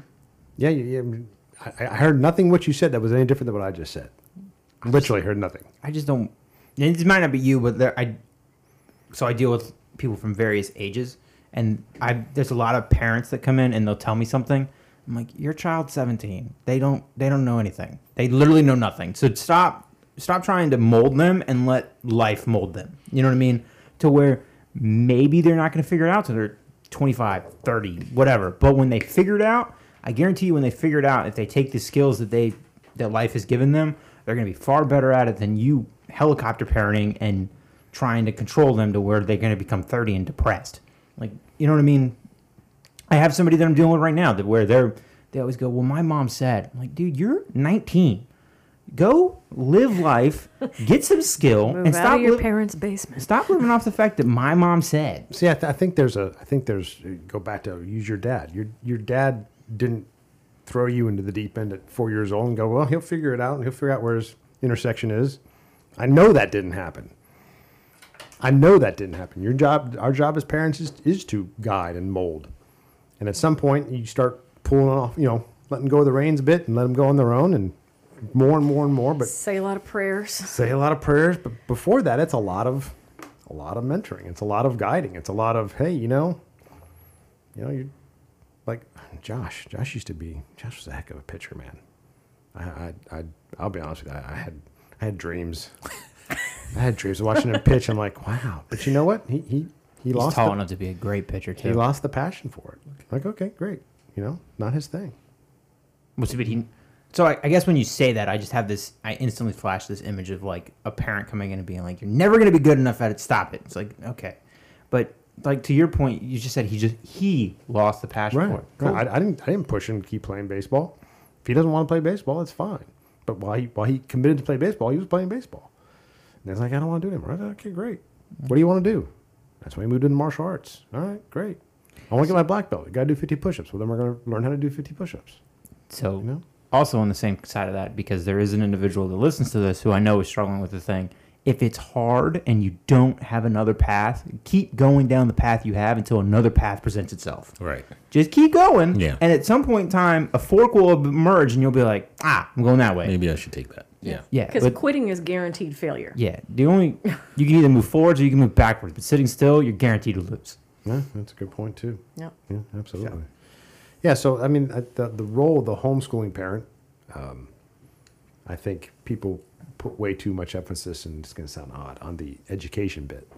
[SPEAKER 4] Yeah, you, you, I, I heard nothing what you said that was any different than what I just said. Literally heard nothing.
[SPEAKER 1] I just don't. and It might not be you, but there, I. So I deal with people from various ages, and I there's a lot of parents that come in and they'll tell me something. I'm like, your child's 17. They don't they don't know anything. They literally know nothing. So stop stop trying to mold them and let life mold them. You know what I mean? To where maybe they're not going to figure it out till they're 25, 30, whatever. But when they figure it out, I guarantee you when they figure it out, if they take the skills that they that life has given them, they're going to be far better at it than you helicopter parenting and trying to control them to where they're going to become 30 and depressed. Like, you know what I mean? I have somebody that I'm dealing with right now that where they're they always go, "Well, my mom said." I'm like, "Dude, you're 19. Go live life, get some skill,
[SPEAKER 5] Move
[SPEAKER 1] and
[SPEAKER 5] out
[SPEAKER 1] stop
[SPEAKER 5] of your
[SPEAKER 1] li-
[SPEAKER 5] parents' basement.
[SPEAKER 1] stop living off the fact that my mom said."
[SPEAKER 4] See, I, th- I think there's a. I think there's. Go back to use your dad. Your your dad didn't throw you into the deep end at four years old and go, well, he'll figure it out and he'll figure out where his intersection is. I know that didn't happen. I know that didn't happen. Your job, our job as parents, is is to guide and mold. And at some point, you start pulling off. You know, letting go of the reins a bit and let them go on their own and more and more and more. But
[SPEAKER 5] Say a lot of prayers.
[SPEAKER 4] say a lot of prayers, but before that, it's a lot of a lot of mentoring. It's a lot of guiding. It's a lot of hey, you know, you know, you Josh. Josh used to be. Josh was a heck of a pitcher, man. I, I, I I'll be honest with you. I, I had I had dreams. I had dreams of watching him pitch. I'm like, wow. But you know what? He he he
[SPEAKER 1] He's
[SPEAKER 4] lost.
[SPEAKER 1] tall
[SPEAKER 4] the,
[SPEAKER 1] enough to be a great pitcher too.
[SPEAKER 4] he lost the passion for it. Like, okay, great. You know, not his thing.
[SPEAKER 1] See, but he. So I, I guess when you say that, I just have this. I instantly flash this image of like a parent coming in and being like, "You're never going to be good enough at it. Stop it." It's like okay, but like to your point, you just said he just he lost the passion
[SPEAKER 4] Right.
[SPEAKER 1] for it.
[SPEAKER 4] right. I, I didn't. I didn't push him to keep playing baseball. If he doesn't want to play baseball, that's fine. But while he while he committed to play baseball, he was playing baseball. And it's like I don't want to do it anymore. I said, okay, great. What do you want to do? That's when he moved into martial arts. All right, great. I want to get my black belt. You got to do 50 push-ups. Well, then we're going to learn how to do 50 push-ups.
[SPEAKER 1] So,
[SPEAKER 4] know?
[SPEAKER 1] also on the same side of that, because there is an individual that listens to this who I know is struggling with the thing. If it's hard and you don't have another path, keep going down the path you have until another path presents itself.
[SPEAKER 3] Right.
[SPEAKER 1] Just keep going.
[SPEAKER 3] Yeah.
[SPEAKER 1] And at some point in time, a fork will emerge and you'll be like, ah, I'm going that way.
[SPEAKER 3] Maybe I should take that. Yeah.
[SPEAKER 1] Yeah.
[SPEAKER 5] Because quitting is guaranteed failure.
[SPEAKER 1] Yeah, the only you can either move forwards or you can move backwards, but sitting still, you're guaranteed to lose.
[SPEAKER 4] Yeah, that's a good point too.
[SPEAKER 5] Yep.
[SPEAKER 4] Yeah, absolutely. Yeah. so I mean, the the role of the homeschooling parent, um, I think people put way too much emphasis, and it's going to sound odd, on the education bit.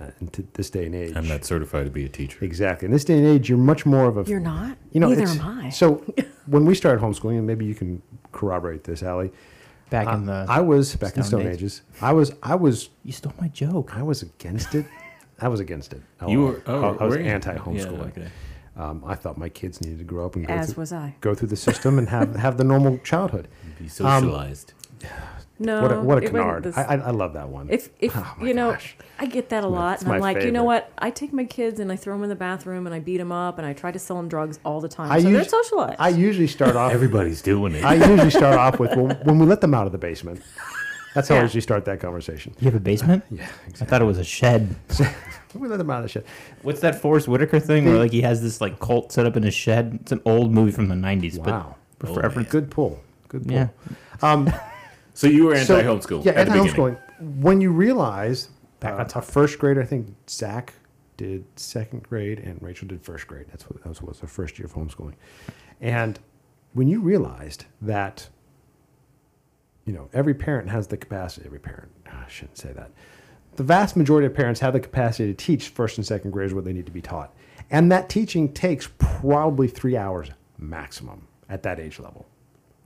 [SPEAKER 4] Uh, and to this day and age,
[SPEAKER 3] I'm not certified to be a teacher.
[SPEAKER 4] exactly. In this day and age, you're much more of a
[SPEAKER 5] You're not?
[SPEAKER 4] You know,
[SPEAKER 5] Neither am I.
[SPEAKER 4] So when we started homeschooling, and maybe you can corroborate this, Ali.
[SPEAKER 1] Back
[SPEAKER 4] I,
[SPEAKER 1] in the,
[SPEAKER 4] I was back in
[SPEAKER 1] Stone
[SPEAKER 4] Stone
[SPEAKER 1] Age.
[SPEAKER 4] Ages. I was I was
[SPEAKER 1] you stole my joke.
[SPEAKER 4] I was against it. I was against it. I,
[SPEAKER 3] You were- oh,
[SPEAKER 4] I, I was
[SPEAKER 3] were you?
[SPEAKER 4] anti
[SPEAKER 3] Yeah,
[SPEAKER 4] homeschooling.
[SPEAKER 3] okay.
[SPEAKER 4] um, I thought my kids needed to grow up and go
[SPEAKER 5] As
[SPEAKER 4] through,
[SPEAKER 5] was I.
[SPEAKER 4] go through the system and have have the normal childhood.
[SPEAKER 3] Be socialized.
[SPEAKER 5] No.
[SPEAKER 4] what a, what a canard!
[SPEAKER 5] this-
[SPEAKER 4] I, I, I love that one.
[SPEAKER 5] If if
[SPEAKER 4] Oh
[SPEAKER 5] you know,
[SPEAKER 4] gosh.
[SPEAKER 5] I get that a lot,
[SPEAKER 4] it's
[SPEAKER 5] and I'm
[SPEAKER 4] my
[SPEAKER 5] like, you know what? I take my kids and I throw them in the bathroom and I beat them up and I try to sell them drugs all the time.
[SPEAKER 4] I
[SPEAKER 5] so they're socialized.
[SPEAKER 4] I usually start off.
[SPEAKER 3] Everybody's doing it.
[SPEAKER 4] I usually start off with well, when we let them out of the basement. That's how I usually start that conversation.
[SPEAKER 1] You have a basement?
[SPEAKER 4] Yeah,
[SPEAKER 1] I thought it was a shed.
[SPEAKER 4] we let them out of the shit.
[SPEAKER 1] What's that Forest Whitaker thing where like he has this like cult set up in his shed? It's an old movie from the '90s,
[SPEAKER 4] Wow.
[SPEAKER 1] but
[SPEAKER 3] Oh,
[SPEAKER 1] for reference,
[SPEAKER 4] Good pull. Good pull.
[SPEAKER 1] yeah.
[SPEAKER 4] Um,
[SPEAKER 3] so you were anti-homeschool.
[SPEAKER 4] Yeah,
[SPEAKER 3] at the beginning.
[SPEAKER 4] anti-homeschooling. When you realize
[SPEAKER 1] Back
[SPEAKER 4] uh,
[SPEAKER 1] on
[SPEAKER 4] a
[SPEAKER 1] top.
[SPEAKER 4] first grade, I think Zach did second grade and Rachel did first grade. That's what that was, was the first year of homeschooling. And when you realized that, you know, every parent has the capacity. Every parent, ah, I shouldn't say that. The vast majority of parents have the capacity to teach first and second graders what they need to be taught, and that teaching takes probably three hours maximum at that age level.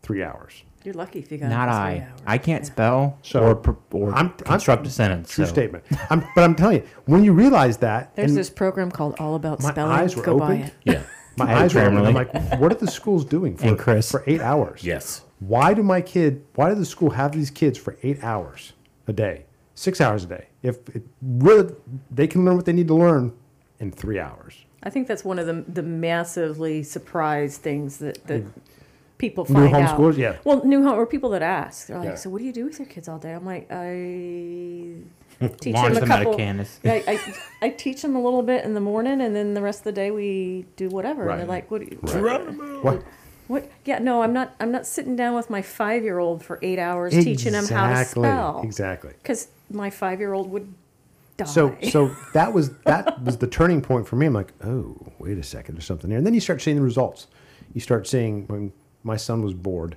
[SPEAKER 4] Three hours.
[SPEAKER 5] You're lucky if you got
[SPEAKER 1] Not
[SPEAKER 5] it for three
[SPEAKER 1] I.
[SPEAKER 5] hours.
[SPEAKER 1] I can't spell
[SPEAKER 4] So,
[SPEAKER 1] or pro- or
[SPEAKER 4] I'm- I'm-
[SPEAKER 1] construct a sentence.
[SPEAKER 4] True
[SPEAKER 1] so-
[SPEAKER 4] statement. I'm, but I'm telling you, when you realize that,
[SPEAKER 5] There's
[SPEAKER 4] and
[SPEAKER 5] this program called All About
[SPEAKER 4] my
[SPEAKER 5] Spelling.
[SPEAKER 4] eyes were
[SPEAKER 5] Go buy
[SPEAKER 4] opened.
[SPEAKER 5] it.
[SPEAKER 3] Yeah.
[SPEAKER 4] my eyes were open. I'm
[SPEAKER 1] Grammarly.
[SPEAKER 4] like, what are the schools doing for,
[SPEAKER 1] And Chris.
[SPEAKER 4] for eight hours?
[SPEAKER 3] Yes.
[SPEAKER 4] Why do my kid? Why does the school have these kids for eight hours a day, six hours a day? If it really, they can learn what they need to learn in three hours.
[SPEAKER 5] I think that's one of the the massively surprised things that that people
[SPEAKER 4] New
[SPEAKER 5] find out.
[SPEAKER 4] homeschoolers, yeah.
[SPEAKER 5] Well, new home or people that ask, they're like,
[SPEAKER 4] Yeah.
[SPEAKER 5] "So what do you do with your kids all day?" I'm like, I teach them a
[SPEAKER 1] them out of
[SPEAKER 5] couple. I, I, I teach them a little bit in the morning, and then the rest of the day we do whatever. And they're like, "What? Do you,
[SPEAKER 4] What?
[SPEAKER 5] What? Yeah, no, I'm not. I'm not sitting down with my five year old for eight hours teaching him how to spell.
[SPEAKER 4] Exactly.
[SPEAKER 5] Because my five year old would die.
[SPEAKER 4] So so that was that was the turning point for me. I'm like, oh, wait a second, there's something there. And then you start seeing the results. You start seeing when my son was bored,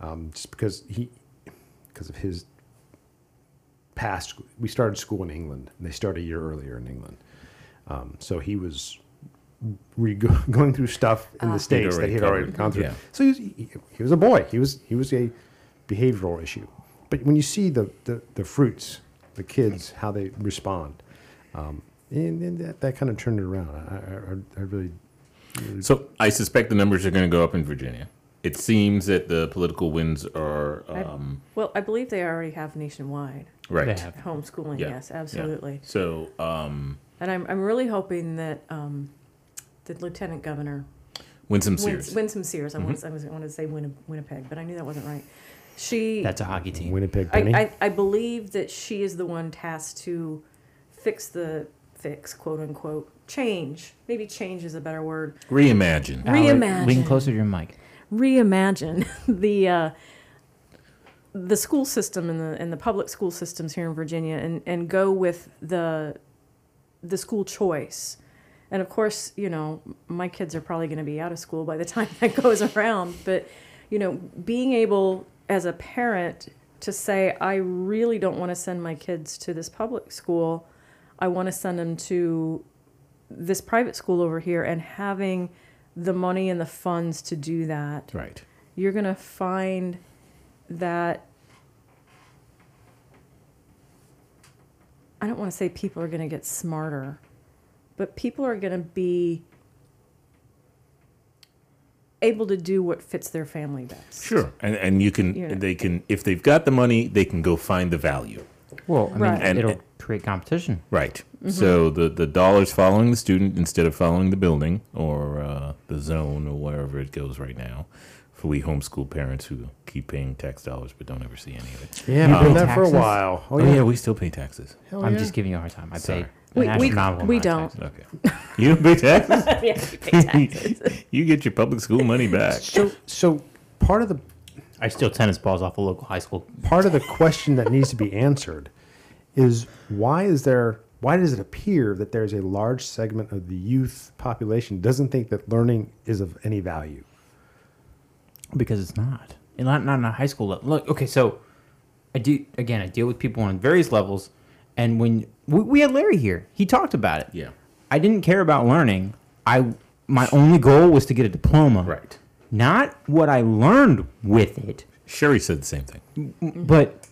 [SPEAKER 4] um, just because he because of his past. We started school in England, and they start a year earlier in England. Um, so he was re- going through stuff in the states that he had already gone through.
[SPEAKER 3] yeah.
[SPEAKER 4] So he was, he, he was a boy. He was he was a behavioral issue. But when you see the the, the fruits, the kids, how they respond, um, and, and that, that kind of turned it around. I, I I really
[SPEAKER 3] So I suspect the numbers are going to go up in Virginia. It seems that the political winds are
[SPEAKER 5] I-
[SPEAKER 3] um,
[SPEAKER 5] Well, I believe they already have nationwide
[SPEAKER 3] right.
[SPEAKER 1] They have.
[SPEAKER 5] homeschooling.
[SPEAKER 3] Yeah,
[SPEAKER 5] Yes,
[SPEAKER 3] yeah.
[SPEAKER 5] absolutely.
[SPEAKER 3] So um,
[SPEAKER 5] And I'm, I'm really hoping that um, the lieutenant governor,
[SPEAKER 3] Winsome
[SPEAKER 5] Win,
[SPEAKER 3] Sears.
[SPEAKER 5] Winsome Sears, I,
[SPEAKER 3] Mm-hmm.
[SPEAKER 5] was, I was I wanted to say Winni- Winnipeg, but I knew that wasn't right. She,
[SPEAKER 1] That's a hockey team.
[SPEAKER 4] Winnipeg
[SPEAKER 5] I,
[SPEAKER 4] Penny.
[SPEAKER 5] I, I believe that she is the one tasked to fix the fix, quote unquote, change. Maybe change is a better word.
[SPEAKER 3] Reimagine.
[SPEAKER 5] Reimagine.
[SPEAKER 1] Lean closer to your mic.
[SPEAKER 5] Reimagine the uh, the school system and the and the public school systems here in Virginia and, and go with the the school choice. And of course, you know, my kids are probably going to be out of school by the time that goes around, but you know, being able as a parent to say I really don't want to send my kids to this public school. I want to send them to this private school over here and having the money and the funds to do that
[SPEAKER 3] Right.
[SPEAKER 5] you're going to find that I don't want to say people are going to get smarter, but people are going to be able to do what fits their family best.
[SPEAKER 3] Sure. And and you can
[SPEAKER 5] Yeah.
[SPEAKER 3] they can if they've got the money, they can go find the value.
[SPEAKER 1] Well, I mean,
[SPEAKER 5] Right.
[SPEAKER 3] And-
[SPEAKER 1] it'll create competition.
[SPEAKER 3] Right. So the the dollars following the student instead of following the building or uh, the zone or wherever it goes right now. For we homeschool parents who keep paying tax dollars but don't ever see any of it.
[SPEAKER 4] yeah,
[SPEAKER 1] You
[SPEAKER 4] I've been
[SPEAKER 1] pay
[SPEAKER 4] there for a while.
[SPEAKER 3] Oh, yeah. we still pay taxes.
[SPEAKER 4] Hell
[SPEAKER 1] I'm
[SPEAKER 4] yeah.
[SPEAKER 1] just giving you a hard time. I
[SPEAKER 3] Sorry.
[SPEAKER 1] pay
[SPEAKER 5] We- we- we don't.
[SPEAKER 1] taxes.
[SPEAKER 3] Okay. You don't pay taxes?
[SPEAKER 5] yeah, you pay taxes.
[SPEAKER 3] you get your public school money back.
[SPEAKER 4] So so part of the
[SPEAKER 1] I steal tennis balls off a local high school.
[SPEAKER 4] part of the question that needs to be answered is why is there why does it appear that there's a large segment of the youth population doesn't think that learning is of any value?
[SPEAKER 1] because it's not. And not not in a high school level. Look, okay, so I do again. I deal with people on various levels, and when we, we had Larry here, he talked about it.
[SPEAKER 3] Yeah.
[SPEAKER 1] I didn't care about learning. I my only goal was to get a diploma.
[SPEAKER 3] Right.
[SPEAKER 1] Not what I learned with it,
[SPEAKER 3] Sherry said the same thing.
[SPEAKER 1] but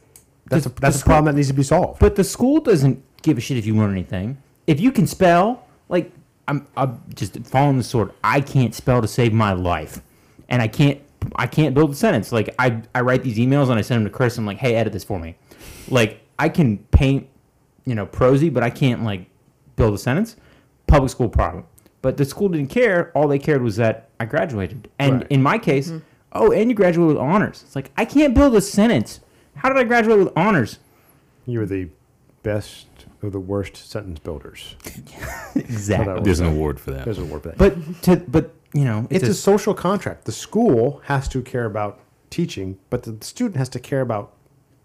[SPEAKER 4] That's
[SPEAKER 1] the-
[SPEAKER 4] a, that's
[SPEAKER 1] the
[SPEAKER 4] a problem that needs to be solved.
[SPEAKER 1] But the school doesn't give a shit if you learn anything. If you can spell, like I'm, I'm just following the sword. I can't spell to save my life, and I can't. I can't build a sentence. Like I, I write these emails and I send them to Chris. And I'm like, hey, edit this for me. Like I can paint, you know, prosy, but I can't like build a sentence. Public school problem. But the school didn't care. All they cared was that I graduated. And
[SPEAKER 4] Right.
[SPEAKER 1] in my case, mm-hmm. oh, and you graduated with honors. It's like I can't build a sentence. How did I graduate with honors?
[SPEAKER 4] You're the best of the worst sentence builders.
[SPEAKER 1] Exactly.
[SPEAKER 3] There's an award for that.
[SPEAKER 4] There's a word for that.
[SPEAKER 1] But to but you know
[SPEAKER 4] it's,
[SPEAKER 1] it's,
[SPEAKER 4] a,
[SPEAKER 1] a,
[SPEAKER 4] social contract. The school has to care about teaching, but the student has to care about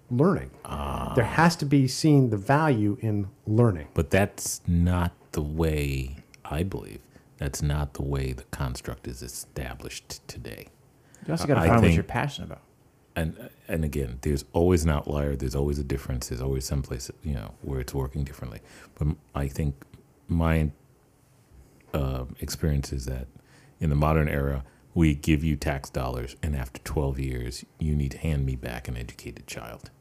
[SPEAKER 4] learning. Ah. There has to be seen the value in learning.
[SPEAKER 3] But that's not the way I believe. That's not the way the construct is established today.
[SPEAKER 1] you also got to find what you're passionate about.
[SPEAKER 3] And and again, there's always an outlier. There's always a difference. There's always some place you know where it's working differently. But I think my uh, experience is that in the modern era, we give you tax dollars, and after 12 years, you need to hand me back an educated child.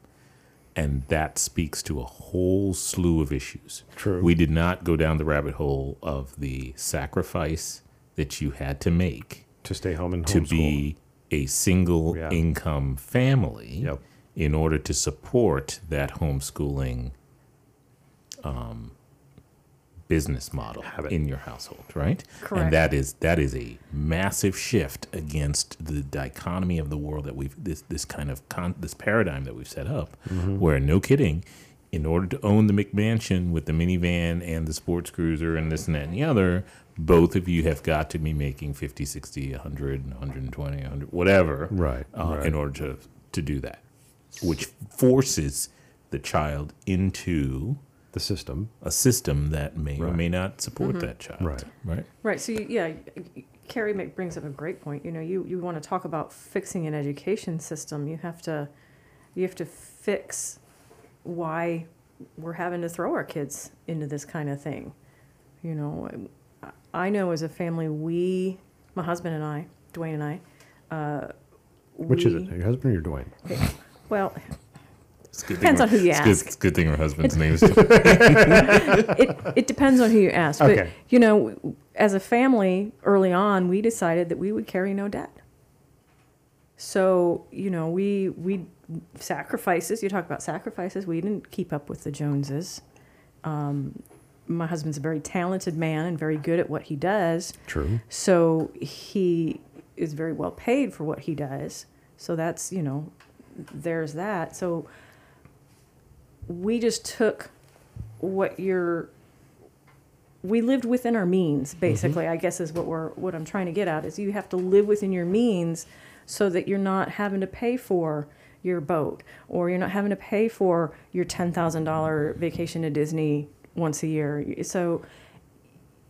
[SPEAKER 3] And that speaks to a whole slew of issues.
[SPEAKER 4] True.
[SPEAKER 3] We did not go down the rabbit hole of the sacrifice that you had to make
[SPEAKER 4] To stay home and
[SPEAKER 3] to
[SPEAKER 4] homeschool.
[SPEAKER 3] be a single
[SPEAKER 4] Yeah.
[SPEAKER 3] income family
[SPEAKER 4] Yep.
[SPEAKER 3] in order to support that homeschooling um, business model
[SPEAKER 4] Habit.
[SPEAKER 3] in your household, right?
[SPEAKER 5] Correct.
[SPEAKER 3] And that is that is a massive shift against the dichotomy of the world that we've this this kind of con, this paradigm that we've set up,
[SPEAKER 4] Mm-hmm.
[SPEAKER 3] where no kidding. In order to own the McMansion with the minivan and the sports cruiser and this and that and the other, both of you have got to be making 50, 60, 100, 120, 100, whatever.
[SPEAKER 4] Right,
[SPEAKER 3] Uh,
[SPEAKER 4] right.
[SPEAKER 3] In order to, to do that, which forces the child into
[SPEAKER 4] the system.
[SPEAKER 3] a system that may or
[SPEAKER 4] Right.
[SPEAKER 3] may not support that child.
[SPEAKER 4] Right.
[SPEAKER 3] Right.
[SPEAKER 5] Right. So you, yeah, Carrie make, brings up a great point. You know, you, you want to talk about fixing an education system. You have to You have to fix why we're having to throw our kids into this kind of thing. You know, I know as a family, we, my husband and I, Dwayne and I, uh,
[SPEAKER 4] Which is
[SPEAKER 5] we-
[SPEAKER 4] it? Your husband or your Dwayne?
[SPEAKER 5] Well,
[SPEAKER 3] It's a good
[SPEAKER 5] Depends on who you
[SPEAKER 3] it's good-
[SPEAKER 5] ask.
[SPEAKER 3] It's a good thing her husband's name is.
[SPEAKER 5] it, it depends on who you ask. But,
[SPEAKER 4] Okay.
[SPEAKER 5] you know, as a family, early on, we decided that we would carry no debt. So, you know, we, we sacrifices, you talk about sacrifices, we didn't keep up with the Joneses. Um, my husband's a very talented man and very good at what he does.
[SPEAKER 4] True.
[SPEAKER 5] So he is very well paid for what he does. So that's, you know, there's that. So we just took what you're we lived within our means mm-hmm. basically i guess is what we're what i'm trying to get at is you have to live within your means so that you're not having to pay for your boat or you're not having to pay for your $10000 vacation to disney once a year. So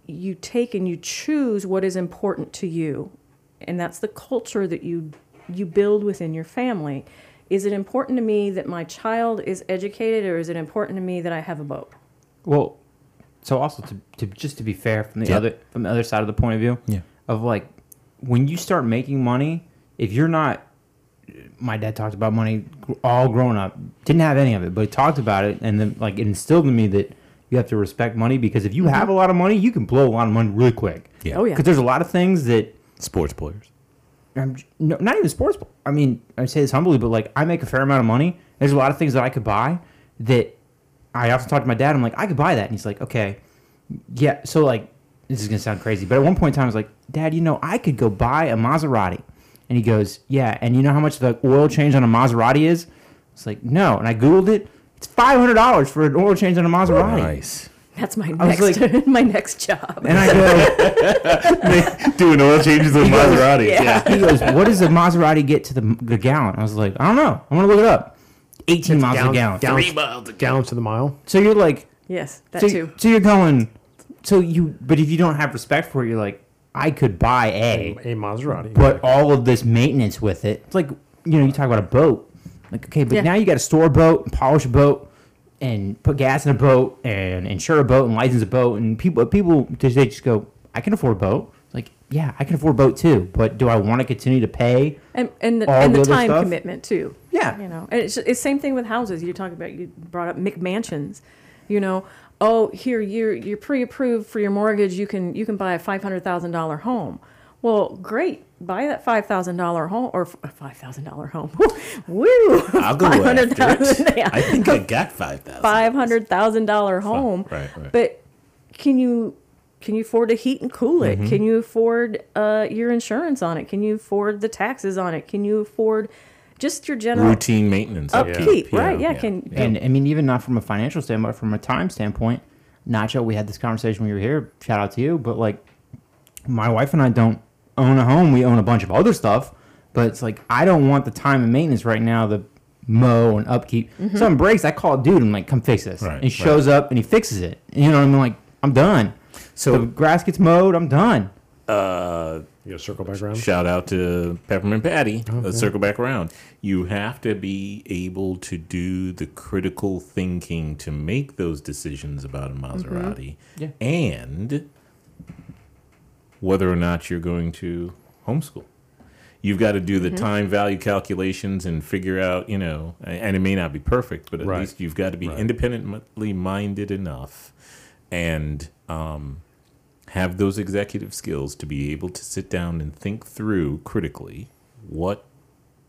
[SPEAKER 5] you take and you choose what is important to you and that's the culture that you you build within your family is it important to me that my child is educated or is it important to me that i have a boat
[SPEAKER 1] Well, so also to, to just to be fair from the
[SPEAKER 3] Yeah.
[SPEAKER 1] other from the other side of the point of view,
[SPEAKER 3] Yeah.
[SPEAKER 1] of like when you start making money, if you're not, my dad talked about money all growing up, didn't have any of it, but he talked about it, and then like it instilled in me that you have to respect money because if you mm-hmm. have a lot of money, you can blow a lot of money really quick.
[SPEAKER 3] Yeah.
[SPEAKER 5] Oh, yeah.
[SPEAKER 1] Because there's a lot of things that
[SPEAKER 3] Sports players.
[SPEAKER 1] I'm, no, not even sports. I mean, I say this humbly, but like I make a fair amount of money. There's a lot of things that I could buy that I often talk to my dad. I'm like, I could buy that, and he's like, okay, yeah. So like, this is gonna sound crazy, but at one point in time, I was like, Dad, you know, I could go buy a Maserati, and he goes, Yeah, and you know how much the oil change on a Maserati is? It's like, no, and I googled it. It's five hundred dollars for an oil change on a Maserati.
[SPEAKER 3] Nice.
[SPEAKER 5] That's my
[SPEAKER 1] I was
[SPEAKER 5] next my next job
[SPEAKER 1] And I go,
[SPEAKER 3] Doing oil changes on Maserati.
[SPEAKER 5] yeah.
[SPEAKER 1] he goes, "What does a Maserati get to the, the gallon?" I was like, "I don't know. I'm gonna look it up. 18 miles a
[SPEAKER 4] Gallon-
[SPEAKER 1] gallon.
[SPEAKER 4] gallons-
[SPEAKER 3] Three miles a
[SPEAKER 4] Gallons to the mile.
[SPEAKER 1] So you're like,
[SPEAKER 5] yes that
[SPEAKER 1] so,
[SPEAKER 5] too
[SPEAKER 1] so you're going, so you, but if you don't have respect for it, you're like, I could buy a,
[SPEAKER 4] A Maserati.
[SPEAKER 1] but all of this maintenance with it. It's like, you know, you talk about a boat. Like, okay, but
[SPEAKER 5] Yeah.
[SPEAKER 1] now you got to store a boat and polish a boat and put gas in a boat and insure a boat and license a boat. And people, people, they just go, I can afford a boat. Like, yeah, I can afford a boat too. But do I want to continue to pay?
[SPEAKER 5] and and the, and
[SPEAKER 1] the
[SPEAKER 5] the time commitment too
[SPEAKER 1] Yeah.
[SPEAKER 5] you know and it's it's same thing with houses you're talking about you brought up mcmansions you know oh here you're you're pre-approved for your mortgage you can you can buy a $500000 home well great buy that $5000 home or f- a $5000 home woo
[SPEAKER 3] I'll go after it.
[SPEAKER 5] yeah.
[SPEAKER 3] I think I got five thousand.
[SPEAKER 5] five hundred thousand dollar home.
[SPEAKER 3] right, right.
[SPEAKER 5] But can you can you afford to heat and cool it?
[SPEAKER 3] Mm-hmm.
[SPEAKER 5] Can you afford uh, your insurance on it? Can you afford the taxes on it? Can you afford just your general
[SPEAKER 3] Routine maintenance.
[SPEAKER 5] upkeep?
[SPEAKER 3] Yeah,
[SPEAKER 5] right? Yeah.
[SPEAKER 3] yeah.
[SPEAKER 5] Can
[SPEAKER 1] And I mean, even not from a financial standpoint, from a time standpoint, Nacho, we had this conversation when you were here. Shout out to you. But like, my wife and I don't own a home. We own a bunch of other stuff. But it's like, I don't want the time and maintenance right now, the mow and upkeep.
[SPEAKER 5] Mm-hmm.
[SPEAKER 1] Something breaks, I call a dude and like, come fix this.
[SPEAKER 3] Right,
[SPEAKER 1] and he shows up and he fixes it. And you know what I mean? Like, I'm done. So
[SPEAKER 3] So-
[SPEAKER 1] the grass gets mowed, I'm done.
[SPEAKER 3] Uh,
[SPEAKER 4] You gotta circle back around.
[SPEAKER 3] shout out to Peppermint Patty. Let's circle back around. You have to be able to do the critical thinking to make those decisions about a Maserati,
[SPEAKER 1] Yeah.
[SPEAKER 3] and whether or not you're going to homeschool. You've got to do the time value calculations and figure out, you know, and it may not be perfect, but at
[SPEAKER 4] Right.
[SPEAKER 3] least you've got to be
[SPEAKER 4] Right.
[SPEAKER 3] independently minded enough and um, have those executive skills to be able to sit down and think through critically what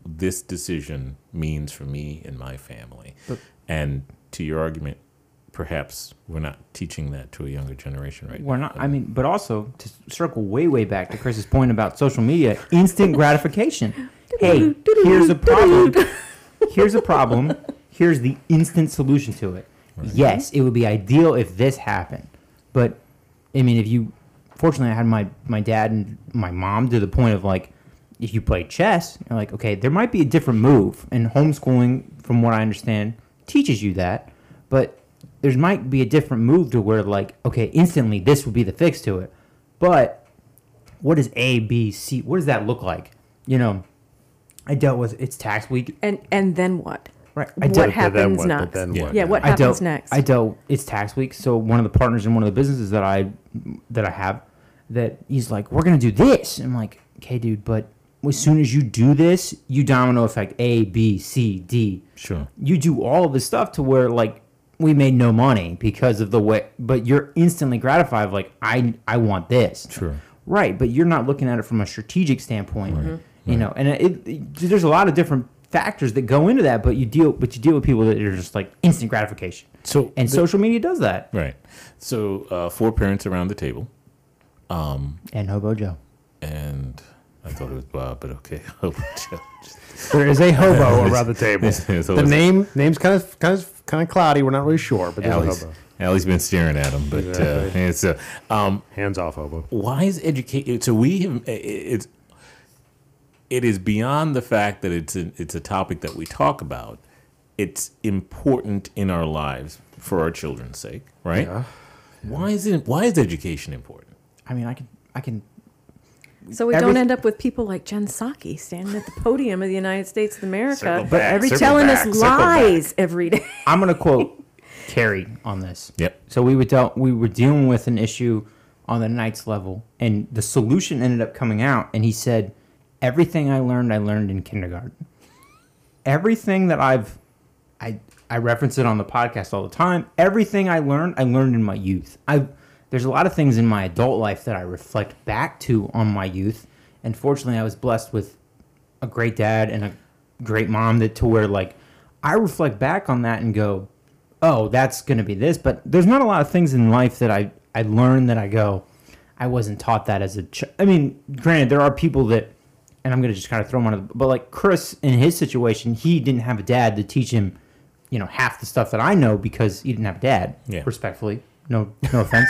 [SPEAKER 3] this decision means for me and my family. and to your argument, perhaps we're not teaching that to a younger generation right
[SPEAKER 1] We're
[SPEAKER 3] now.
[SPEAKER 1] not. I uh, mean, but also to circle way, way back to Chris's point about social media, instant gratification. Hey, here's a problem. Here's a problem. Here's the instant solution to it. Yes, it would be ideal if this happened, but I mean, if you, fortunately, I had my my dad and my mom to the point of like, if you play chess, you're like, okay, there might be a different move, and homeschooling, from what I understand, teaches you that, but there might be a different move to where like, okay, instantly this would be the fix to it, but what is A, B, C? What does that look like? You know, I dealt with it's tax week.
[SPEAKER 5] and and then what?
[SPEAKER 1] Right. I
[SPEAKER 5] what
[SPEAKER 1] don't-
[SPEAKER 5] happens
[SPEAKER 4] what?
[SPEAKER 5] Next.
[SPEAKER 4] then
[SPEAKER 3] Yeah.
[SPEAKER 4] what?
[SPEAKER 5] Yeah, what happens
[SPEAKER 1] don't,
[SPEAKER 5] next?
[SPEAKER 1] I don't. It's tax week, so one of the partners in one of the businesses that I that I have, that he's like, we're gonna do this. I'm like, okay, dude, but as soon as you do this, you domino effect A, B, C, D.
[SPEAKER 3] Sure.
[SPEAKER 1] You do all of this stuff to where like we made no money because of the way, but you're instantly gratified. Of like, I I want this.
[SPEAKER 3] Sure.
[SPEAKER 1] Right, but you're not looking at it from a strategic standpoint. You know, and it, it, there's a lot of different factors that go into that, but you deal but you deal with people that are just like instant gratification.
[SPEAKER 3] So
[SPEAKER 1] And
[SPEAKER 3] the-
[SPEAKER 1] social media does that.
[SPEAKER 3] Right. So uh, four parents around the table, um
[SPEAKER 1] And Hobo Joe.
[SPEAKER 3] and I thought it was Bob, but okay. Hobo Joe.
[SPEAKER 4] There is a hobo around the table.
[SPEAKER 3] So
[SPEAKER 4] the
[SPEAKER 3] it's-
[SPEAKER 4] name name's kind of kind of kind of cloudy. We're not really sure, but there's a
[SPEAKER 3] Ali's,
[SPEAKER 4] hobo.
[SPEAKER 3] Ali's been staring at him, but uh,
[SPEAKER 4] Exactly.
[SPEAKER 3] it's uh, um,
[SPEAKER 4] Hands off, hobo.
[SPEAKER 3] why is education? So we have i- i- it's it is beyond the fact that it's a, it's a topic that we talk about. It's important in our lives for our children's sake, right?
[SPEAKER 4] Yeah.
[SPEAKER 3] Why is it? Why is education important?
[SPEAKER 1] I mean, I can I can
[SPEAKER 5] So we
[SPEAKER 1] Every-
[SPEAKER 5] don't end up with people like Jen Psaki standing at the podium of the United States of America,
[SPEAKER 3] Circle back,
[SPEAKER 1] every-
[SPEAKER 5] telling
[SPEAKER 3] back,
[SPEAKER 5] us
[SPEAKER 3] circle back.
[SPEAKER 5] lies every day.
[SPEAKER 1] I'm gonna quote Carrie on this.
[SPEAKER 3] Yep.
[SPEAKER 1] So we were dealt we were dealing with an issue on the Knights level, and the solution ended up coming out, and he said, "Everything I learned, I learned in kindergarten. Everything that I've, I I reference it on the podcast all the time. Everything I learned, I learned in my youth. I there's a lot of things in my adult life that I reflect back to on my youth, and fortunately, I was blessed with a great dad and a great mom that to where like I reflect back on that and go, oh, that's gonna be this. But there's not a lot of things in life that I I learned that I go, I wasn't taught that as a. Ch-. I mean, granted, there are people that, and I'm gonna just kind of throw them on, but like Chris in his situation, he didn't have a dad to teach him, you know, half the stuff that I know because he didn't have a dad.
[SPEAKER 3] Yeah.
[SPEAKER 1] Respectfully, no no offense.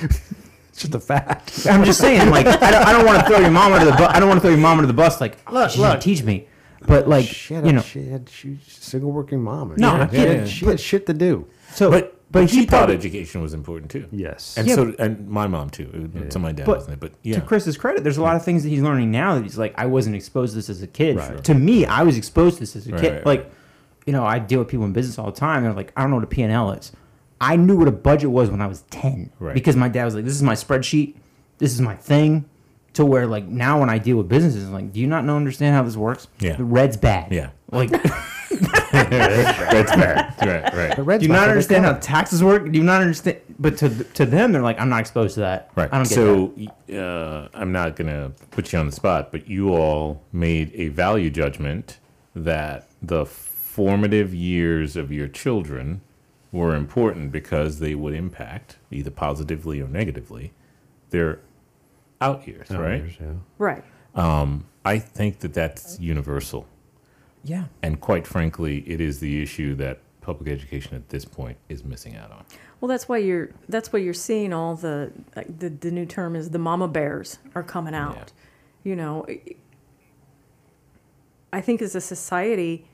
[SPEAKER 4] It's just a fact.
[SPEAKER 1] I'm just saying, like, I don't, I don't want to throw your mom under the bus. I don't want to throw your mom under the bus. Like, look, she didn't teach me, but like,
[SPEAKER 4] She had,
[SPEAKER 1] you
[SPEAKER 4] a,
[SPEAKER 1] know,
[SPEAKER 4] she had she's a single working mom.
[SPEAKER 1] No,
[SPEAKER 4] she,
[SPEAKER 1] I
[SPEAKER 4] had,
[SPEAKER 1] get
[SPEAKER 3] it,
[SPEAKER 4] she had shit to do.
[SPEAKER 1] so
[SPEAKER 3] But but,
[SPEAKER 1] but
[SPEAKER 3] she
[SPEAKER 1] he
[SPEAKER 3] thought
[SPEAKER 1] probably,
[SPEAKER 3] education was important too.
[SPEAKER 4] Yes.
[SPEAKER 3] And
[SPEAKER 1] Yeah,
[SPEAKER 3] so and my mom too. To my dad
[SPEAKER 1] But
[SPEAKER 3] wasn't it, but yeah.
[SPEAKER 1] to Chris's credit, there's a lot of things that he's learning now that he's like, I wasn't exposed to this as a kid.
[SPEAKER 4] Right.
[SPEAKER 1] To me, I was exposed to this as a
[SPEAKER 3] Right,
[SPEAKER 1] kid.
[SPEAKER 3] right,
[SPEAKER 1] like, you know, I deal with people in business all the time. They're like, I don't know what a P&L is. I knew what a budget was when I was 10
[SPEAKER 3] Right.
[SPEAKER 1] because my dad was like, this is my spreadsheet. This is my thing. To where like now when I deal with businesses, I'm like, do you not know understand how this works?
[SPEAKER 3] Yeah.
[SPEAKER 1] The red's bad.
[SPEAKER 3] Yeah.
[SPEAKER 1] Like,
[SPEAKER 3] That's fair. Right, right.
[SPEAKER 4] The Reds
[SPEAKER 1] do you not understand how taxes work? Do you not understand? But to to them, they're like, I'm not exposed to that.
[SPEAKER 3] Right.
[SPEAKER 1] I don't get
[SPEAKER 3] so
[SPEAKER 1] that.
[SPEAKER 3] uh, I'm not going to put you on the spot, but you all made a value judgment that the formative years of your children were important because they would impact, either positively or negatively, their out years,
[SPEAKER 4] Oh,
[SPEAKER 3] right?
[SPEAKER 4] years, yeah.
[SPEAKER 5] Right.
[SPEAKER 3] Um, I think that that's universal.
[SPEAKER 1] Yeah.
[SPEAKER 3] And quite frankly, it is the issue that public education at this point is missing out on.
[SPEAKER 5] Well, that's why you're that's why you're seeing all the like the the new term is the mama bears are coming out. Yeah. You know, I think as a society,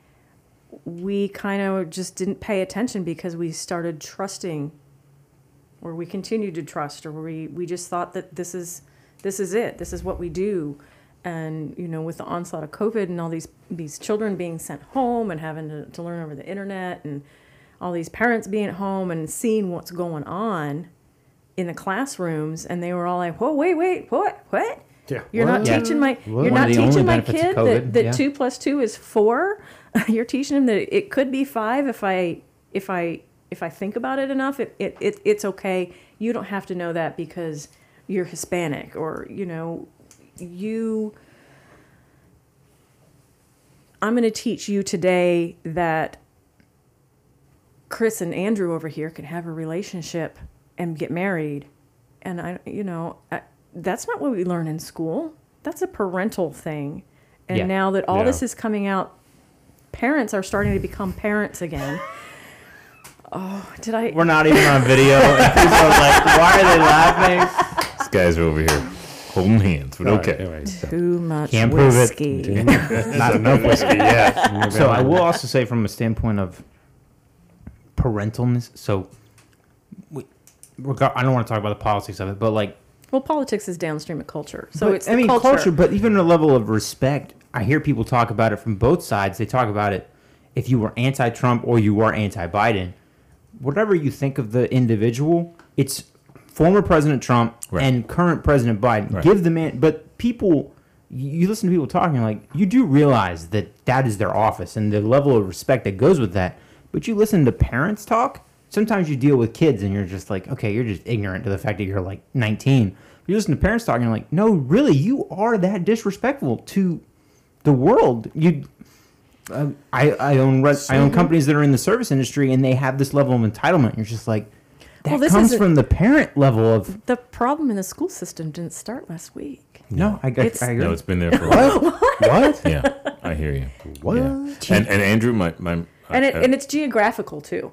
[SPEAKER 5] we kind of just didn't pay attention because we started trusting, or we continued to trust, or we we just thought that this is this is it, this is what we do. And you know, with the onslaught of COVID and all these these children being sent home and having to, to learn over the internet and all these parents being at home and seeing what's going on in the classrooms, and they were all like, "Whoa, wait, wait, what, what?
[SPEAKER 4] Yeah.
[SPEAKER 5] You're not
[SPEAKER 4] What?
[SPEAKER 1] Yeah.
[SPEAKER 5] teaching my
[SPEAKER 4] What?
[SPEAKER 5] you're
[SPEAKER 1] One
[SPEAKER 5] not teaching my kid that, that
[SPEAKER 1] yeah.
[SPEAKER 5] two plus two is four. you're teaching him that it could be five if I if I if I think about it enough. It, it, it it's okay. You don't have to know that because you're Hispanic or you know you. I'm going to teach you today that Chris and Andrew over here can have a relationship and get married. And I, you know, I, that's not what we learn in school. That's a parental thing. And
[SPEAKER 1] Yeah.
[SPEAKER 5] now that all
[SPEAKER 4] Yeah.
[SPEAKER 5] this is coming out, parents are starting to become parents again. Oh, did I?
[SPEAKER 1] We're not even on video. and people are like, why are they laughing?
[SPEAKER 3] These guys are over here holding hands, but
[SPEAKER 4] All right,
[SPEAKER 3] okay.
[SPEAKER 4] anyway, so-
[SPEAKER 5] Too much
[SPEAKER 1] Can't prove it.
[SPEAKER 5] whiskey.
[SPEAKER 1] Not enough whiskey yet. So I will also say, from a standpoint of parentalness, so we, I don't want to talk about the politics of it, but like,
[SPEAKER 5] Well, politics is downstream of culture, so
[SPEAKER 1] but,
[SPEAKER 5] it's
[SPEAKER 1] I mean,
[SPEAKER 5] culture.
[SPEAKER 1] but even a level of respect. I hear people talk about it from both sides. They talk about it if you were anti-Trump or you were anti-Biden, whatever you think of the individual, it's former President Trump
[SPEAKER 3] Right.
[SPEAKER 1] and current President Biden.
[SPEAKER 3] Right.
[SPEAKER 1] Give the man, but people, you you listen to people talking like you do realize that that is their office and the level of respect that goes with that. But you listen to parents talk. Sometimes you deal with kids and you're just like, okay, you're just ignorant to the fact that you're like 19. You listen to parents talking, you're like, no, really, you are that disrespectful to the world. You, um, I, I own res- I own companies that are in the service industry and they have this level of entitlement. You're just like, that
[SPEAKER 5] Well, this
[SPEAKER 1] comes from the parent level of
[SPEAKER 5] The problem in the school system didn't start last week.
[SPEAKER 1] no. I, I,
[SPEAKER 5] It's-
[SPEAKER 1] I agree.
[SPEAKER 3] No, it's been there for a while.
[SPEAKER 1] what?
[SPEAKER 3] Yeah, I hear you.
[SPEAKER 4] What?
[SPEAKER 3] Yeah. And and Andrew, my my
[SPEAKER 5] And it,
[SPEAKER 3] uh,
[SPEAKER 5] and it's geographical too.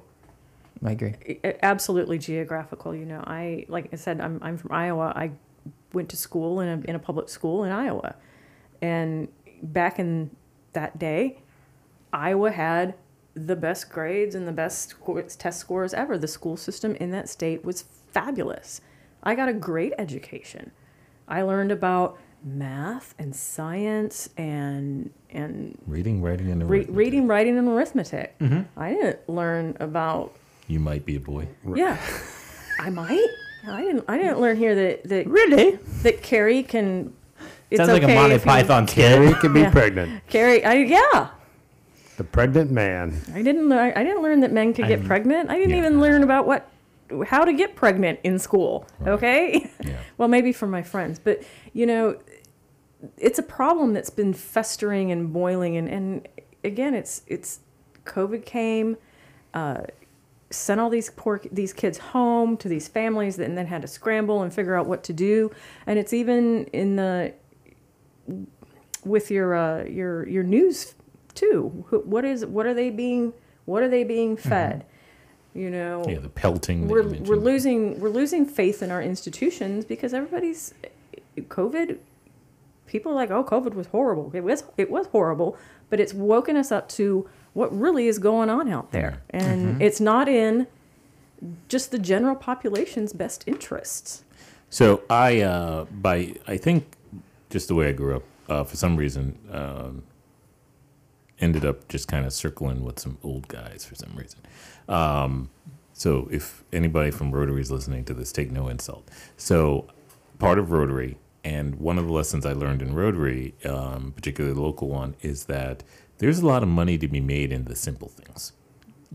[SPEAKER 1] I agree.
[SPEAKER 5] I- I- absolutely geographical. You know, I like I said, I'm I'm from Iowa. I went to school in a in a public school in Iowa, and back in that day, Iowa had the best grades and the best sco- test scores ever. The school system in that state was fabulous. I got a great education. I learned about math and science and and
[SPEAKER 3] reading, writing, and
[SPEAKER 5] re- reading, writing, and arithmetic. Mm-hmm. I didn't learn about
[SPEAKER 3] You might be a boy.
[SPEAKER 5] yeah, I might. I didn't. I didn't learn here that that
[SPEAKER 1] Really?
[SPEAKER 5] that Carrie can. It's
[SPEAKER 1] Sounds like a
[SPEAKER 5] okay
[SPEAKER 1] Monty
[SPEAKER 5] if you-
[SPEAKER 1] Python
[SPEAKER 4] Carrie
[SPEAKER 1] skit.
[SPEAKER 4] can be
[SPEAKER 5] Yeah.
[SPEAKER 4] pregnant.
[SPEAKER 5] Carrie, I yeah.
[SPEAKER 4] The pregnant man.
[SPEAKER 5] I didn't learn. I didn't learn that men could get pregnant. I didn't
[SPEAKER 3] yeah.
[SPEAKER 5] even learn about what how to get pregnant in school. Okay.
[SPEAKER 3] Yeah.
[SPEAKER 5] well, maybe from my friends, but you know, it's a problem that's been festering and boiling, and and again, it's it's COVID came. Uh, sent all these poor these kids home to these families and then had to scramble and figure out what to do. And it's even in the with your uh, your your news too. What is what are they being what are they being fed? You know
[SPEAKER 3] Yeah, the pelting.
[SPEAKER 5] we're, we're losing we're losing faith in our institutions because everybody's covid people are like oh covid was horrible. It was it was horrible but it's woken us up to what really is going on out there and it's not in just the general population's best interests
[SPEAKER 3] So I, uh, by I think, just the way I grew up, uh, for some reason, um, ended up just kind of circling with some old guys for some reason. Um, so if anybody from Rotary is listening to this, take no insult. So part of Rotary, and one of the lessons I learned in Rotary, um, particularly the local one, is that there's a lot of money to be made in the simple things,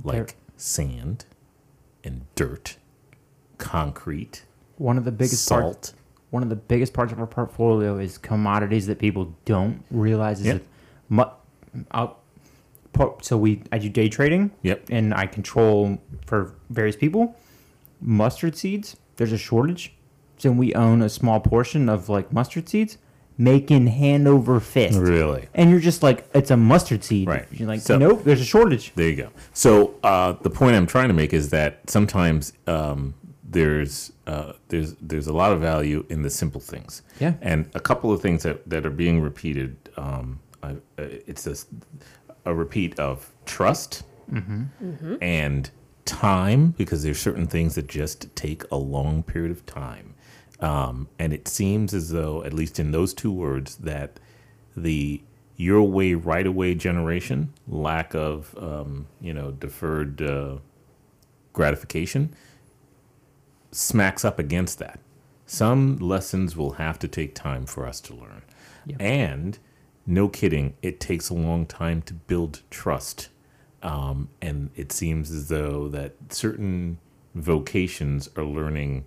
[SPEAKER 3] like
[SPEAKER 1] There-
[SPEAKER 3] sand and dirt, concrete,
[SPEAKER 1] One of the biggest parts.
[SPEAKER 3] salt.
[SPEAKER 1] One of the biggest parts of our portfolio is commodities that people don't realize is
[SPEAKER 3] Yep.
[SPEAKER 1] mu- I'll, so we I do day trading.
[SPEAKER 3] Yep.
[SPEAKER 1] And I control for various people mustard seeds. There's a shortage, so we own a small portion of like mustard seeds, making hand over fist.
[SPEAKER 3] Really?
[SPEAKER 1] And you're just like, it's a mustard seed.
[SPEAKER 3] Right.
[SPEAKER 1] You're like,
[SPEAKER 3] So-
[SPEAKER 1] nope, there's a shortage.
[SPEAKER 3] There you go. So uh, the point I'm trying to make is that sometimes um, there's uh, there's there's a lot of value in the simple things.
[SPEAKER 1] Yeah.
[SPEAKER 3] And a couple of things that, that are being repeated. Um, I, uh, it's a, a repeat of trust and time because there's certain things that just take a long period of time. Um, and it seems as though, at least in those two words, that the your way right away generation, lack of um, you know deferred uh, gratification, smacks up against that. Some lessons will have to take time for us to learn, and no kidding, it takes a long time to build trust. Um, and it seems as though that certain vocations are learning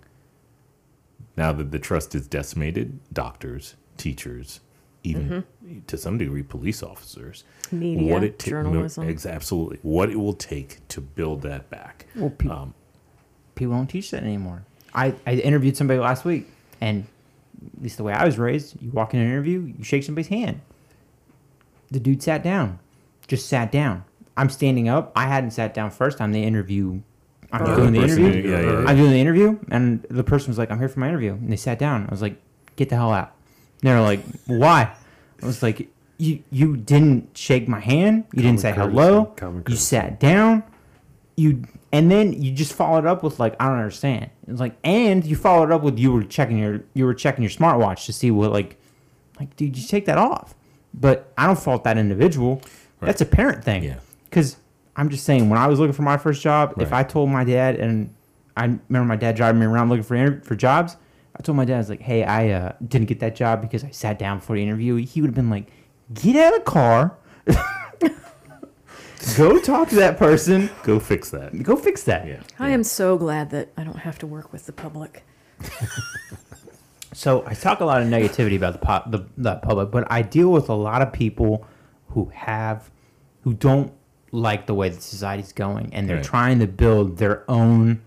[SPEAKER 3] now that the trust is decimated doctors teachers even to some degree police officers
[SPEAKER 5] Media,
[SPEAKER 3] ta-
[SPEAKER 5] journalism.
[SPEAKER 3] ex- absolutely what it will take to build that back
[SPEAKER 1] Well, pe-
[SPEAKER 3] um,
[SPEAKER 1] people don't teach that anymore. I, I interviewed somebody last week, and at least the way I was raised, you walk in an interview, you shake somebody's hand. The dude sat down, just sat down. I'm standing up. I hadn't sat down first. I'm the interview. I'm doing
[SPEAKER 3] the
[SPEAKER 1] interview.
[SPEAKER 3] yeah, yeah, yeah.
[SPEAKER 1] I'm doing the interview, and the person was like, "I'm here for my interview," and they sat down. I was like, "Get the hell out!" And they were like, "Why?" I was like, "You you didn't shake my hand. You didn't say
[SPEAKER 4] courtesy,
[SPEAKER 1] hello.
[SPEAKER 4] common
[SPEAKER 1] You
[SPEAKER 4] courtesy."
[SPEAKER 1] sat down. You and then you just followed up with like, I don't understand. It's like, and you followed up with you were checking your you were checking your smartwatch to see what like, like dude, you take that off. But I don't fault that individual. That's a parent thing.
[SPEAKER 3] Yeah.
[SPEAKER 1] because I'm just saying, when I was looking for my first job, if I told my dad, and I remember my dad driving me around looking for inter- for jobs, I told my dad, I was like, "Hey, I uh, didn't get that job because I sat down before the interview." He would have been like, "Get out of the car, go talk to that person,
[SPEAKER 6] Go fix that.
[SPEAKER 1] go fix that."
[SPEAKER 6] Yeah.
[SPEAKER 5] I am so glad that I don't have to work with the public.
[SPEAKER 1] So I talk a lot of negativity about the, pop, the the public, but I deal with a lot of people who have who don't like the way that society's going, and they're
[SPEAKER 6] Right.
[SPEAKER 1] trying to build their own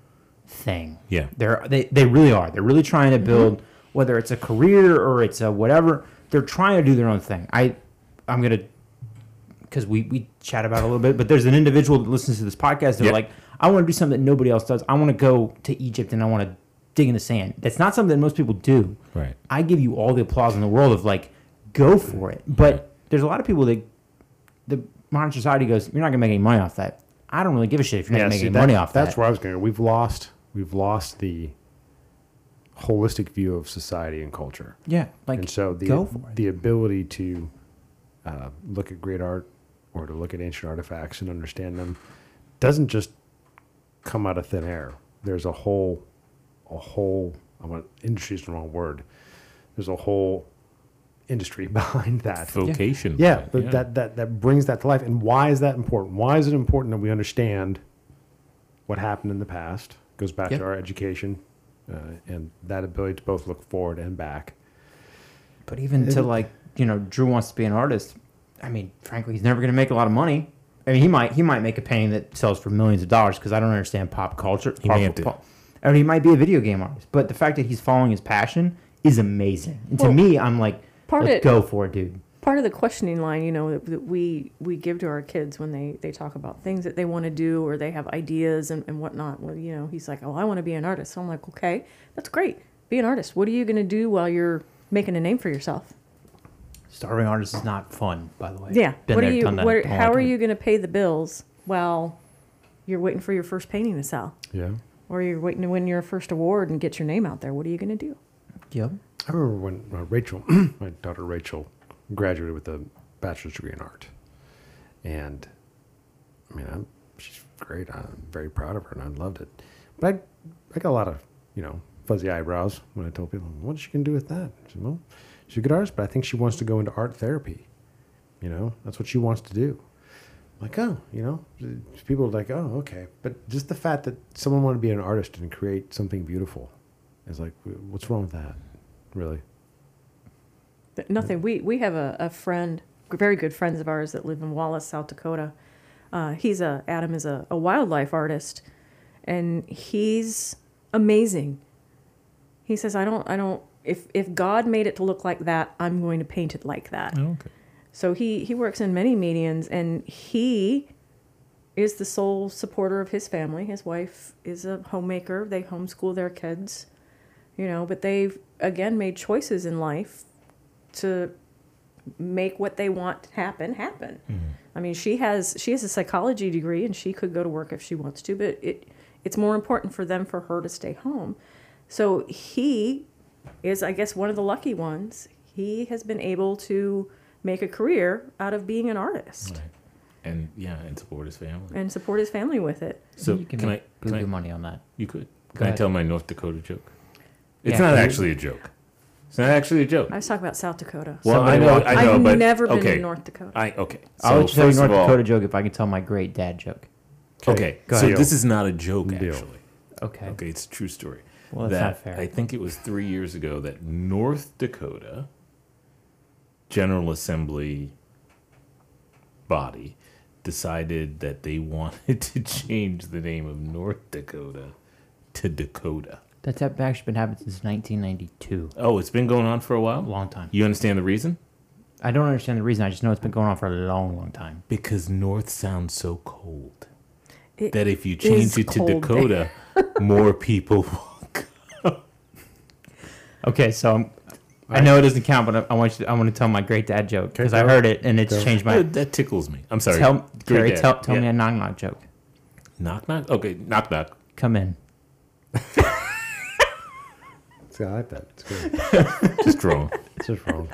[SPEAKER 1] thing.
[SPEAKER 6] Yeah.
[SPEAKER 1] they're they they really are. They're really trying to mm-hmm. build whether it's a career or it's a whatever. They're trying to do their own thing. I I'm gonna because we we chat about it a little bit, but there's an individual that listens to this podcast. They're
[SPEAKER 6] Yeah.
[SPEAKER 1] like, I want to do something that nobody else does. I want to go to Egypt and I want to dig in the sand. That's not something that most people do.
[SPEAKER 6] Right.
[SPEAKER 1] I give you all the applause in the world of like, go for it. But there's a lot of people that the modern society goes, you're not gonna make any money off that. I don't really give a shit if you're not gonna
[SPEAKER 4] see,
[SPEAKER 1] any
[SPEAKER 4] that-
[SPEAKER 1] money off
[SPEAKER 4] That's
[SPEAKER 1] that.
[SPEAKER 4] That's where I was going. to We've lost. We've lost the holistic view of society and culture.
[SPEAKER 1] yeah, like
[SPEAKER 4] and so the
[SPEAKER 1] go for it.
[SPEAKER 4] the ability to uh, look at great art or to look at ancient artifacts and understand them doesn't just come out of thin air. There's a whole, a whole. I want industry is the wrong word. There's a whole industry behind that.
[SPEAKER 6] Vocation.
[SPEAKER 4] Yeah,
[SPEAKER 6] right,
[SPEAKER 4] but that, that that brings that to life. And why is that important? Why is it important that we understand what happened in the past? Goes back
[SPEAKER 1] Yeah.
[SPEAKER 4] to our education uh, and that ability to both look forward and back.
[SPEAKER 1] But even to like, you know, Drew wants to be an artist. I mean, frankly, he's never going to make a lot of money. I mean, he might he might make a painting that sells for millions of dollars because I don't understand pop culture.
[SPEAKER 6] He may
[SPEAKER 1] pop-
[SPEAKER 6] have to.
[SPEAKER 1] pop- or he might be a video game artist. But the fact that he's following his passion is amazing. And to me, I'm like,
[SPEAKER 5] part
[SPEAKER 1] let's
[SPEAKER 5] of-
[SPEAKER 1] go for it, dude.
[SPEAKER 5] Part of the questioning line, you know, that, that we we give to our kids when they they talk about things that they want to do or they have ideas and, and whatnot. Well, you know, he's like, oh, I want to be an artist. So I'm like, okay, that's great. Be an artist. What are you going to do while you're making a name for yourself?
[SPEAKER 1] Starving artist is not fun, by the way.
[SPEAKER 5] Yeah.
[SPEAKER 1] Been
[SPEAKER 5] what
[SPEAKER 1] there,
[SPEAKER 5] are you?
[SPEAKER 1] done.
[SPEAKER 5] What are, how are you going to pay the bills while you're waiting for your first painting to sell,
[SPEAKER 4] Yeah.
[SPEAKER 5] or you're waiting to win your first award and get your name out there? What are you going to do?
[SPEAKER 1] Yep.
[SPEAKER 4] I remember when uh, Rachel, my daughter Rachel, graduated with a bachelor's degree in art, and I mean, I'm, she's great. I'm very proud of her, and I loved it. But I, I got a lot of you know fuzzy eyebrows when I told people, "What she gonna do with that?" I said, "Well, she's a good artist, but I think she wants to go into art therapy. You know, that's what she wants to do." I'm like, oh, you know, people are like, oh, okay. But just the fact that someone wanted to be an artist and create something beautiful is like, what's wrong with that? Really?
[SPEAKER 5] Nothing. We we have a, a friend, very good friends of ours that live in Wallace, South Dakota. Uh, he's a Adam is a, a wildlife artist, and he's amazing. He says, "I don't, I don't. If if God made it to look like that, I'm going to paint it like that."
[SPEAKER 6] Okay.
[SPEAKER 5] So he he works in many mediums, and he is the sole supporter of his family. His wife is a homemaker. They homeschool their kids, you know. But they've again made choices in life to make what they want to happen happen. Mm-hmm. I mean, she has she has a psychology degree, and she could go to work if she wants to. But it it's more important for them for her to stay home. So he is, I guess, one of the lucky ones. He has been able to make a career out of being an artist
[SPEAKER 6] Right. And yeah, and support his family.
[SPEAKER 5] and support his family with it.
[SPEAKER 6] So
[SPEAKER 1] you can,
[SPEAKER 6] can I?
[SPEAKER 1] make
[SPEAKER 6] Can I?
[SPEAKER 1] money on that.
[SPEAKER 6] You could.
[SPEAKER 1] Go
[SPEAKER 6] Can I tell my North Dakota joke? It's
[SPEAKER 1] Yeah.
[SPEAKER 6] not actually a joke. It's not actually a joke.
[SPEAKER 5] I was talking about South Dakota.
[SPEAKER 6] Well,
[SPEAKER 1] Somebody
[SPEAKER 6] I know,
[SPEAKER 1] walked-
[SPEAKER 6] I know,
[SPEAKER 5] I've
[SPEAKER 6] but
[SPEAKER 5] never been
[SPEAKER 6] okay.
[SPEAKER 5] in North Dakota.
[SPEAKER 6] I okay.
[SPEAKER 1] I'll let you tell your
[SPEAKER 6] first
[SPEAKER 1] North
[SPEAKER 6] of all-
[SPEAKER 1] Dakota joke if I can tell my great dad joke.
[SPEAKER 6] Okay,
[SPEAKER 1] Go
[SPEAKER 6] so
[SPEAKER 1] ahead.
[SPEAKER 6] this is not a joke
[SPEAKER 4] Deal.
[SPEAKER 6] actually.
[SPEAKER 1] Okay.
[SPEAKER 6] Okay, it's a true story.
[SPEAKER 1] Well, that's
[SPEAKER 6] that
[SPEAKER 1] not fair.
[SPEAKER 6] I think it was three years ago that North Dakota General Assembly body decided that they wanted to change the name of North Dakota to Dakota.
[SPEAKER 1] That's actually been happening since 1992.
[SPEAKER 6] Oh, it's been going on for a while?
[SPEAKER 1] A
[SPEAKER 6] while.
[SPEAKER 1] long time.
[SPEAKER 6] You understand the reason?
[SPEAKER 1] I don't understand the reason. I just know it's been going on for a long, long time.
[SPEAKER 6] Because North sounds so cold
[SPEAKER 5] It
[SPEAKER 6] that if you change it to Dakota, more people will come.
[SPEAKER 1] Okay, so I'm, I know it doesn't count, but I, I want you. To, I want to tell my great dad joke because I heard it and it's
[SPEAKER 4] Go.
[SPEAKER 1] changed my.
[SPEAKER 6] That, that tickles me. I'm sorry.
[SPEAKER 1] Tell,
[SPEAKER 6] Great dad.
[SPEAKER 1] tell, tell
[SPEAKER 6] Yeah.
[SPEAKER 1] me a knock knock joke.
[SPEAKER 6] Knock knock. Okay, knock knock.
[SPEAKER 1] Come in.
[SPEAKER 4] See, I like that. It's good.
[SPEAKER 6] Just wrong.
[SPEAKER 4] It's just wrong.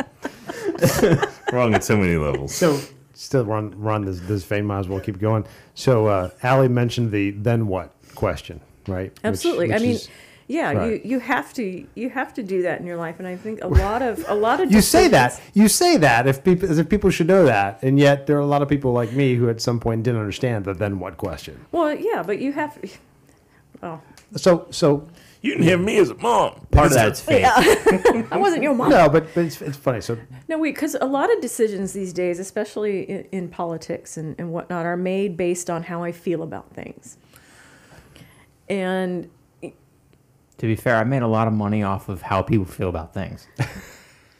[SPEAKER 6] wrong at so many levels.
[SPEAKER 1] So,
[SPEAKER 4] still run run this this vein. Might as well keep going. So, uh, Ali mentioned the then what question, right? Which-
[SPEAKER 5] Absolutely. I
[SPEAKER 4] which
[SPEAKER 5] mean,
[SPEAKER 4] is-
[SPEAKER 5] yeah,
[SPEAKER 4] right.
[SPEAKER 5] you, you have to you have to do that in your life, and I think a lot of a lot of
[SPEAKER 4] you say that you say that if people as if people should know that, and yet there are a lot of people like me who at some point didn't understand the then what question.
[SPEAKER 5] Well, yeah, but you have. Oh,
[SPEAKER 4] So so
[SPEAKER 3] You didn't have me as a mom.
[SPEAKER 1] Part of that is fake.
[SPEAKER 5] I wasn't your mom.
[SPEAKER 4] no, but, but it's, it's funny. So
[SPEAKER 5] No, because a lot of decisions these days, especially in, in politics and, and whatnot, are made based on how I feel about things. And
[SPEAKER 1] To be fair, I made a lot of money off of how people feel about things.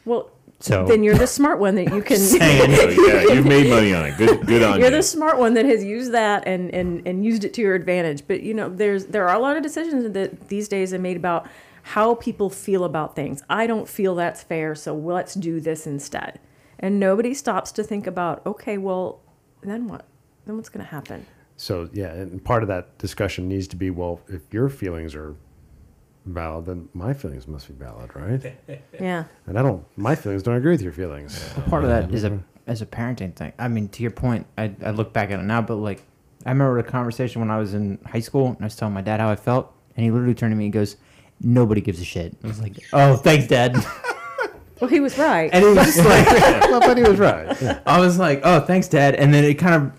[SPEAKER 5] well,
[SPEAKER 1] So
[SPEAKER 5] then you're the smart one that you can.
[SPEAKER 1] saying,
[SPEAKER 3] Oh, yeah, you've made money on it. Good, good on
[SPEAKER 5] You're
[SPEAKER 3] you.
[SPEAKER 5] the smart one that has used that and, and, and used it to your advantage. But you know, there's there are a lot of decisions that these days are made about how people feel about things. I don't feel that's fair, so let's do this instead. And nobody stops to think about, okay, well, then what? Then what's going to happen?
[SPEAKER 4] So yeah, and part of that discussion needs to be well, if your feelings are valid, then my feelings must be valid, right?
[SPEAKER 5] Yeah.
[SPEAKER 4] And I don't, my feelings don't agree with your feelings.
[SPEAKER 1] part of that is a as a parenting thing. I mean, to your point, I, I look back at it now, but like I remember a conversation when I was in high school and I was telling my dad how I felt, and he literally turned to me and goes, "Nobody gives a shit." I was like, "Oh, thanks, Dad."
[SPEAKER 5] Well, he was right.
[SPEAKER 1] and he was just like
[SPEAKER 4] well, but he was right. Yeah.
[SPEAKER 1] I was like, "Oh, thanks, Dad," and then it kind of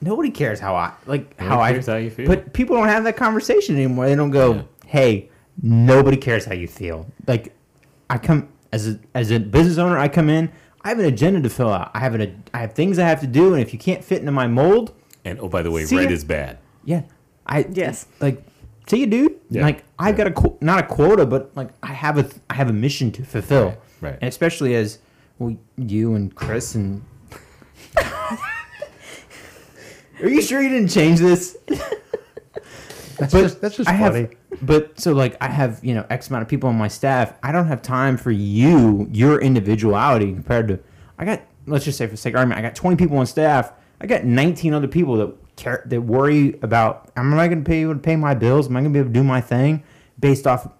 [SPEAKER 1] nobody cares how I like how I
[SPEAKER 3] how you feel.
[SPEAKER 1] But people don't have that conversation anymore. They don't go,
[SPEAKER 3] Yeah.
[SPEAKER 1] "Hey, nobody cares how you feel." Like I come as a as a business owner, I come in. I have an agenda to fill out. I have an I have things I have to do, and if you can't fit into my mold,
[SPEAKER 3] and oh, by the way, red
[SPEAKER 1] ya.
[SPEAKER 3] is bad.
[SPEAKER 1] yeah, I
[SPEAKER 5] Yes.
[SPEAKER 1] like see you, dude.
[SPEAKER 4] Yeah.
[SPEAKER 1] Like I've got a qu- not a quota, but like I have a I have a mission to fulfill.
[SPEAKER 3] Right, right.
[SPEAKER 1] And especially as well, you and Chris and. Are you sure you didn't change this?
[SPEAKER 4] That's
[SPEAKER 1] But
[SPEAKER 4] just, that's just
[SPEAKER 1] I have,
[SPEAKER 4] funny.
[SPEAKER 1] But so like I have you know X amount of people on my staff. I don't have time for you, your individuality compared to. I got let's just say for sake of argument, I got 20 people on staff. I got 19 other people that care that worry about. Am I going to be able to pay my bills? Am I going to be able to do my thing based off? I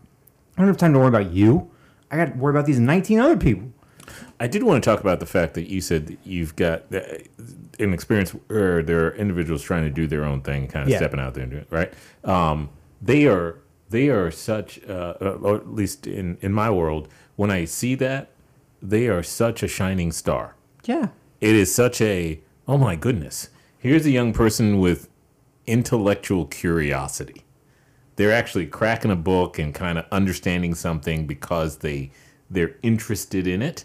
[SPEAKER 1] don't have time to worry about you. I got to worry about these 19 other people.
[SPEAKER 3] I did want to talk about the fact that you said that you've got uh, an experience where there are individuals trying to do their own thing, kind of
[SPEAKER 1] Yeah.
[SPEAKER 3] stepping out there and doing it, right? Um, they are they are such, uh, uh, or at least in in my world, when I see that, they are such a shining star.
[SPEAKER 1] Yeah.
[SPEAKER 3] It is such a oh my goodness. Here's a young person with intellectual curiosity. They're actually cracking a book and kind of understanding something because they they're interested in it.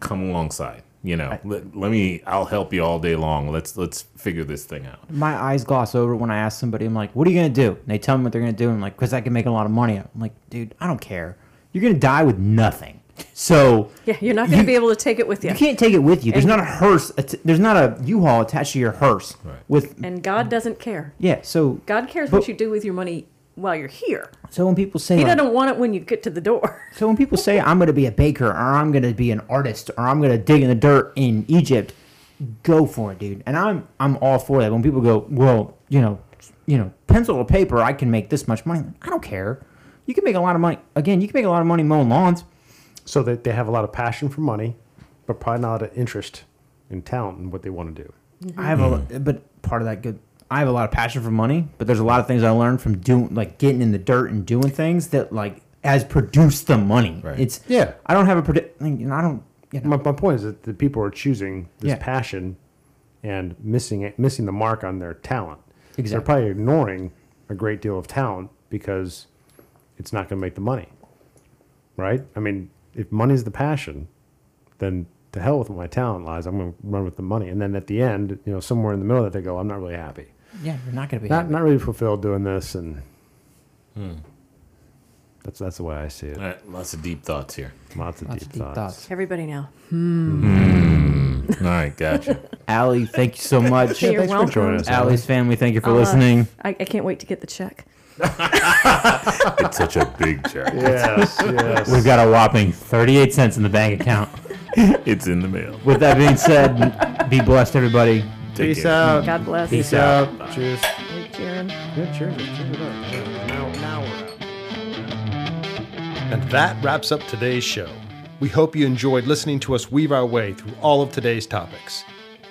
[SPEAKER 3] Come alongside, you know. let, let me. I'll help you all day long. Let's let's figure this thing out.
[SPEAKER 1] my eyes gloss over when I ask somebody, I'm like, what are you going to do? And they tell me what they're going to do. And I'm like, because I can make a lot of money. I'm like, dude, I don't care. You're going to die with nothing. So
[SPEAKER 5] yeah, you're not going to be able to take it with you.
[SPEAKER 1] you can't take it with you. There's not a hearse. There's not a U-Haul attached to your hearse.
[SPEAKER 3] Right.
[SPEAKER 1] With
[SPEAKER 5] And God doesn't care.
[SPEAKER 1] yeah. So
[SPEAKER 5] God cares
[SPEAKER 1] But-
[SPEAKER 5] what you do with your money while you're here.
[SPEAKER 1] so when people say
[SPEAKER 5] He
[SPEAKER 1] like-
[SPEAKER 5] doesn't want it when you get to the door.
[SPEAKER 1] so when people say I'm going to be a baker or I'm going to be an artist or I'm going to dig in the dirt in Egypt, go for it, dude. And I'm I'm all for that. When people go, well, you know, you know, pencil or paper, I can make this much money. I don't care. You can make a lot of money. Again, you can make a lot of money mowing lawns.
[SPEAKER 4] So that they have a lot of passion for money, but probably not an interest in talent and what they want to do.
[SPEAKER 1] I have a, but part of that good. I have a lot of passion for money, but there's a lot of things I learned from doing, like getting in the dirt and doing things that like has produced the money.
[SPEAKER 3] Right.
[SPEAKER 1] It's
[SPEAKER 4] Yeah.
[SPEAKER 1] I don't have a predict. You know, I don't. You know,
[SPEAKER 4] My, my point is that the people are choosing this
[SPEAKER 1] Yeah.
[SPEAKER 4] passion and missing it, missing the mark on their talent.
[SPEAKER 1] Exactly.
[SPEAKER 4] They're probably ignoring a great deal of talent because it's not going to make the money. Right? I mean, if money's the passion, then to hell with what my talent lies. I'm going to run with the money. And then at the end, you know, somewhere in the middle of that, they go, I'm not really happy.
[SPEAKER 1] Yeah, you're not gonna be.
[SPEAKER 4] Not,
[SPEAKER 1] happy.
[SPEAKER 4] not really fulfilled doing this. And that's, that's the way I see it.
[SPEAKER 3] All right, lots of deep thoughts here.
[SPEAKER 4] Lots of
[SPEAKER 1] Lots
[SPEAKER 4] deep,
[SPEAKER 1] of deep
[SPEAKER 4] thoughts.
[SPEAKER 1] thoughts.
[SPEAKER 5] Everybody now.
[SPEAKER 3] All right, gotcha.
[SPEAKER 1] Ali, thank you so much.
[SPEAKER 5] You're
[SPEAKER 4] thanks for
[SPEAKER 5] welcome.
[SPEAKER 4] joining us.
[SPEAKER 1] Ali's family, thank you for
[SPEAKER 5] Uh,
[SPEAKER 1] listening.
[SPEAKER 5] I, I can't wait to get the check.
[SPEAKER 3] it's such a big check.
[SPEAKER 4] Yes, yes.
[SPEAKER 1] We've got a whopping 38 cents in the bank account.
[SPEAKER 3] It's in the mail.
[SPEAKER 1] With that being said, be blessed, everybody.
[SPEAKER 3] Take
[SPEAKER 4] Peace
[SPEAKER 3] care.
[SPEAKER 4] out.
[SPEAKER 5] God bless.
[SPEAKER 1] Peace
[SPEAKER 4] Peace out. Cheers.
[SPEAKER 5] Hey, Jaron.
[SPEAKER 4] Yeah, cheers. Cheers it up. Now, now we're out.
[SPEAKER 7] And that wraps up today's show. We hope you enjoyed listening to us weave our way through all of today's topics.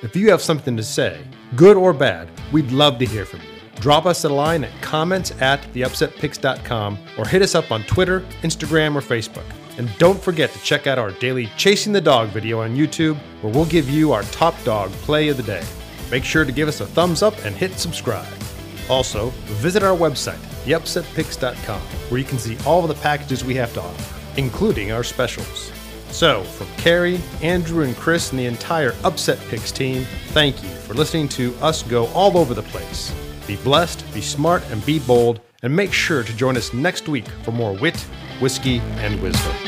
[SPEAKER 4] If you have something to say, good or bad, we'd love to hear from you. Drop us a line at comments at theupsetpicks.com or hit us up on Twitter, Instagram, or Facebook. And don't forget to check out our daily Chasing the Dog video on YouTube, where we'll give you our top dog play of the day. Make sure to give us a thumbs up and hit subscribe. Also, visit our website, theupsetpicks.com, where you can see all of the packages we have to offer, including our specials. So, from Carrie, Andrew, and Chris, and the entire Upset Picks team, thank you for listening to us go all over the place. Be blessed, be smart, and be bold, and make sure to join us next week for more wit, whiskey, and wisdom.